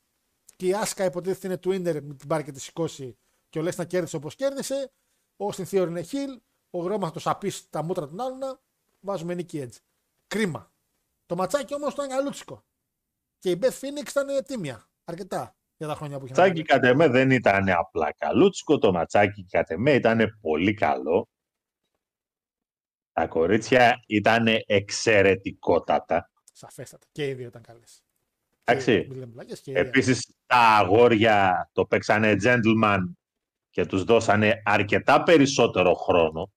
και η Άσκα υποτίθεται είναι Twinder με την πάρει και τη σηκώσει και ο Λέσνα κέρδισε όπως κέρδισε. Ο στην Theory είναι heel. Ο Γρώμα θα το σαπίσει τα μούτρα των άλλων. Βάζουμε νίκη έτσι. Κρίμα. Το ματσάκι όμως ήταν γαλούτσικο. Και η Beth Phoenix ήταν τίμια. Αρκετά για τα χρόνια που είχε. ματσάκι κατ' εμέ δεν ήταν απλά καλούτσικο, το ματσάκι κατ' εμέ ήταν πολύ καλό. Τα κορίτσια ήταν εξαιρετικότατα. Σαφέστατα. Και οι δύο ήταν καλές. Εντάξει. Επίσης τα αγόρια το παίξανε gentleman και τους δώσανε αρκετά περισσότερο χρόνο.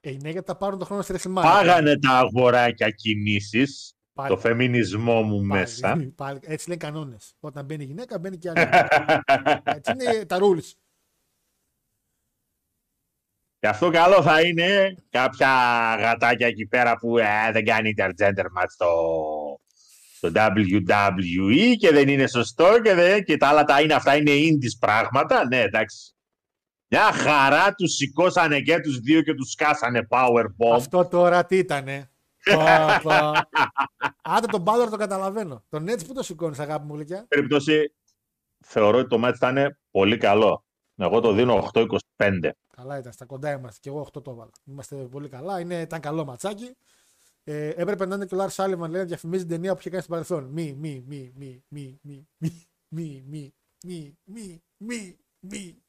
Ε, ναι, γιατί θα πάρουν τον χρόνο στη WrestleMania. Πάγανε τα αγοράκια κινήσεις, Πάλι. το φεμινισμό μου Πάλι, μέσα. Πάλι, έτσι λένε κανόνες. Όταν μπαίνει η γυναίκα, μπαίνει και άλλη. έτσι είναι τα rules. Και αυτό καλό θα είναι κάποια γατάκια εκεί πέρα που ε, δεν κάνει intergender match στο, στο WWE και δεν είναι σωστό και, δεν, και τα άλλα τα είναι, αυτά είναι indies πράγματα. Ναι, εντάξει. Μια χαρά τους σηκώσανε και τους δύο και τους σκάσανε powerbomb. Αυτό τώρα τι ήτανε; Πω, πω. Άντε τον Bálor το καταλαβαίνω. Τον έτσι που το σηκώνεις, αγάπη μου γλυκιά; περίπτωση θεωρώ ότι το match ήταν πολύ καλό. Εγώ το δίνω 8-25. Καλά ήταν, στα κοντά είμαστε. Και εγώ 8 το έβαλα. Είμαστε πολύ καλά. Είναι, ήταν καλό ματσάκι. Ε, έπρεπε να είναι και ο Λάρ Σάλιβαν λέει, να διαφημίζει την ταινία που είχε κάνει στο παρελθόν. Μη, μη, μη, μη, μη, μη, μη, μη, μη, μη, μη, μη, μη.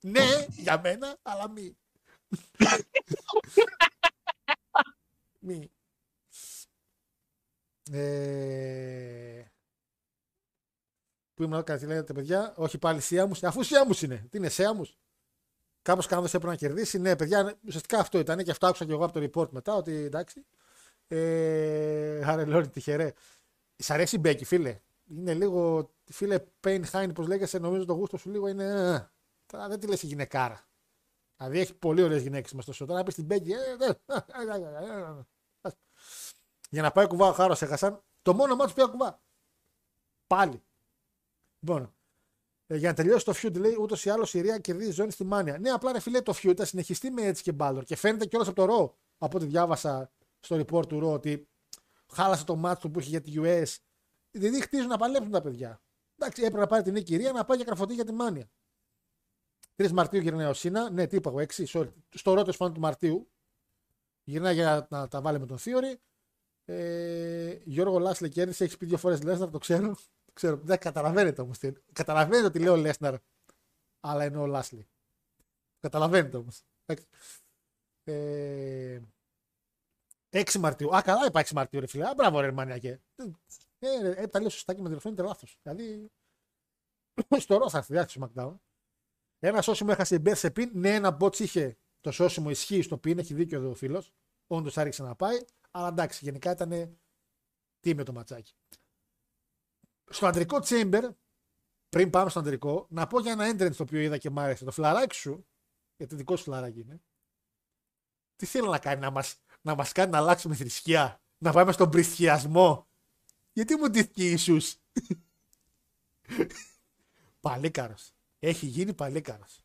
Ναι, για μένα, αλλά μη. μη. Ε... Πού ήμουν, κάτι λέτε παιδιά, όχι πάλι Σιάμους, αφού Σιάμους είναι. Τι είναι, Σιάμους. Κάπω κανένα έπρεπε να κερδίσει. Ναι, παιδιά, ουσιαστικά αυτό ήταν και αυτό άκουσα και εγώ από το report μετά. Ότι εντάξει. Ε, Άρε Λόρι, τυχερέ. Σ' αρέσει η Μπέκη, φίλε. Είναι λίγο. Φίλε, Pain Hine, πώ λέγεσαι, νομίζω το γούστο σου λίγο είναι. ε, Τώρα δεν τη λε η γυναικάρα. Δηλαδή έχει πολύ ωραίε γυναίκε με στο σώμα. Τώρα να πει την Μπέκη. ε, ε, ε, Για να πάει κουβά ο Χάρο έχασαν. Το μόνο μάτσο πήγα κουβά. Πάλι. Λοιπόν, ε, για να τελειώσει το feud, λέει ούτως ή άλλως η Ρία κερδίζει ζώνη στη Μάνια. Ναι, απλά ρε φίλε το feud θα συνεχιστεί με έτσι και μπάλορ. Και φαίνεται κιόλας από το ρο. Από ό,τι διάβασα στο report του ρο ότι χάλασε το μάτσο που είχε για τη US. Δηλαδή χτίζουν να παλέψουν τα παιδιά. Εντάξει, έπρεπε να πάρει την νίκη η Ρία να πάει για κραφωτή για τη Μάνια. 3 Μαρτίου γυρνάει ο Σίνα. Ναι, τι είπα εγώ, 6, sorry. Στο ρο του Μαρτίου. Γυρνάει για να τα βάλει με τον Θείορη. Ε, Γιώργο Λάσλε κέρδισε, έχεις πει δύο φορές Λέσναρ, το ξέρω. Το ξέρω. Δεν καταλαβαίνετε όμως. Καταλαβαίνετε ότι λέω Λέσναρ, αλλά εννοώ Λάσλι. Καταλαβαίνετε όμως. Ε, 6 Μαρτίου. Α, καλά είπα 6 Μαρτίου, ρε φίλε. Α, μπράβο, ρε Μανιακέ. Ε, ρε, ε, τα λέω σωστά και με τηλεφωνείτε λάθος. Δηλαδή. στο Ρο θα έρθει, διάθεση SmackDown. Ένα σώσιμο έχασε η Beth σε πιν. Ναι, ένα μπότ είχε το σώσιμο ισχύει στο πιν. Έχει δίκιο εδώ ο φίλος. Όντως άρχισε να πάει. Αλλά εντάξει, γενικά ήταν τι με το ματσάκι. Στο αντρικό chamber πριν πάμε στο αντρικό, να πω για ένα entrance το οποίο είδα και μ' άρεσε. Το φλαράκι σου, γιατί δικό σου φλαράκι είναι, τι θέλει να κάνει, να μας, να μας κάνει να αλλάξουμε θρησκεία, να πάμε στον πριστιασμό. Γιατί μου ντύθηκε Ιησούς; παλίκαρος. Έχει γίνει παλίκαρος.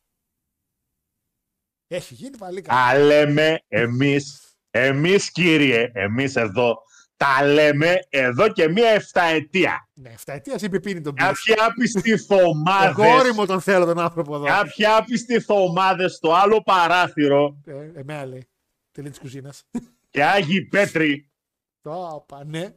Έχει γίνει παλίκαρος. Τα λέμε εμείς, εμείς κύριε, εμείς εδώ, τα λέμε εδώ και μία εφταετία. Ναι, 7 ετία είπε πίνει τον πίσω. Κάποιοι άπιστοι Το γόρι θωμάδες, μου τον θέλω τον άνθρωπο εδώ. κάποιοι άπιστοι θωμάδες στο άλλο παράθυρο Ε, εμένα λέει. Τελεί της κουζίνας. και Άγιοι Πέτροι, Το όπα, ναι.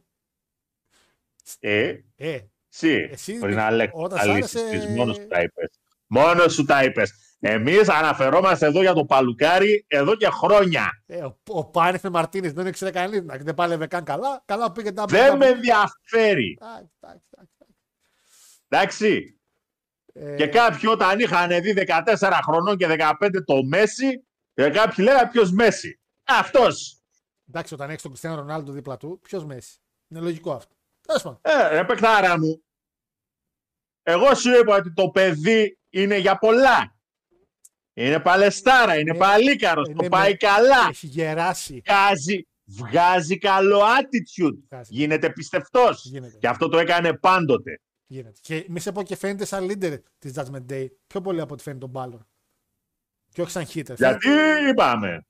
ε, Ε, εσύ, Εσύ, πριν να λέξεις όταν τα σ' λύσεις άρεσε- της, μόνος σου τα είπες. Μόνος σου τα είπες. Εμείς αναφερόμαστε εδώ για το παλουκάρι εδώ και χρόνια. ε, ο, ο Πάνης με Μαρτίνες δεν ήξερε κανείς. Δεν πάλευε καν καλά. Καλά που πήγε τα Δεν με ενδιαφέρει. Εντάξει, εντάξει, εντάξει. Εντάξει. Ε, Και κάποιοι όταν είχαν δει 14 χρονών και 15 το Μέση, και κάποιοι λέγανε ποιος Μέση. Αυτός. Εντάξει, όταν έχεις τον Κριστιανό Ρονάλντο δίπλα του, ποιος μέση. Είναι λογικό αυτό. Τέλος πάντων. Ε, ρε παιχτάρα μου. Εγώ σου είπα ότι το παιδί είναι για πολλά. Είναι παλαιστάρα, είναι Ε, παλίκαρος, είναι το με- πάει καλά. Έχει γεράσει. Βγάζει, βγάζει καλό attitude. Βγάζει. Γίνεται πιστευτός. Γίνεται. Και αυτό το έκανε πάντοτε. Γίνεται. Και μη σε πω και φαίνεται σαν leader της Judgment Day πιο πολύ από ό,τι φαίνεται τον Balor. Και όχι σαν hitter. Γιατί είπαμε.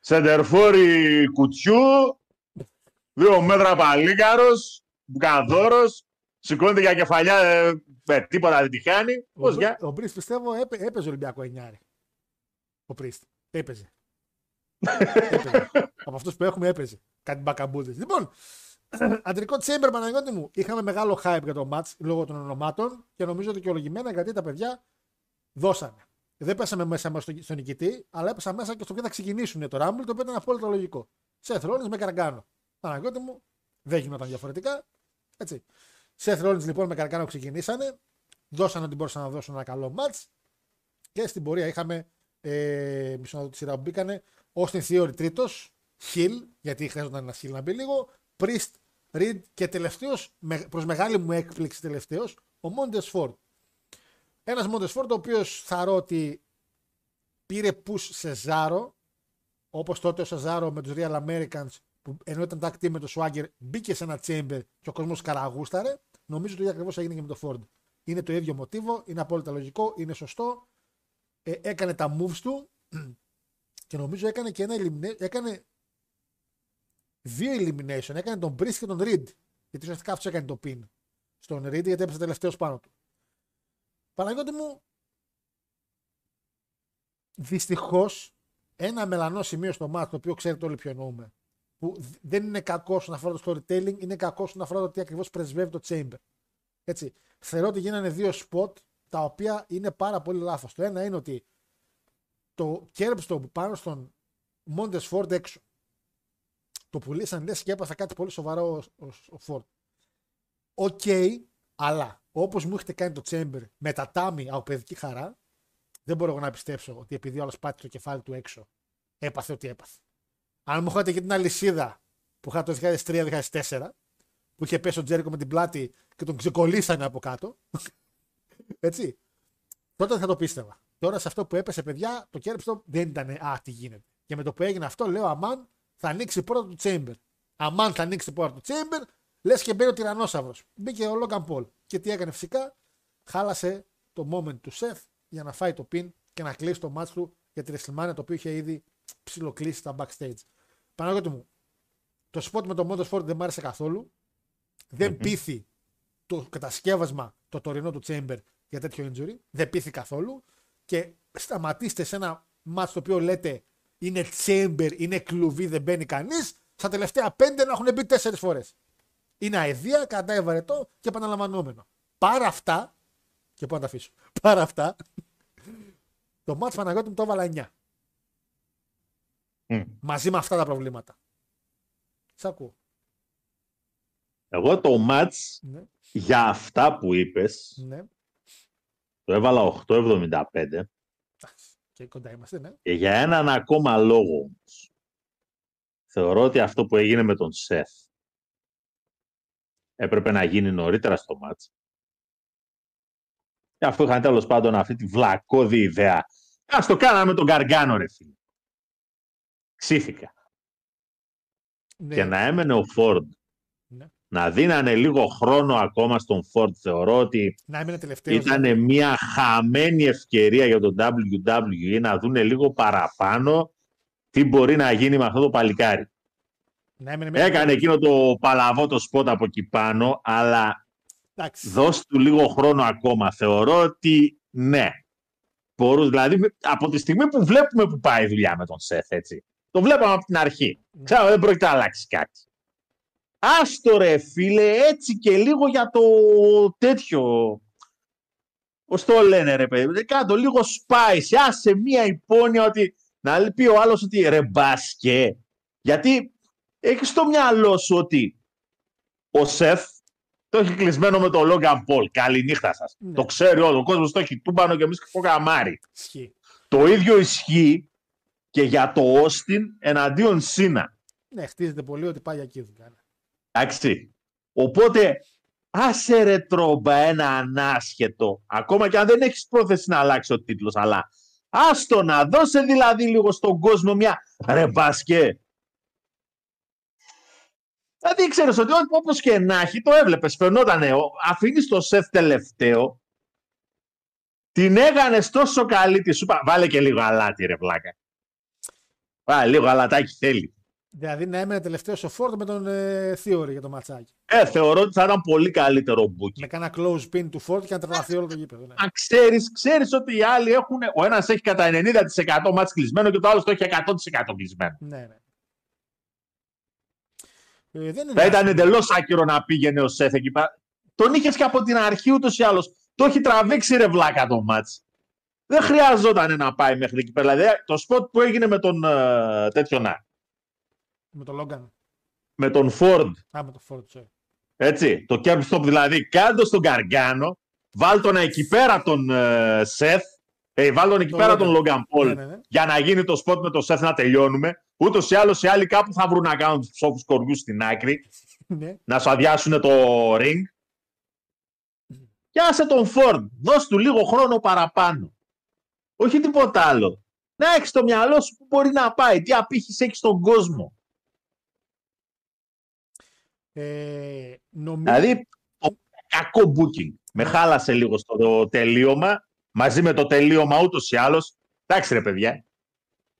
Σεντερφόρη κουτσιού, δύο μέτρα παλίκαρος, μπουκαδόρος, σηκώνεται για κεφαλιά, ε, με τίποτα δεν τη χάνει. Πώς Ο, για... ο Πρίστ πιστεύω έπαι, έπαιζε Ολυμπιακό 9. Ο Πρίστ. Έπαιζε. έπαιζε. Από αυτούς που έχουμε έπαιζε. Κάτι μπακαμπούδες. Λοιπόν, αντρικό Τσέμπερ Παναγιώτη μου. Είχαμε μεγάλο hype για το match λόγω των ονομάτων και νομίζω δικαιολογημένα γιατί τα παιδιά δώσανε. Δεν πέσαμε μέσα μας στο, στο νικητή, αλλά έπεσα μέσα και στο οποίο θα ξεκινήσουν το Rumble, το οποίο ήταν απόλυτα λογικό. Σεθ Rollins με Καργκάνο. Παναγιώτη μου, δεν γινόταν διαφορετικά. Έτσι. Σεθ Rollins λοιπόν με Καργκάνο ξεκινήσανε. Δώσανε ότι μπορούσαν να δώσουν ένα καλό match. Και στην πορεία είχαμε. Ε, μισό να δω τη σειρά που μπήκανε. Austin Theory τρίτος. Hill, γιατί χρειάζονταν ένα Hill να μπει λίγο. Priest, Reed και τελευταίος, προς μεγάλη μου έκπληξη τελευταίος, ο Montes Ford. Ένας Montes Ford, ο οποίος θεωρώ ότι πήρε push σε Ζάρο, όπως τότε ο Σεζάρο με τους Real Americans, που ενώ ήταν tag team με το Swagger, μπήκε σε ένα chamber και ο κόσμος καραγούσταρε. Νομίζω το ίδιο ακριβώ έγινε και με το Ford. Είναι το ίδιο μοτίβο, είναι απόλυτα λογικό, είναι σωστό. Ε, έκανε τα moves του και νομίζω έκανε και ένα elimination. Έκανε δύο elimination. Έκανε τον Brisk και τον Reed. Γιατί ουσιαστικά αυτός έκανε το pin στον Reed γιατί έπεσε τελευταίος πάνω του. Παναγιώτη μου, δυστυχώς ένα μελανό σημείο στο μάτι, το οποίο ξέρετε όλοι ποιο εννοούμε, που δ- δεν είναι κακό όσον αφορά το storytelling, είναι κακό όσον αφορά το τι ακριβώς πρεσβεύει το Chamber. Έτσι. Θεωρώ ότι γίνανε δύο spot τα οποία είναι πάρα πολύ λάθος. Το ένα είναι ότι το Curb Stomp πάνω στον Montes Ford έξω το πουλήσαν λες και έπαθε κάτι πολύ σοβαρό ο, ο, ο Ford. Οκ, αλλά όπως μου έχετε κάνει το Chamber με τατάμι από παιδική χαρά, δεν μπορώ εγώ να πιστέψω ότι επειδή του πάτησε το κεφάλι του έξω, έπαθε ό,τι έπαθε. Αν μου είχατε και την αλυσίδα που είχε το 2003-2004, που είχε πέσει ο Τζέρικο με την πλάτη και τον ξεκολλήσανε από κάτω. Έτσι. Τότε δεν θα το πίστευα. Τώρα σε αυτό που έπεσε, παιδιά, το κέρδο δεν ήταν Α, τι γίνεται. Και με το που έγινε αυτό, λέω Αμάν θα ανοίξει πρώτα το Chamber. Αμάν θα ανοίξει πρώτα το Chamber, λες και μπαίνει ο τυρανόσαυρος. Μπήκε ο Λόγκαν Πολ. Και τι έκανε φυσικά, χάλασε το moment του Seth για να φάει το pin και να κλείσει το match του για τη WrestleMania το οποίο είχε ήδη ψιλοκλείσει στα backstage. Παναγιώτη μου, το spot με το Motorsport δεν μ' άρεσε καθόλου. Δεν πείθει το κατασκεύασμα το τωρινό του Chamber για τέτοιο injury. Δεν πείθει καθόλου. Και σταματήστε σε ένα match το οποίο λέτε είναι Chamber, είναι κλουβί, δεν μπαίνει κανείς. Στα τελευταία πέντε να έχουν μπει τέσσερις φορές. Είναι αεδία, κατά βαρετό και επαναλαμβανόμενο. Παρά αυτά, και πού να τα αφήσω. Παρά αυτά, το match Παναγιώτη μου το έβαλα 9. Μμ. Μαζί με αυτά τα προβλήματα. Σ' ακούω. Εγώ το match Ναι, για αυτά που είπες ναι. το έβαλα 8,75 Εντάξει, Και κοντά είμαστε, ναι. και για έναν ακόμα λόγο όμως. Θεωρώ ότι αυτό που έγινε με τον Σεφ έπρεπε να γίνει νωρίτερα στο match Αφού είχαν τέλος πάντων αυτή τη βλακώδη ιδέα. Α το κάναμε τον Καργκάνο, ρε φίλε. Ξύθηκα. Ναι. Και να έμενε ο Φόρντ Ναι. να δίνανε λίγο χρόνο ακόμα στον Φόρντ. Θεωρώ ότι Να έμεινε τελευταίος. ήταν μια χαμένη ευκαιρία για τον WWE να δούνε λίγο παραπάνω τι μπορεί να γίνει με αυτό το παλικάρι. Να έμενε μέχρι- Έκανε εκείνο το παλαβό το σπότ από εκεί πάνω, αλλά Εντάξει. δώσ' του λίγο χρόνο ακόμα. Θεωρώ ότι ναι. Μπορούς, δηλαδή, με- από τη στιγμή που βλέπουμε που πάει η δουλειά με τον Σεφ, έτσι. Το βλέπαμε από την αρχή. Ξέρω, δεν πρόκειται να αλλάξει κάτι. Άστο ρε φίλε, έτσι και λίγο για το τέτοιο. Πώς το λένε ρε παιδί, κάτω λίγο spice, άσε μία υπόνοια ότι να πει ο άλλος ότι ρε μπάσκε. Γιατί έχει στο μυαλό σου ότι ο Σεφ το έχει κλεισμένο με τον Λόγκαν Πολ. Καληνύχτα σας. Ναι. Το ξέρει όλο. Ο κόσμος το έχει τούμπανο και εμείς καμάρι. Ισχύει. Το ίδιο ισχύει και για το Όστιν εναντίον Σίνα. Ναι, χτίζεται πολύ ότι πάει για εκεί η δουλειά. Εντάξει. Οπότε, άσε ρε τρόμπα ένα ανάσχετο, ακόμα και αν δεν έχεις πρόθεση να αλλάξει ο τίτλος, αλλά άστο να δώσε δηλαδή λίγο στον κόσμο μια ρε μπάσκε. Δηλαδή ξέρεις ότι όπως και να έχει, το έβλεπες, φαινότανε, ο- αφήνεις το σεφ τελευταίο, την έκανες τόσο καλή τη σούπα. Βάλε και λίγο αλάτι ρε πλάκα. Βάλε λίγο αλατάκι θέλει. Δηλαδή να έμενε τελευταίος ο Φόρντ με τον ε, Theory για το ματσάκι. Ε, θεωρώ ότι θα ήταν πολύ καλύτερο μπουκι. Με κάνα close pin του Φόρντ και να τρελαθεί όλο το γήπεδο. Ναι. Αν ξέρεις, ξέρεις ότι οι άλλοι έχουν, ο ένας έχει κατά 90% μάτς κλεισμένο και το άλλος το έχει 100% κλεισμένο. ναι, ναι. Ε, δεν είναι Θα ήταν άσχημο. εντελώς άκυρο να πήγαινε ο Σεφ εκεί πέρα. Τον είχες και από την αρχή ούτως ή άλλως. Το έχει τραβήξει ρε βλάκα το μάτς. Δεν χρειαζόταν να πάει μέχρι εκεί πέρα. Δηλαδή το σποτ που έγινε με τον ε, τέτοιο να. Με τον Λόγκαν. Με τον Φόρντ. Α, με τον Φόρντ, sorry. Έτσι. Το curb stomp δηλαδή. Κάντο στον Γκαργκάνο. Βάλ τον εκεί πέρα τον ε, Σεθ. Ε, βάλ τον εκεί Τον πέρα Logan. τον Λόγκαν Πολ. Ναι, ναι, ναι. για να γίνει το σποτ με το Σεθ να τελειώνουμε. Ούτως ή άλλως οι άλλοι κάπου θα βρουν να κάνουν τους ψόφους κοριούς στην άκρη. ναι. να σου αδειάσουν το ring. Και άσε τον Φόρντ. Δώσ' του λίγο χρόνο παραπάνω. Όχι τίποτα άλλο. Να έχεις στο μυαλό σου που μπορεί να πάει. Τι απήχηση έχεις στον κόσμο. Ε, νομίζω... Δηλαδή, το κακό booking. Με χάλασε λίγο στο τελείωμα. Μαζί με το τελείωμα ούτως ή άλλως. Εντάξει, ρε παιδιά.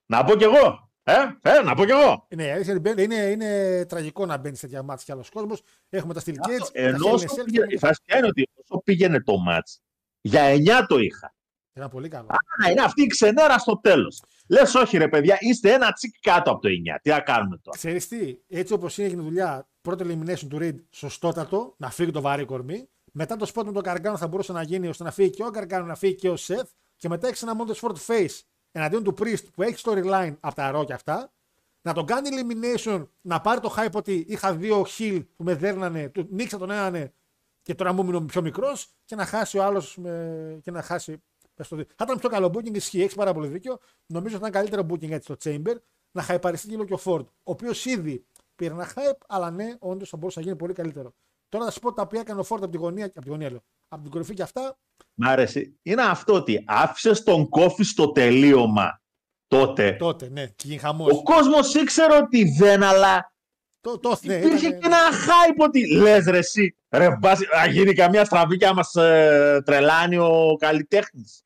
Να πω κι εγώ. Ε, ε, να πω κι εγώ. Ναι, η αλήθεια είναι, είναι, είναι τραγικό να μπαίνει σε τέτοια μάτια κι άλλος κόσμος. Έχουμε τα Steel Cage. τα Ενώ Hell in a όσο Cell και πήγαινε, έχουμε- η φασιά είναι ότι όσο πήγαινε το μάτς, για 9 το είχα. Ήταν πολύ καλό. Α, είναι αυτή η ξενέρα στο τέλος. Λες, όχι ρε παιδιά, είστε ένα τσικ κάτω από το 9. Τι να κάνουμε τώρα; Ξέρεις τι, έτσι όπως έγινε η δουλειά, πρώτο elimination του Reed, σωστότατο, να φύγει το βαρύ κορμί. Μετά το spot με τον Καργκάνο θα μπορούσε να γίνει ώστε να φύγει και ο Καργκάνο, να φύγει και ο Seth. Και μετά έχει ένα μόνο Sword Face εναντίον του Priest που έχει storyline από τα ρο και αυτά. Να τον κάνει elimination, να πάρει το hype ότι είχα δύο heel που με δέρνανε, του νίξα τον έναν και τώρα μου έμεινε πιο μικρός και να χάσει ο άλλος και να χάσει. Πες το δι- Θα ήταν πιο καλό booking, ισχύει, έχεις πάρα πολύ δίκιο. Νομίζω ότι ήταν καλύτερο booking έτσι στο Chamber να χαϊπαριστεί λίγο και ο Ford, ο οποίος ήδη πήρε ένα hype, αλλά ναι, όντως θα μπορούσε να γίνει πολύ καλύτερο. Τώρα θα σου πω τα οποία έκανε ο Ford από τη γωνία, από τη γωνία λέω, από την κορυφή και αυτά. Μ' άρεσε. Είναι αυτό ότι άφησες τον κόφι στο τελείωμα τότε. Τότε, ναι, και γίνει χαμός. Ο κόσμος ήξερε ότι δεν, αλλά Το, το, ναι, υπήρχε ήταν- και ένα hype ότι λες ρε εσύ, ρε μπας, θα γίνει καμιά στραβή και άμα σε τρελάνει ο καλλιτέχνης.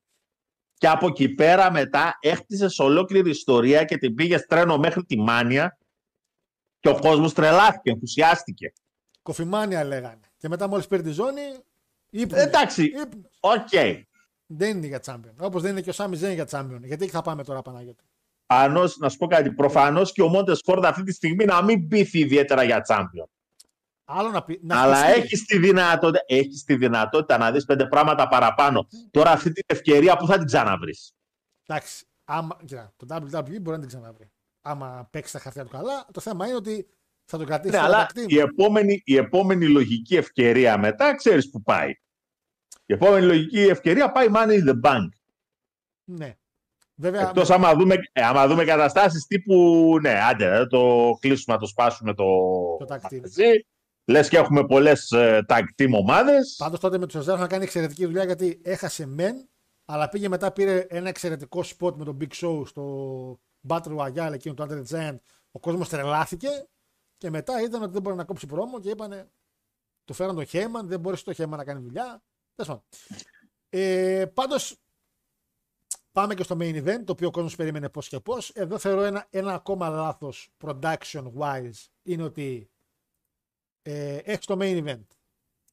Και από εκεί πέρα μετά έχτισες ολόκληρη ιστορία και την πήγες τρένο μέχρι τη Μάνια και ο κόσμος τρελάθηκε, ενθουσιάστηκε. KofiMania λέγανε. Και μετά μόλις πήρε τη ζώνη, ύπνος. Εντάξει. Ύπνος. Οκ. Δεν είναι για champion. Όπως δεν είναι και ο Σάμις Ζέν για champion. Γιατί εκεί θα πάμε τώρα, Παναγιώτη; Προφανώς, να σου πω κάτι, προφανώς και ο Μόντε Φόρντ αυτή τη στιγμή να μην πείθει ιδιαίτερα για τσάμπιον. Άλλο να πει. Να Αλλά πιστεί. έχεις τη, δυνατότητα, έχεις τη δυνατότητα να δεις πέντε πράγματα παραπάνω. Τώρα αυτή την ευκαιρία που θα την ξαναβρεις. Εντάξει, άμα, κοίτα, το WWE μπορεί να την ξαναβρει. Άμα παίξει τα χαρτιά του καλά, το θέμα είναι ότι θα το κρατήσει Ναι, στο αλλά tag team. η επόμενη, η επόμενη λογική ευκαιρία μετά ξέρεις που πάει. Η επόμενη λογική ευκαιρία πάει Money in the Bank. Ναι. Βέβαια, Εκτός άμα δούμε, ε, άμα δούμε καταστάσεις τύπου, ναι, άντε, να το κλείσουμε, να το σπάσουμε το, Το tag team. Μαγαζί. Λες και έχουμε πολλές ε, tag team ομάδες. Πάντως τότε με τους Σεζάρο να κάνει εξαιρετική δουλειά γιατί έχασε μεν, αλλά πήγε μετά πήρε ένα εξαιρετικό spot με τον Big Show στο Battle Royale εκείνο του Under the Giant. Ο κόσμος τρελάθηκε και μετά είδαν ότι δεν μπορεί να κόψει πρόμο και είπανε. Του φέραν τον Χέμαν, δεν μπορούσε το Χέμαν να κάνει δουλειά. Τέλος πάντων. Ε, Πάντως πάμε και στο main event, το οποίο ο κόσμος περίμενε πώς και πώς. Εδώ θεωρώ ένα, ένα ακόμα λάθος production wise είναι ότι ε, έχεις το main event.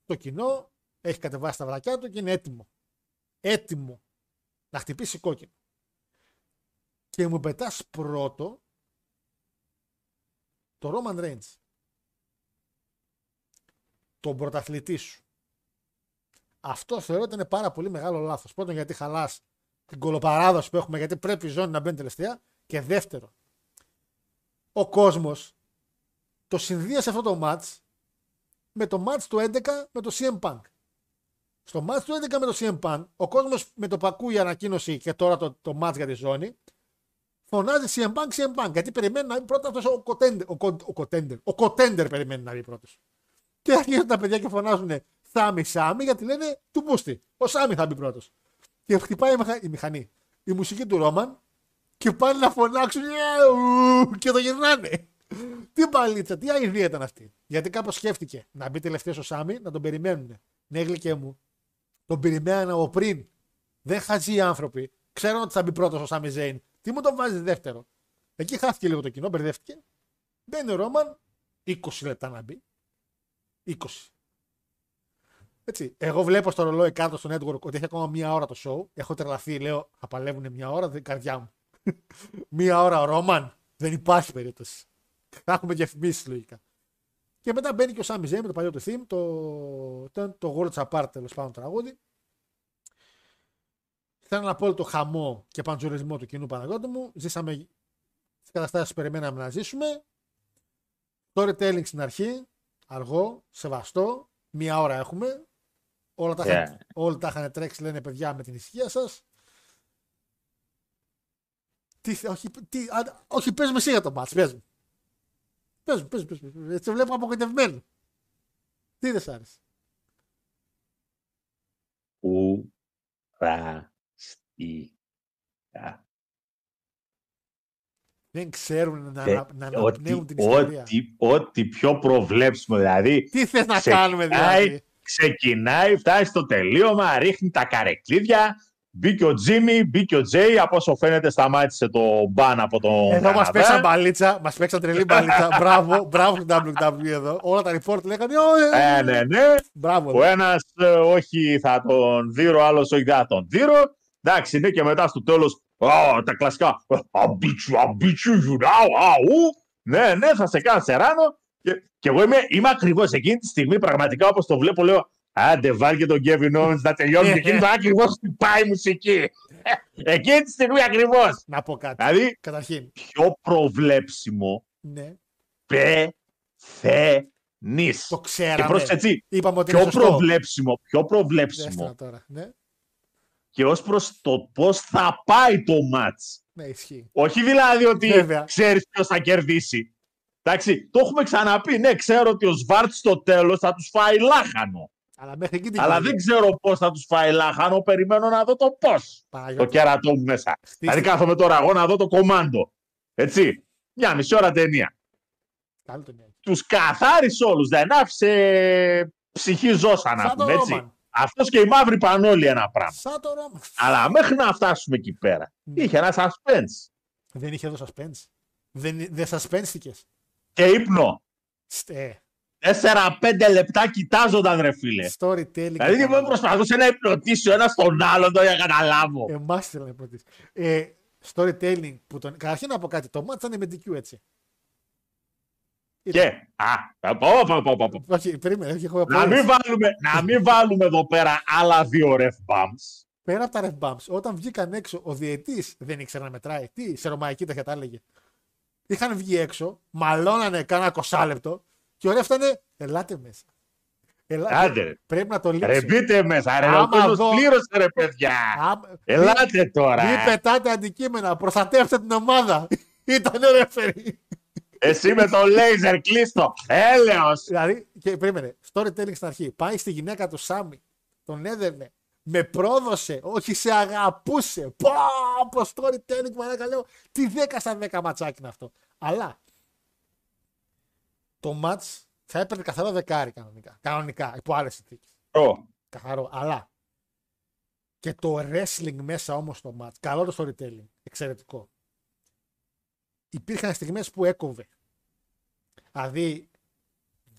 Το κοινό έχει κατεβάσει τα βρακιά του και είναι έτοιμο. Έτοιμο να χτυπήσει κόκκινο. Και μου πετάς πρώτο το Roman Reigns. Τον πρωταθλητή σου. Αυτό θεωρώ ότι είναι πάρα πολύ μεγάλο λάθος. Πρώτον γιατί χαλάς την κολοπαράδοση που έχουμε γιατί πρέπει η ζώνη να μπαίνει τελευταία. Και δεύτερο, ο κόσμος το συνδύασε αυτό το match με το match του 11 με το CM Punk. Στο match του 11 με το CM Punk, ο κόσμος με το πακού η ανακοίνωση και τώρα το, το match για τη ζώνη, φωνάζει CM Punk, CM Punk. Γιατί περιμένει να μπει πρώτα αυτός ο κοτέντερ. Ο, κο- ο κοτέντερ. Ο κοτέντερ περιμένει να μπει πρώτος. Και αρχίζουν τα παιδιά και φωνάζουν Σάμι, Σάμι, γιατί λένε του Μπούστη. Ο Σάμι θα μπει πρώτος. Και χτυπάει η, μηχα- η μηχανή. Η μουσική του Ρόμαν και πάνε να φωνάξουν «Ε, ου», και το γυρνάνε. Τι παλίτσα, τι αηδία ήταν αυτή; Γιατί κάπως σκέφτηκε να μπει τελευταίος ο Σάμι, να τον περιμένουν. Ναι, γλυκέ μου. Τον περιμέναν από πριν. Δεν χαζεί οι άνθρωποι. Ξέρουν ότι θα μπει πρώτος ο Σάμι Ζέιν. Τι μου τον βάζει δεύτερο; Εκεί χάθηκε λίγο το κοινό, μπερδεύτηκε. Μπαίνει ο Ρόμαν, 20 λεπτά να μπει. 20. Έτσι. Εγώ βλέπω στο ρολόι κάτω στο network ότι έχει ακόμα μία ώρα το show. Έχω τρελαθεί, λέω, θα παλεύουν μία ώρα, δεν καρδιά μου. μία ώρα ο Ρόμαν. Δεν υπάρχει περίπτωση. Θα έχουμε διαφημίσει λογικά. Και μετά μπαίνει και ο Σάμι Ζέι με το παλιό του theme, το, το, το Worlds Apart τέλος πάντων τραγούδι. Θέλω να πω το χαμό και παντζουρισμό του κοινού Παναγιώτη μου. Ζήσαμε τις καταστάσεις που περιμέναμε να ζήσουμε. Storytelling στην αρχή, αργό, σεβαστό. Μία ώρα έχουμε. Όλα τα, είχαν, Yeah. όλα τα είχαν τρέξει, λένε παιδιά, με την ησυχία σας. Τι, όχι, τι, α, όχι, πες με εσύ για το μάτς, πες μου. Πες μου, πες μου, πες μου. Έτσι βλέπω απογοητευμένο. Τι δεν σ' άρεσε; Ουραστικά. Δεν ξέρουν να, Ε, να, να Ό,τι, αναπνέουν την ιστορία. ό,τι, ό,τι πιο προβλέψιμο. Δηλαδή, Τι θες να ξεκινάει- κάνουμε δηλαδή; ξεκινάει, φτάσει στο τελείωμα, ρίχνει τα καρεκλίδια. Μπήκε ο Τζίμι, μπήκε ο Τζέι. Από όσο φαίνεται, σταμάτησε το μπαν από τον. Εδώ μας Καναδά. παίξαν μπαλίτσα, μας παίξαν τρελή μπαλίτσα. μπράβο, μπράβο στο WWE εδώ. Όλα τα report λέγανε. «Ω, ε, Ε, ναι, ναι. Μπράβο. Ο ένας όχι θα τον δείρω, άλλος όχι θα τον δείρω. Εντάξει, ναι, και μετά στο τέλος. τα κλασικά. I'll beat you, I'll beat you, you know, αου. Ναι, ναι, θα σε κάνω σεράνο. Και, και εγώ είμαι, είμαι ακριβώς εκείνη τη στιγμή, πραγματικά όπως το βλέπω, λέω. Άντε, βάλει και τον Kevin Owens να τελειώνει. και εκείνη ακριβώς χτυπάει η μουσική. εκείνη τη στιγμή ακριβώς. Να πω κάτι. Δηλαδή, Καταρχήν. πιο προβλέψιμο Ναι, πεθαίνεις. το Και ξέραμε. πρόσεξε έτσι, Είπαμε ότι είναι πιο σωστό. προβλέψιμο, πιο Δεύτερα προβλέψιμο τώρα. Ναι, και ως προς το πώς θα πάει το μάτς. ναι, ισχύει. Όχι δηλαδή ότι Βέβαια. ξέρεις ποιος θα κερδίσει. Εντάξει, το έχουμε ξαναπεί. Ναι, ξέρω ότι ο Σβάρτς στο τέλος θα τους φάει λάχανο. Αλλά μέχρι εκεί την Αλλά είδε. δεν ξέρω πώς θα τους φάει λάχανο. Περιμένω να δω το πώς. Το Παναγιώτης, κέρατό μου μέσα. χτίστε- Δηλαδή κάθομαι τώρα εγώ να δω το κομάντο. Έτσι. Μια μισή ώρα ταινία. Καλό το νέο. Τους καθάρισε όλους. Δεν άφησε ψυχή ζώσα να Σαν το πούμε έτσι. Ρόμαν. Αυτός και οι μαύροι πανόλοι ένα πράγμα. Σαν το Ρόμαν. Αλλά μέχρι να φτάσουμε εκεί πέρα, Ναι. είχε ένα suspense Δεν είχε εδώ suspense. Δεν, δεν suspense και ύπνο. Στε. 4-5 λεπτά κοιτάζονταν, ρε φίλε. Storytelling. Δηλαδή, δεν προσπαθούσε να υπνοτήσει ο ένας τον άλλον, το για να καταλάβω. Εμά ήθελα να πρώτη. Ε, storytelling που τον. Καταρχήν να πω κάτι. Το μάτσα είναι με DQ έτσι. Και, α, πω, πω, πω, πω, πω. Όχι, περίμενε. όχι, έχω Να μην, βάλουμε, να μην βάλουμε εδώ πέρα άλλα δύο ref bumps. Πέρα από τα ref bumps, όταν βγήκαν έξω, ο διαιτής δεν ήξερε να μετράει. Τι, σε ρωμαϊκή τέτοια τα έλεγε. Είχαν βγει έξω, μαλώνανε κάνα κοσάλεπτο και ο ρεφ ήταν. Ελάτε μέσα. Ελάτε. Άντε, ρε. Πρέπει να το Ρε λύσουμε. μπείτε μέσα, ρε. Άμα Ο κόσμος δω- πλήρωσε, ρε παιδιά. Άμα- Ελάτε Μην τώρα. πετάτε αντικείμενα, προστατεύστε την ομάδα. Ήταν ρεφερή. Εσύ με το λέιζερ κλείστο. Έλεος. Δηλαδή, και περίμενε, storytelling στην αρχή. Πάει στη γυναίκα του Σάμι, τον έδερνε, με πρόδωσε, όχι σε αγαπούσε. Πω, πω storytelling, μαλάκα λέω, τι 10 στα 10 ματσάκι είναι αυτό. Αλλά το match θα έπαιρνε καθαρό δεκάρι κανονικά. Κανονικά, υπό άλλες συνθήκες. Ω, Καθαρό. Αλλά και το wrestling μέσα όμως στο match. Καλό το storytelling. Εξαιρετικό. Υπήρχαν στιγμές που έκοβε. Δηλαδή,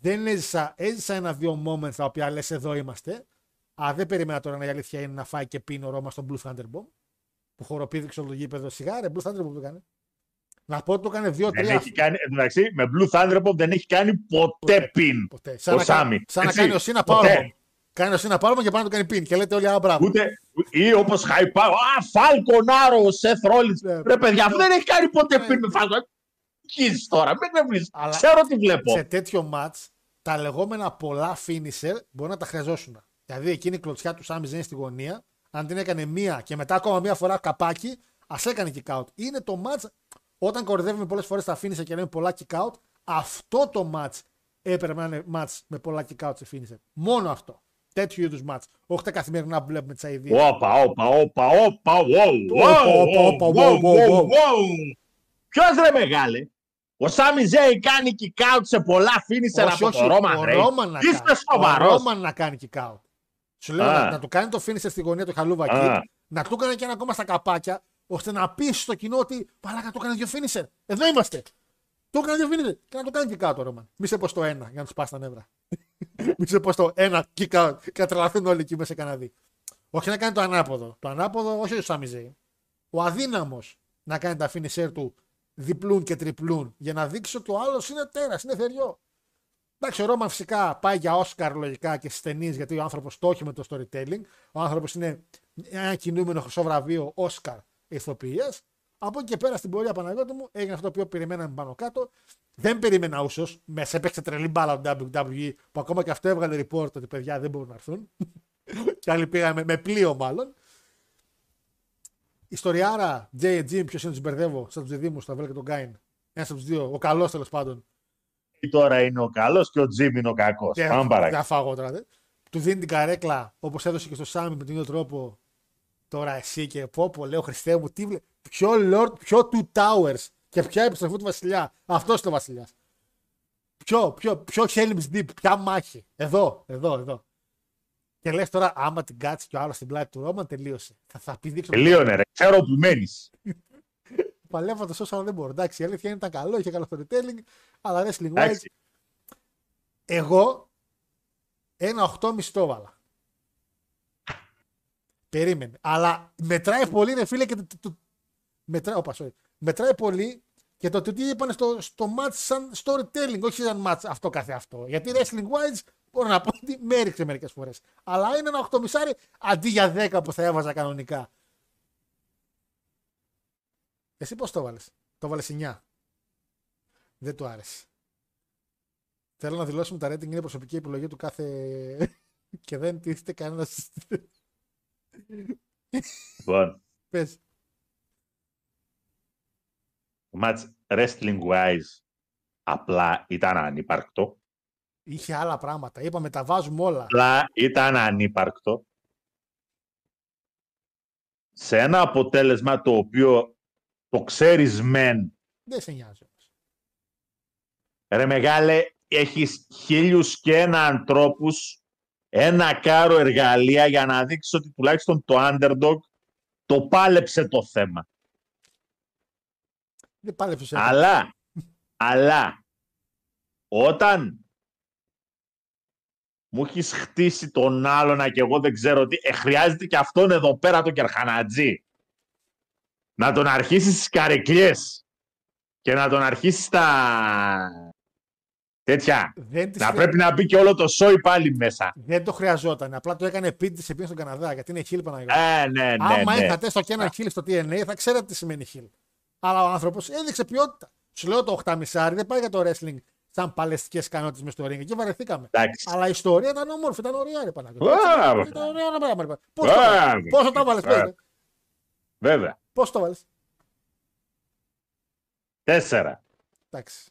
δεν έζησα, έζησα ένα-δύο moments τα οποία λες εδώ είμαστε. Αλλά δεν περίμενα τώρα να η αλήθεια είναι να φάει και πίνει ο Ρώμα στον Blue Thunder Bomb. Που χοροπήδηξε όλο το γήπεδο. Σιγά ρε, Blue Thunder Bomb το έκανε. Να πω ότι το έκανε δεν δύο-τρία. έχει κάνει, εντάξει, με Blue Thunderbolt δεν έχει κάνει ποτέ πιν. Ποτέ. Σαν, ο να, κάνει- Σάμι. σαν να Έτσι, κάνει ο Σίνα ποτέ. Powerbomb. Κάνει ο Σίνα Powerbomb και πάνω του κάνει πιν. Και λέτε όλοι, α, μπράβο. Ούτε, ή όπως χαϊπά. Α, Φάλκον ο Σεθ Ρόλιτ. Ναι. Ρε παιδιά, αυτό δεν έχει κάνει ποτέ Ναι. πιν με Φάλκον. Κίζει τώρα, μην με βρεις. Αλλά- Ξέρω τι βλέπω. σε τέτοιο match τα λεγόμενα πολλά finisher μπορεί να τα χρειαζόσουν. Δηλαδή εκείνη η κλωτσιά του Σάμι Ζέιν στη γωνία, αν την έκανε μία και μετά ακόμα μία φορά καπάκι, ας έκανε kick out. Είναι το match, όταν κορυδεύουμε πολλές φορές τα finisher και λέμε πολλά kick out, αυτό το match έπρεπε να είναι match με πολλά kick out σε finisher. Μόνο αυτό. Τέτοιου είδους match. Όχι τα καθημερινά που βλέπουμε τις αειδίε. Όπα, όπα, όπα, όπα, wow, Όπα, όπα, όπα, wow, wow, wow. Ποιος ρε μεγάλε; Ο Σάμι Ζέι κάνει kick out σε πολλά finisher όχι, από όχι, το Ρόμαν ο Ρέι. Ρόμαν να Είστε κάνει. Ο σοβαρό. Ρόμαν να κάνει kick out. Σου λέω Α. να, να του κάνει το finisher στη γωνία του χαλούβα Α. εκεί, να του έκανε και ένα ακόμα στα καπάκια, ώστε να πείσει στο κοινό ότι παράκα το έκανε δύο finisher. Εδώ είμαστε. Το έκανε δύο finisher. Και να το κάνει kick out ο Ρόμαν. Μη σε πω το ένα για να τους πας τα νεύρα. Μη σε πω το ένα kick out. Και να τρελαθούν όλοι εκεί μέσα κανένα δει. Όχι να κάνει το ανάποδο. Το ανάποδο, όχι ο Σάμι Ο αδύναμος να κάνει τα finisher του διπλούν και τριπλούν για να δείξει ότι ο άλλος είναι τέρας, είναι θεριό. Εντάξει, ο Ρόμαν φυσικά πάει για Όσκαρ λογικά και στι ταινίε γιατί ο άνθρωπος το έχει με το storytelling. Ο άνθρωπος είναι ένα κινούμενο χρυσό βραβείο Όσκαρ ηθοποιίας. Από εκεί και πέρα στην πορεία Παναγιώτη μου έγινε αυτό το οποίο περιμέναμε πάνω κάτω. Δεν περίμενα ούσο. Μέσα έπαιξε τρελή μπάλα ο WWE που ακόμα και αυτό έβγαλε report ότι παιδιά δεν μπορούν να έρθουν. και άλλοι πήγαμε με πλοίο μάλλον. Ιστοριάρα, J. Jim, ποιος είναι, τους μπερδεύω, σαν τους διδήμου, θα και τον Γκάιν. Ένα από τους δύο, ο καλός τέλος πάντων. Τώρα είναι ο καλός και ο Τζιμ είναι ο κακός. Δεν Πάμε θα παρακάτω. φάγω τώρα. δε. Του δίνει την καρέκλα όπως έδωσε και στο Σάμι με τον ίδιο τρόπο. Τώρα εσύ και πω, πω λέω Χριστέ μου, τι βλέ... ποιο Lord, ποιο Two Towers και ποια επιστροφή του Βασιλιά. Αυτός είναι ο Βασιλιάς. Ποιο, ποιο, ποιο Helm's Deep, ποια μάχη. Εδώ, εδώ, εδώ. Και λες τώρα, άμα την κάτσει κι ο άλλος στην πλάτη του Ρόμαν, τελείωσε. Θα, θα πηδήξω. Τελείωνε, ρε. Ξέρω που μένεις. Παλεύω το σώσο, αλλά δεν μπορώ. Εντάξει, η αλήθεια είναι ήταν καλό, είχε καλό storytelling, αλλά wrestling wise. Εντάξει. Εγώ ένα 8,5 το έβαλα. Περίμενε. Αλλά μετράει πολύ, ρε φίλε, και το. το- το- μετράει, όπα, sorry. μετράει πολύ και το τι είπαν στο, στο match σαν storytelling, όχι σαν match αυτό καθε αυτό. Γιατί wrestling wise μπορώ να πω ότι με έριξε μερικές φορές. Αλλά είναι ένα 8,5 αντί για 10 που θα έβαζα κανονικά. Εσύ πώς το βάλες; Το βάλες 9. Δεν του άρεσε. Θέλω να δηλώσουμε τα rating είναι προσωπική επιλογή του κάθε. και δεν τίθεται κανένας. Λοιπόν, Πες. το match wrestling wise απλά ήταν ανύπαρκτο. Είχε άλλα πράγματα. Είπαμε τα βάζουμε όλα. Απλά ήταν ανύπαρκτο. Σε ένα αποτέλεσμα το οποίο το ξέρεις μεν Δεν σε νοιάζει όμως. Ρε μεγάλε, έχεις χίλιους και ένα ανθρώπους, ένα κάρο εργαλεία για να δείξεις ότι τουλάχιστον το underdog το πάλεψε το θέμα. Δεν πάλεψε σε Αλλά, αλλά, όταν μου έχεις χτίσει τον άλλον και εγώ δεν ξέρω τι, ε, χρειάζεται και αυτόν εδώ πέρα τον Κερχανατζή να τον αρχίσεις στις καρεκλιές και να τον αρχίσεις στα τέτοια. Δεν, της Να χρεια- πρέπει να μπει και όλο το σόι πάλι μέσα. δεν το χρειαζόταν. Απλά το έκανε επίτηδε σε πήγε στον Καναδά γιατί είναι χίλ Παναγιώτης. Ε, ναι, ναι, Άμα ναι. είχατε έστω και ένα χίλ στο TNA θα ξέρατε τι σημαίνει χίλ. Αλλά ο άνθρωπος έδειξε ποιότητα. Σου λέω το 8 μισάρι δεν πάει για το wrestling σαν παλαιστικές ικανότητε μες στο ring. Εκεί βαρεθήκαμε. Εντάξει. Αλλά η ιστορία ήταν όμορφη, ήταν ωραία, ρε Παναγιώτη. Μπράβο. Ήταν ωραία ένα πράγμα. ρε. Πώς Μπράβο. το βάλες, Πώς το βάλες, Μπράβο. πες, Βέβαια. Πώς το βάλες. Τέσσερα. Εντάξει.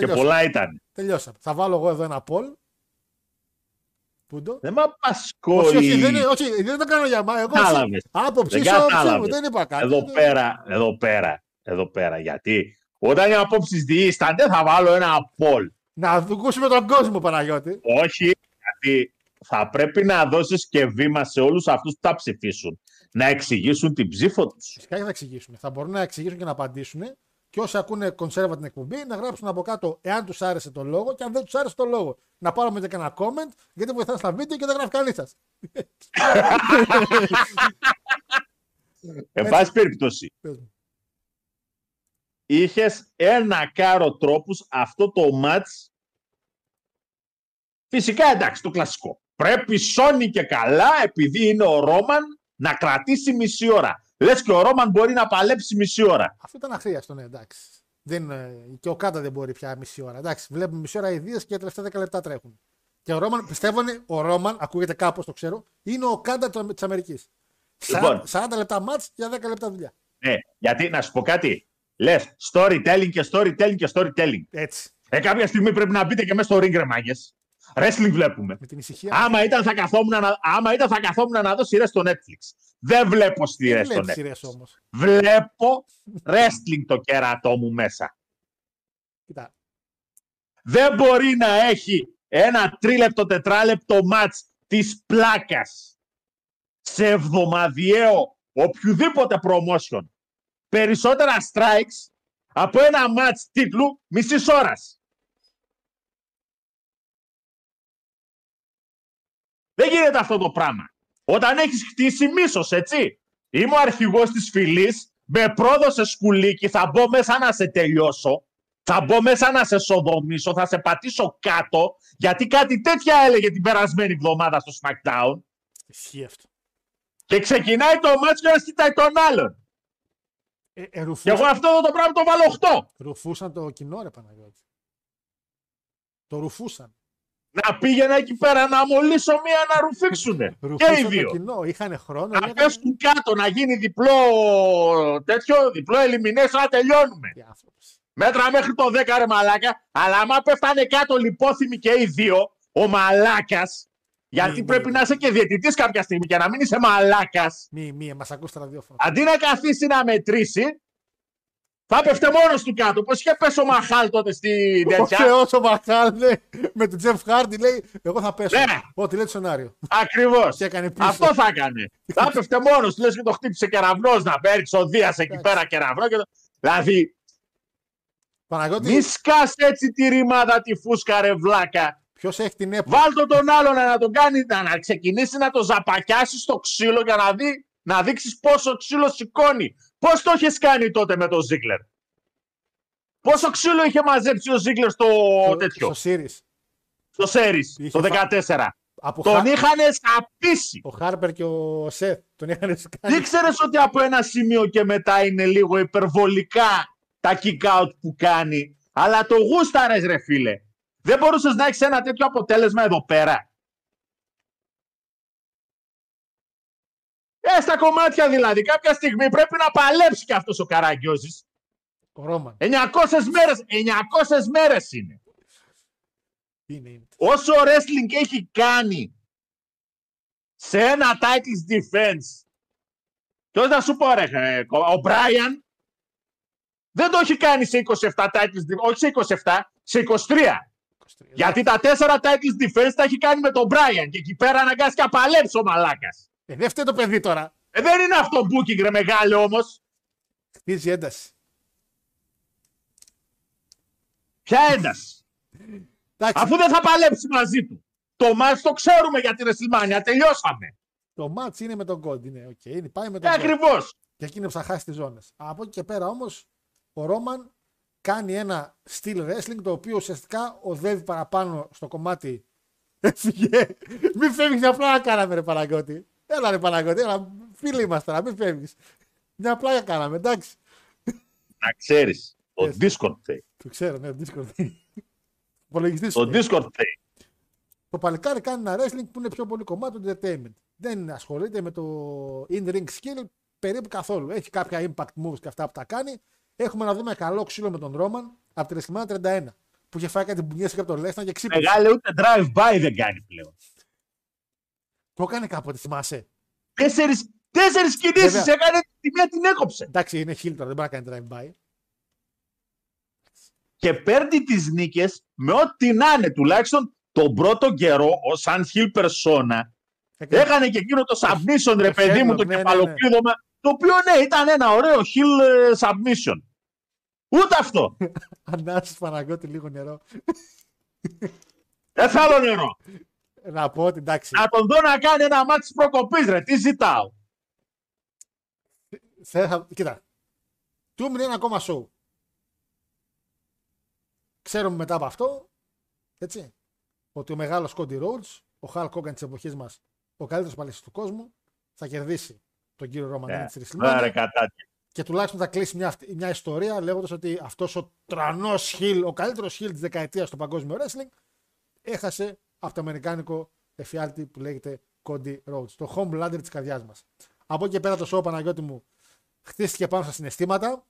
Τελειώσαμε. πολλά ήταν. Τελειώσαμε. Θα βάλω εγώ εδώ ένα poll. Πού το. Δεν με Όχι, απασχολεί. όχι, δεν, είναι- όχι, δεν το κάνω για μένα. Εγώ Κατάλαβες. άποψη Δεν σου, άποψη μου. κατάλαβες. Δεν είπα κάτι. Εδώ Δεν- πέρα, εδώ πέρα, εδώ πέρα. Γιατί όταν οι απόψεις διήστανται, θα βάλω ένα poll. Να ακούσουμε τον κόσμο, Παναγιώτη. Όχι, γιατί θα πρέπει να δώσεις και βήμα σε όλους αυτούς που θα ψηφίσουν. Να εξηγήσουν την ψήφο τους. Φυσικά και θα εξηγήσουμε. Θα μπορούν να εξηγήσουν και να απαντήσουν. Και όσοι ακούνε κονσέρβα την εκπομπή, να γράψουν από κάτω εάν τους άρεσε το λόγο και αν δεν τους άρεσε το λόγο. Να πάρουμε και κανένα comment, γιατί βοηθάνε στα βίντεο και δεν γράφει κανείς σας. Εν πάση περιπτώσει, είχες ένα κάρο τρόπους αυτό το μάτς φυσικά εντάξει το κλασικό πρέπει σώνει και καλά επειδή είναι ο Ρόμαν να κρατήσει μισή ώρα λες και ο Ρόμαν μπορεί να παλέψει μισή ώρα Αυτό ήταν αχρίαστο, ναι, εντάξει. Δεν, ε, και ο Κάντα δεν μπορεί πια μισή ώρα. Εντάξει, βλέπουμε μισή ώρα ιδίε και τα τελευταία 10 λεπτά τρέχουν. Και ο Ρόμαν, πιστεύω, είναι, ο Ρόμαν, ακούγεται κάπως το ξέρω, είναι ο Κάντα της Αμερικής. Λοιπόν. 40 λεπτά μάτς για 10 λεπτά δουλειά. ναι, γιατί να σου πω κάτι λες storytelling και storytelling και storytelling Έτσι. ε, κάποια στιγμή πρέπει να μπείτε και μέσα στο ring ρε μάγκες wrestling βλέπουμε Με την ησυχία. Άμα ήταν, θα καθόμουν να, άμα ήταν θα καθόμουν να δω σειρές στο Netflix. Δεν βλέπω σειρές στο Δεν Netflix. σειρές όμως. Βλέπω wrestling το κέρατό μου μέσα. Κοίτα. Δεν μπορεί να έχει ένα τρίλεπτο, τετράλεπτο μάτς της πλάκας σε εβδομαδιαίο οποιοδήποτε promotion περισσότερα strikes από ένα μάτς τίτλου μισής ώρας. Δεν γίνεται αυτό το πράγμα. Όταν έχεις χτίσει μίσος, έτσι. Είμαι ο αρχηγός της φυλής, με πρόδωσε σκουλίκι, θα μπω μέσα να σε τελειώσω. Θα μπω μέσα να σε σοδομήσω, θα σε πατήσω κάτω, γιατί κάτι τέτοια έλεγε την περασμένη εβδομάδα στο SmackDown. Ισχύει αυτό. Και ξεκινάει το μάτς και ένας κοιτάει τον άλλον. Ε, ε, Και εγώ ρουφούσαν, αυτό το πράγμα το βάλω 8. ρουφούσαν το κοινό, ρε Παναγιώτη. Το ρουφούσαν. Να πήγαινα εκεί πέρα να μολύσω μία να ρουφήξουνε. και οι Ρουφούσαν το δύο. κοινό. Είχαν χρόνο. Να λέγανε, πέσουν κάτω, να γίνει διπλό τέτοιο, διπλό elimination, να τελειώνουμε. «Τι άνθρωπος». Μέτρα μέχρι το 10 ρε μαλάκα. Αλλά άμα πέφτανε κάτω λιπόθυμοι και οι δύο, ο μαλάκας. Γιατί Μη, μη, πρέπει μη. να είσαι και διαιτητής κάποια στιγμή και να μην είσαι μαλάκας. Μη, μη, μας ακούς τα ραδιόφωνα. Αντί να καθίσει να μετρήσει, θα πέφτε μόνος του κάτω. Πώς είχε πέσει ο Μαχάλ τότε στη Ο τέτοια. Θεός ο Μαχάλ ναι, με τον Τζεφ Χάρντι λέει: Εγώ θα πέσω. Ναι. Ό,τι λέει το σενάριο. Ακριβώς. Και έκανε πίσω. Αυτό θα έκανε. θα πέφτε μόνος του. Λες και το χτύπησε κεραυνός να παίρνει ο Δία εκεί Εντάξει. πέρα κεραυνό. Και το... Δηλαδή, Παναγιώτη, μη σκάς έτσι τη ρημάδα τη φούσκα ρε βλάκα. ποιος έχει την έπο. Βάλτο τον άλλον να τον κάνει, να, να ξεκινήσει να το ζαπακιάσεις στο ξύλο για να, δει, να δείξεις πόσο ξύλο σηκώνει. Πώς το είχες κάνει τότε με τον Ζίγκλερ. Πόσο ξύλο είχε μαζέψει ο Ζίγκλερ στο τέτοιο, Στο Σύρις. στο Σέρι, Είχε το φα- 14. Από Τον Χα- είχαν σαπίσει. Ο Χάρπερ και ο Σεθ τον είχαν σκάνει. Δεν ξέρεις ότι από ένα σημείο και μετά είναι λίγο υπερβολικά τα kick out που κάνει. Αλλά το γούσταρες ρε φίλε. Δεν μπορούσες να έχεις ένα τέτοιο αποτέλεσμα εδώ πέρα. Ε, στα κομμάτια δηλαδή. Κάποια στιγμή πρέπει να παλέψει και αυτός ο Καραγκιόζης. Ο Ρόμαν. 900 μέρες, 900 μέρες είναι. Είναι, είναι. Όσο wrestling έχει κάνει σε ένα titles defense Ποιος να σου πω ρε, ε, ο Μπράιαν δεν το έχει κάνει σε 27 titles defense, όχι σε 27, σε 23. 23. Γιατί τα 4 titles defense τα έχει κάνει με τον Μπράιαν και εκεί πέρα αναγκάστηκε να παλέψει ο μαλάκας. Ε, δεν φταίει το παιδί τώρα. Ε, δεν είναι αυτό booking ρε μεγάλο όμως. Χτίζει ένταση. Ποια ένταση; Εντάξει, Αφού δεν θα παλέψει μαζί του. Το μάτς το ξέρουμε για τη WrestleMania. Τελειώσαμε. το μάτς είναι με τον Κόντι. Ναι, οκ, είναι, πάει με Ε, τον Κόντι. ακριβώς. Και εκείνο θα χάσει τις ζώνες. Από εκεί και πέρα όμως, ο Ρόμαν κάνει ένα στυλ wrestling το οποίο ουσιαστικά οδεύει παραπάνω στο κομμάτι. Έφυγε. Μην φεύγεις μια πλάκα κάναμε, ρε Παναγιώτη. Έλα, ρε Παναγιώτη, έλα, φίλοι είμαστε τώρα, μην φεύγεις. Μια πλάκα κάναμε, εντάξει. Να ξέρεις. Το Yes. Discord θέλει. Το ξέρω, ναι, Discord. Υπολογιστή. Το Discord θέλει. Το παλικάρι κάνει ένα wrestling που είναι πιο πολύ κομμάτι του entertainment. Δεν ασχολείται με το in-ring skill περίπου καθόλου. Έχει κάποια impact moves και αυτά που τα κάνει. Έχουμε να δούμε καλό ξύλο με τον Ρόμαν από τη WrestleMania 31. που είχε φάει κάτι μπουνιές από τον Λέσνα και ξύπνησε. Μεγάλε ούτε drive-by δεν κάνει πλέον. Το έκανε κάποτε, θυμάσαι. Τέσσερις, τέσσερις κινήσεις Βέβαια. έκανε, τη μία την έκοψε. Εντάξει, είναι χίλ τώρα, δεν μπορεί να κάνει drive-by. Και παίρνει τις νίκες με ό,τι να είναι. Τουλάχιστον τον πρώτο καιρό, ο σαν χιλ περσόνα, Έκανε- έκανε και εκείνο το submission, ρε παιδί μου, το ναι, ναι, ναι. κεφαλοκλείδωμα, το οποίο ναι, ήταν ένα ωραίο hill ε, submission. Ούτε αυτό. Ανάσης Παναγιώτη, λίγο νερό. Δεν θέλω νερό. Να πω ότι εντάξει. Να τον δω να κάνει ένα μάτι προκοπής, ρε. Τι ζητάω. Θα, θα, κοίτα. Του έμεινε ένα ακόμα show. Ξέρουμε μετά από αυτό, έτσι, ότι ο μεγάλος Cody Rhodes, ο Hulk Hogan της εποχής μας, ο καλύτερος παλαιστής του κόσμου, θα κερδίσει τον κύριο Roman Ναι. Reigns στη Ωραία, WrestleMania κατά. και τουλάχιστον θα κλείσει μια, αυτή- μια ιστορία λέγοντας ότι αυτός ο τρανός χιλ, ο καλύτερος χιλ της δεκαετίας στο παγκόσμιο wrestling, έχασε από το αμερικάνικο εφιάλτη που λέγεται Cody Rhodes, το home ladder της καρδιάς μας. Από εκεί και πέρα το show Παναγιώτη μου χτίστηκε πάνω στα συναισθήματα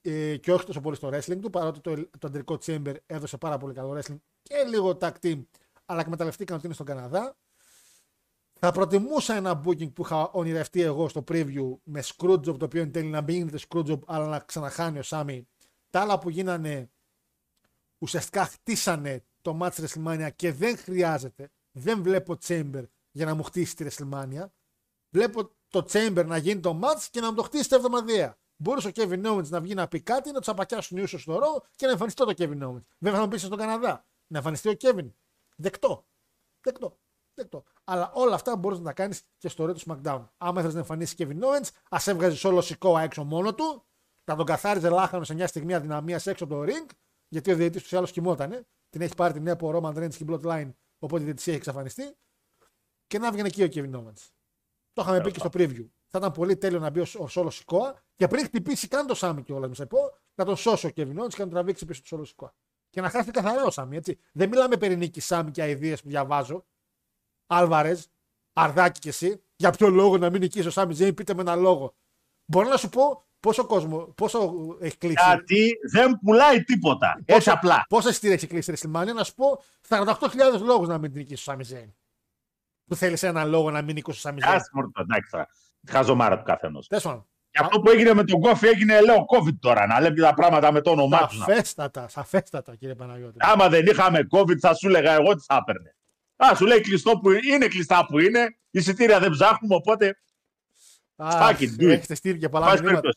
ε, και όχι τόσο πολύ στο wrestling του, παρότι το, το αντρικό Chamber έδωσε πάρα πολύ καλό wrestling και λίγο tag team, αλλά εκμεταλλευτήκαν ότι είναι στον Καναδά. Θα προτιμούσα ένα booking που είχα ονειρευτεί εγώ στο preview με Screwjob, το οποίο εν τέλει να μην γίνεται Screwjob, αλλά να ξαναχάνει ο Σάμι. Τα άλλα που γίνανε ουσιαστικά χτίσανε το match WrestleMania και δεν χρειάζεται. Δεν βλέπω Chamber για να μου χτίσει τη WrestleMania. Βλέπω το Chamber να γίνει το match και να μου το χτίσει τα εβδομαδιαία. Μπορούσε ο Kevin Owens να βγει να πει κάτι, να του απακιάσουν οι ούσου στο ρο και να εμφανιστεί το Kevin Owens. Βέβαια θα μου πεις στον Καναδά. Να εμφανιστεί ο Kevin. Δεκτό. Δεκτό. Δεκτό. Αλλά όλα αυτά μπορείς να τα κάνεις και στο ρε του SmackDown. Άμα ήθελες να εμφανίσεις Kevin Owens, ας έβγαζες όλο σηκώα έξω μόνο του, να τον καθάριζε λάχανος σε μια στιγμή αδυναμίας έξω από το ring, γιατί ο διαιτητής τους άλλου κοιμότανε. Την έχει πάρει την νέα από ο Roman Reigns στην Bloodline, οπότε η διαιτησία έχει εξαφανιστεί. Και να βγαίνει εκεί ο Kevin Owens. Το είχαμε πει και στο preview. Θα ήταν πολύ τέλειο να μπει ο Σόλο Σικόα και πριν χτυπήσει καν το Σάμι κιόλα, με πω, να τον σώσει ο Kevin Owens και να τον τραβήξει πίσω του Σόλο Σικόα. Και να χάσει καθαρά ο Σάμι, έτσι. Δεν μιλάμε περί νίκης Σάμι και αειδίε που διαβάζω. Άλβαρες, Αρδάκι κι εσύ. Για ποιο λόγο να μην νικήσει ο Σάμι Τζέιν, πείτε με ένα λόγο. Μπορώ να σου πω πόσο κόσμο, πόσο έχει κλείσει; Γιατί δεν πουλάει τίποτα. Έτσι απλά. Πόσα εισιτήρια έχει κλείσει η WrestleMania, να σου πω 48.000 λόγους να μην την νικήσει ο Σάμι Τζέιν. Που θέλεις έναν λόγο να μην νικήσει ο Σάμι Τζέιν. Άσε μόνο το, εντάξει τώρα. Τη χαζομάρα του καθενό. Τέλος πάντων. Και αυτό που έγινε με τον Κόφι έγινε, λέω, COVID τώρα. Να λέμε τα πράγματα με το όνομά τους. Σαφέστατα, σαφέστατα κύριε Παναγιώτη. Άμα δεν είχαμε COVID, θα σου έλεγα εγώ τι θα έπαιρνε. Α, σου λέει κλειστό που είναι κλειστά που είναι. Εισιτήρια δεν ψάχνουμε, οπότε. Α, fuck it, do it. Έχετε στείλει και πολλά Πάση μηνύματα.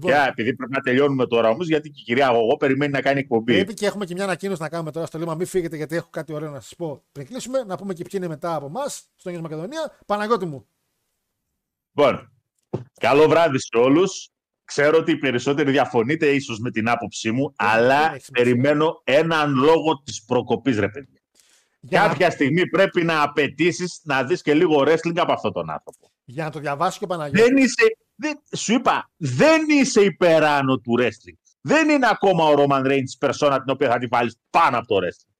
Περιπτώσει. Λοιπόν, Και επειδή πρέπει να τελειώνουμε τώρα όμως, γιατί και η κυρία εγώ περιμένει να κάνει εκπομπή. πρέπει και έχουμε και μια ανακοίνωση να κάνουμε τώρα στο λίμα. Μην φύγετε γιατί έχω κάτι ωραίο να σας πω πριν κλείσουμε. Να πούμε και ποιοι είναι μετά από εμάς στο Νέο Μακεδονία. Παναγιώτη μου. Λοιπόν, καλό βράδυ σε όλους. Ξέρω ότι οι περισσότεροι διαφωνείτε ίσως με την άποψή μου, δεν αλλά έχει σημασία. περιμένω έναν λόγο της προκοπής, ρε παιδιά. Για, Κάποια στιγμή πρέπει να απαιτήσεις να δεις και λίγο wrestling από αυτόν τον άνθρωπο. για να το διαβάσει και ο Παναγιώτη. Δεν είσαι, δεν, σου είπα, δεν είσαι υπεράνω του wrestling. Δεν είναι ακόμα ο Roman Reigns περσόνα την οποία θα τη βάλεις πάνω από το wrestling.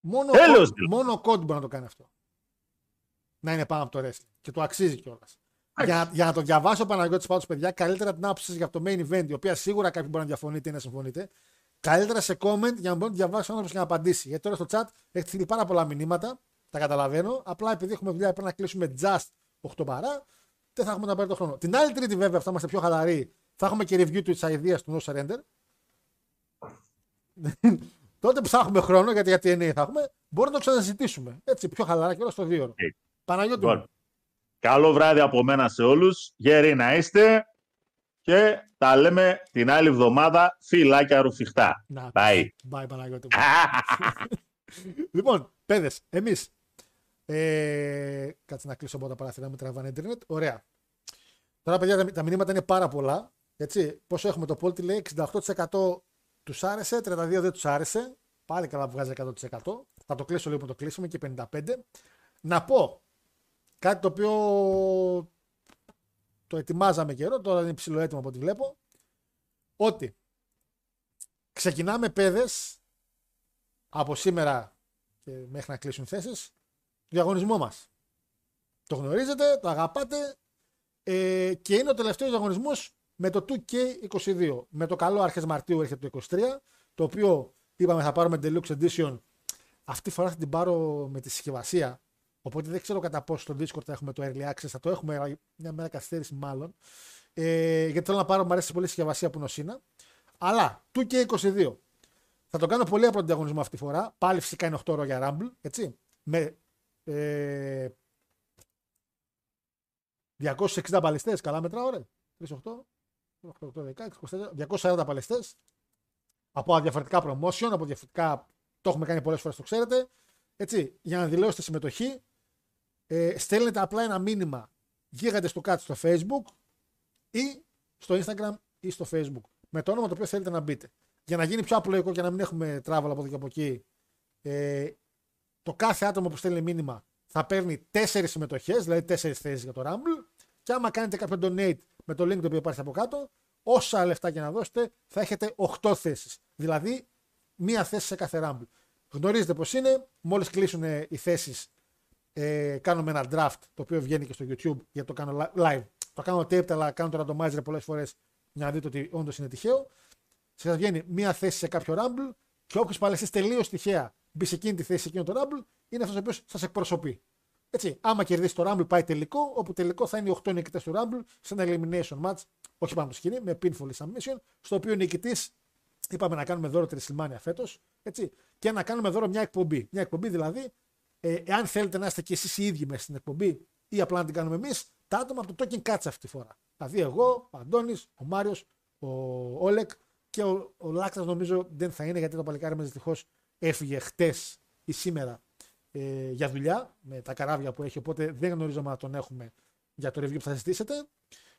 Μόνο, ο Τέλος, Κόντι- δηλαδή. μόνο ο Κόντι μπορεί να το κάνει αυτό. Να είναι πάνω από το wrestling. Και το αξίζει κιόλας. Για, για να το διαβάσω ο Παναγιώτης πάντω, παιδιά, καλύτερα την άποψη σας για το main event, η οποία σίγουρα κάποιοι μπορεί να διαφωνείτε ή να συμφωνείτε. Καλύτερα σε comment για να μπορεί να το διαβάσει ο άνθρωπος και να απαντήσει. Γιατί τώρα στο chat έχει στείλει πάρα πολλά μηνύματα, τα καταλαβαίνω. Απλά επειδή έχουμε δουλειά πρέπει να κλείσουμε just 8 παρά, δεν θα έχουμε να πάρει το χρόνο. Την άλλη Τρίτη, βέβαια, θα είμαστε πιο χαλαροί. Θα έχουμε και review της idea του No Surrender. Τότε που θα έχουμε χρόνο, γιατί για TNA θα έχουμε, μπορούμε να το ξαναζητήσουμε. Έτσι, πιο χαλαρά και όλα στο δύο ώρο. Okay. Παναγιώτη Λοιπόν, μου. καλό βράδυ από μένα σε όλους. Γεροί να είστε. Και τα λέμε την άλλη εβδομάδα. Φιλάκια ρουφιχτά. Να, Bye. Bye, Παναγιώτη μου. λοιπόν, παιδες, εμείς. Ε, κάτσε να κλείσω από τα παράθυρα μου, τραβάνε Ιντερνετ. Ωραία. Τώρα, παιδιά, τα, τα μηνύματα είναι πάρα πολλά. Έτσι, πόσο έχουμε το Πόλτι λέει; 68% τους άρεσε, 32% δεν τους άρεσε. Πάλι καλά που βγάζει 100%. Θα το κλείσω λίγο που το κλείσουμε και 55%. Να πω κάτι το οποίο το ετοιμάζαμε καιρό, τώρα είναι ψηλό έτοιμο από ό,τι βλέπω. Ότι ξεκινάμε παιδες από σήμερα και μέχρι να κλείσουν θέσεις το διαγωνισμό μας. Το γνωρίζετε, το αγαπάτε ε, και είναι ο τελευταίος διαγωνισμός με το 2K22. Με το καλό αρχές Μαρτίου έρχεται το 23, το οποίο Είπαμε θα πάρουμε Deluxe Edition. Αυτή τη φορά θα την πάρω με τη συσκευασία. Οπότε δεν ξέρω κατά πόσο στο Discord θα έχουμε το Early Access. Θα το έχουμε αλλά μια μέρα καθυστέρηση μάλλον. Ε, γιατί θέλω να πάρω, μου αρέσει πολύ η συσκευασία που είναι ο Σίνα. Αλλά 2K22. Θα το κάνω πολύ από τον διαγωνισμό αυτή τη φορά. Πάλι φυσικά είναι 8 ώρο για Rumble. Έτσι. Με ε, 260 παλαιστέ. Καλά μετρά, ωραία. 3, 8, 8, 16, 24, 240 παλαιστέ. Από διαφορετικά promotion, από διαφορετικά. Το έχουμε κάνει πολλές φορές, το ξέρετε. Έτσι, για να δηλώσετε συμμετοχή, ε, στέλνετε απλά ένα μήνυμα γίγαντε στο κάτω στο Facebook ή στο Instagram ή στο Facebook με το όνομα το οποίο θέλετε να μπείτε. Για να γίνει πιο απλοϊκό και να μην έχουμε travel από εδώ και από εκεί, ε, το κάθε άτομο που στέλνει μήνυμα θα παίρνει 4 συμμετοχές, δηλαδή 4 θέσεις για το Rumble. Και άμα κάνετε κάποιο donate με το link το οποίο υπάρχει από κάτω, όσα λεφτά και να δώσετε, θα έχετε 8 θέσεις. Δηλαδή, μία θέση σε κάθε Rumble. Γνωρίζετε πώς είναι, μόλις κλείσουν οι θέσεις, ε, κάνουμε ένα draft το οποίο βγαίνει και στο YouTube γιατί το κάνω live. Το κάνω tape, αλλά κάνω το randomizer πολλές φορές για να δείτε ότι όντως είναι τυχαίο. Σα βγαίνει μία θέση σε κάποιο Rumble και όποιος παλαιστεί τελείως τυχαία μπει σε εκείνη τη θέση σε εκείνο το Rumble, είναι αυτός ο οποίος σας εκπροσωπεί. Έτσι, άμα κερδίσει το Rumble, πάει τελικό, όπου τελικό θα είναι οι 8 νικητές του Rumble σε ένα elimination match, όχι πάνω από το σκηνή, με pinful submission, στο οποίο ο νικητής είπαμε να κάνουμε δώρο τη WrestleMania φέτο, και να κάνουμε δώρο μια εκπομπή. Μια εκπομπή δηλαδή, ε, εάν θέλετε να είστε κι εσείς οι ίδιοι μέσα στην εκπομπή ή απλά να την κάνουμε εμείς, τα άτομα από το Talking Cuts αυτή τη φορά. Δηλαδή εγώ, ο Αντώνης, ο Μάριος, ο Όλεκ και ο, ο Λάκτας νομίζω δεν θα είναι γιατί το παλικάρι μας δυστυχώς έφυγε χτες ή σήμερα ε, για δουλειά με τα καράβια που έχει. Οπότε δεν γνωρίζουμε να τον έχουμε για το review που θα συζητήσετε.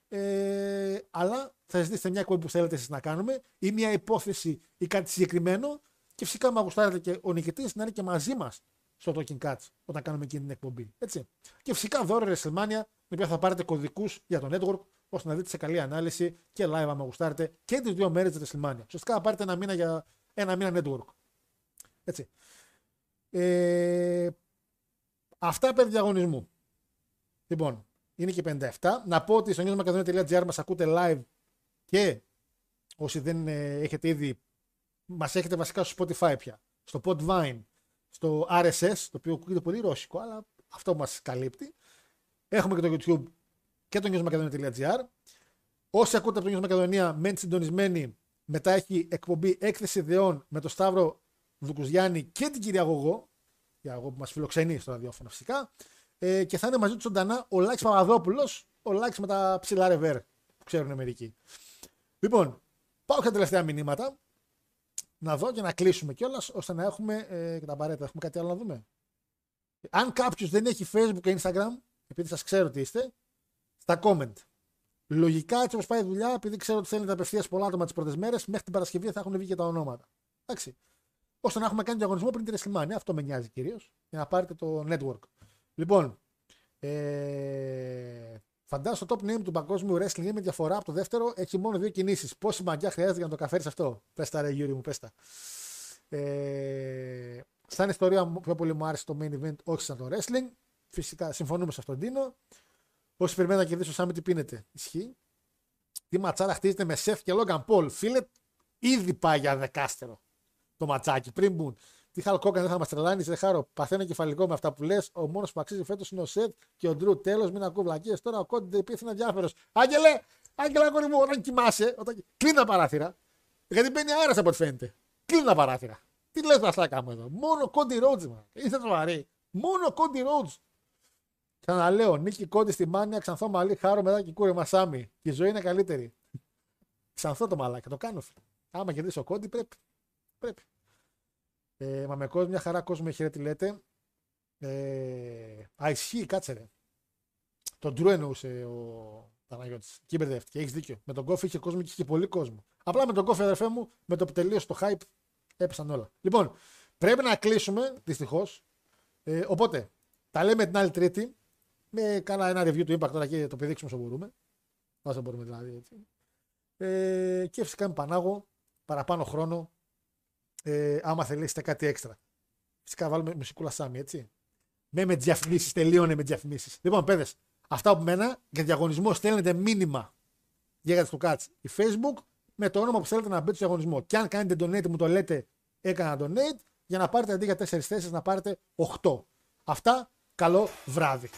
Ε, αλλά θα ζητήσετε μια εκπομπή που θέλετε εσείς να κάνουμε ή μια υπόθεση ή κάτι συγκεκριμένο και φυσικά με γουστάρετε και ο νικητής να είναι και μαζί μας στο Talking Cuts όταν κάνουμε εκείνη την εκπομπή. Έτσι. Και φυσικά δώρο WrestleMania, με οποία θα πάρετε κωδικούς για το network, ώστε να δείτε σε καλή ανάλυση και live άμα γουστάρετε και τις δύο μέρες της WrestleMania. Ουσιαστικά θα πάρετε ένα μήνα για ένα μήνα network. Έτσι. Ε, αυτά περί διαγωνισμού. Λοιπόν, είναι και 57. Να πω ότι στο newsmacadonia.gr μας ακούτε live και όσοι δεν ε, έχετε ήδη, μας έχετε βασικά στο Spotify πια, στο Podvine, στο RSS, το οποίο ακούγεται πολύ ρώσικο, αλλά αυτό μας καλύπτει. Έχουμε και το YouTube και το newsmacadonia.gr. Όσοι ακούτε από το News Macedonia, μένετε συντονισμένοι. Μετά έχει εκπομπή έκθεση ιδεών με τον Σταύρο Δουκουζιάννη και την κυρία Γογό, για εγώ που μας φιλοξενεί στο ραδιόφωνο φυσικά. Ε, και θα είναι μαζί του ζωντανά ο Λάκης Παπαδόπουλος, ο Λάκης με τα ψηλά ρεβέρ που ξέρουν μερικοί. Λοιπόν, πάω και τα τελευταία μηνύματα. Να δω και να κλείσουμε κιόλας ώστε να έχουμε ε, και τα απαραίτητα. Έχουμε κάτι άλλο να δούμε. Αν κάποιος δεν έχει Facebook και Instagram, επειδή σας ξέρω τι είστε, στα comment. Λογικά έτσι όπως πάει η δουλειά, επειδή ξέρω ότι θέλετε απευθείας πολλά άτομα τις πρώτες μέρες, μέχρι την Παρασκευή θα έχουν βγει και τα ονόματα. Εντάξει ώστε να έχουμε κάνει διαγωνισμό πριν τη WrestleMania. Αυτό με νοιάζει κυρίως. Για να πάρετε το network. Λοιπόν, ε, φαντάζομαι το top name του παγκόσμιου wrestling με διαφορά από το δεύτερο έχει μόνο δύο κινήσεις. Πόση μαγιά χρειάζεται για να το καταφέρει αυτό; Πες τα ρε Γιούρι μου, πες τα. Ε, σαν ιστορία πιο πολύ μου άρεσε το main event, όχι σαν το wrestling. Φυσικά συμφωνούμε σε αυτόν τον Τίνο. Όσοι περιμένουν να κερδίσουν, σαν τι πίνετε; Ισχύει. Τι ματσάρα χτίζεται με Σεφ και Λόγκαν Πολ. Φίλε, ήδη πάει για δεκάστερο το ματσάκι πριν μπουν. Τι Χαλκόκαν δεν θα μας τρελάνεις, δεν χάρο. Παθαίνω κεφαλικό με αυτά που λες. Ο μόνος που αξίζει φέτος είναι ο Σετ και ο Ντρου. Τέλος, μην ακούω βλακίες. Τώρα ο Κόντι υπήρχε ενδιαφέρον. Άγγελε, Άγγελε, αγόρι μου, όταν κοιμάσαι, όταν... κλείνει τα παράθυρα. Γιατί μπαίνει αέρα από ό,τι φαίνεται. Κλείνει τα παράθυρα. Τι λες να κάνω εδώ. Μόνο Κόντι Ρότζ, μα. Είσαι σοβαρή. Μόνο Κόντι Ρότζ. Ξαναλέω, νίκη Κόντι στη Μάνια, ξανθό μαλλί, χάρο μετά και κούρε μασάμι. Και η ζωή είναι καλύτερη. Ξανθό το μαλάκι, το κάνω. Άμα κερδίσει ο Κόντι πρέπει. Πρέπει. Ε, μα με κόσμο, μια χαρά κόσμο έχει τι λέτε. Ε, α, ισχύει, κάτσε ρε. Τον Τρου εννοούσε ο Παναγιώτης. Εκεί μπερδεύτηκε. Έχεις δίκιο. Με τον κόφι είχε κόσμο και είχε πολύ κόσμο. Απλά με τον κόφι, αδερφέ μου, με το που τελείωσε το hype, έπεσαν όλα. Λοιπόν, πρέπει να κλείσουμε, δυστυχώς. Ε, οπότε, τα λέμε την άλλη Τρίτη. Με κάνα ένα review του Impact τώρα και το πηδήξουμε όσο μπορούμε. Όσο μπορούμε δηλαδή. Έτσι. Ε, και φυσικά με Πανάγο, παραπάνω χρόνο ε, άμα θελήσετε κάτι έξτρα. Φυσικά βάλουμε μουσικούλα Σάμι, έτσι. Με με διαφημίσεις, τελείωνε με διαφημίσεις. Λοιπόν, παιδες, αυτά από μένα για διαγωνισμό στέλνετε μήνυμα για το κάτς η Facebook με το όνομα που θέλετε να μπείτε στο διαγωνισμό. Και αν κάνετε donate μου το λέτε έκανα donate για να πάρετε αντί για 4 θέσεις να πάρετε 8. Αυτά. Καλό βράδυ.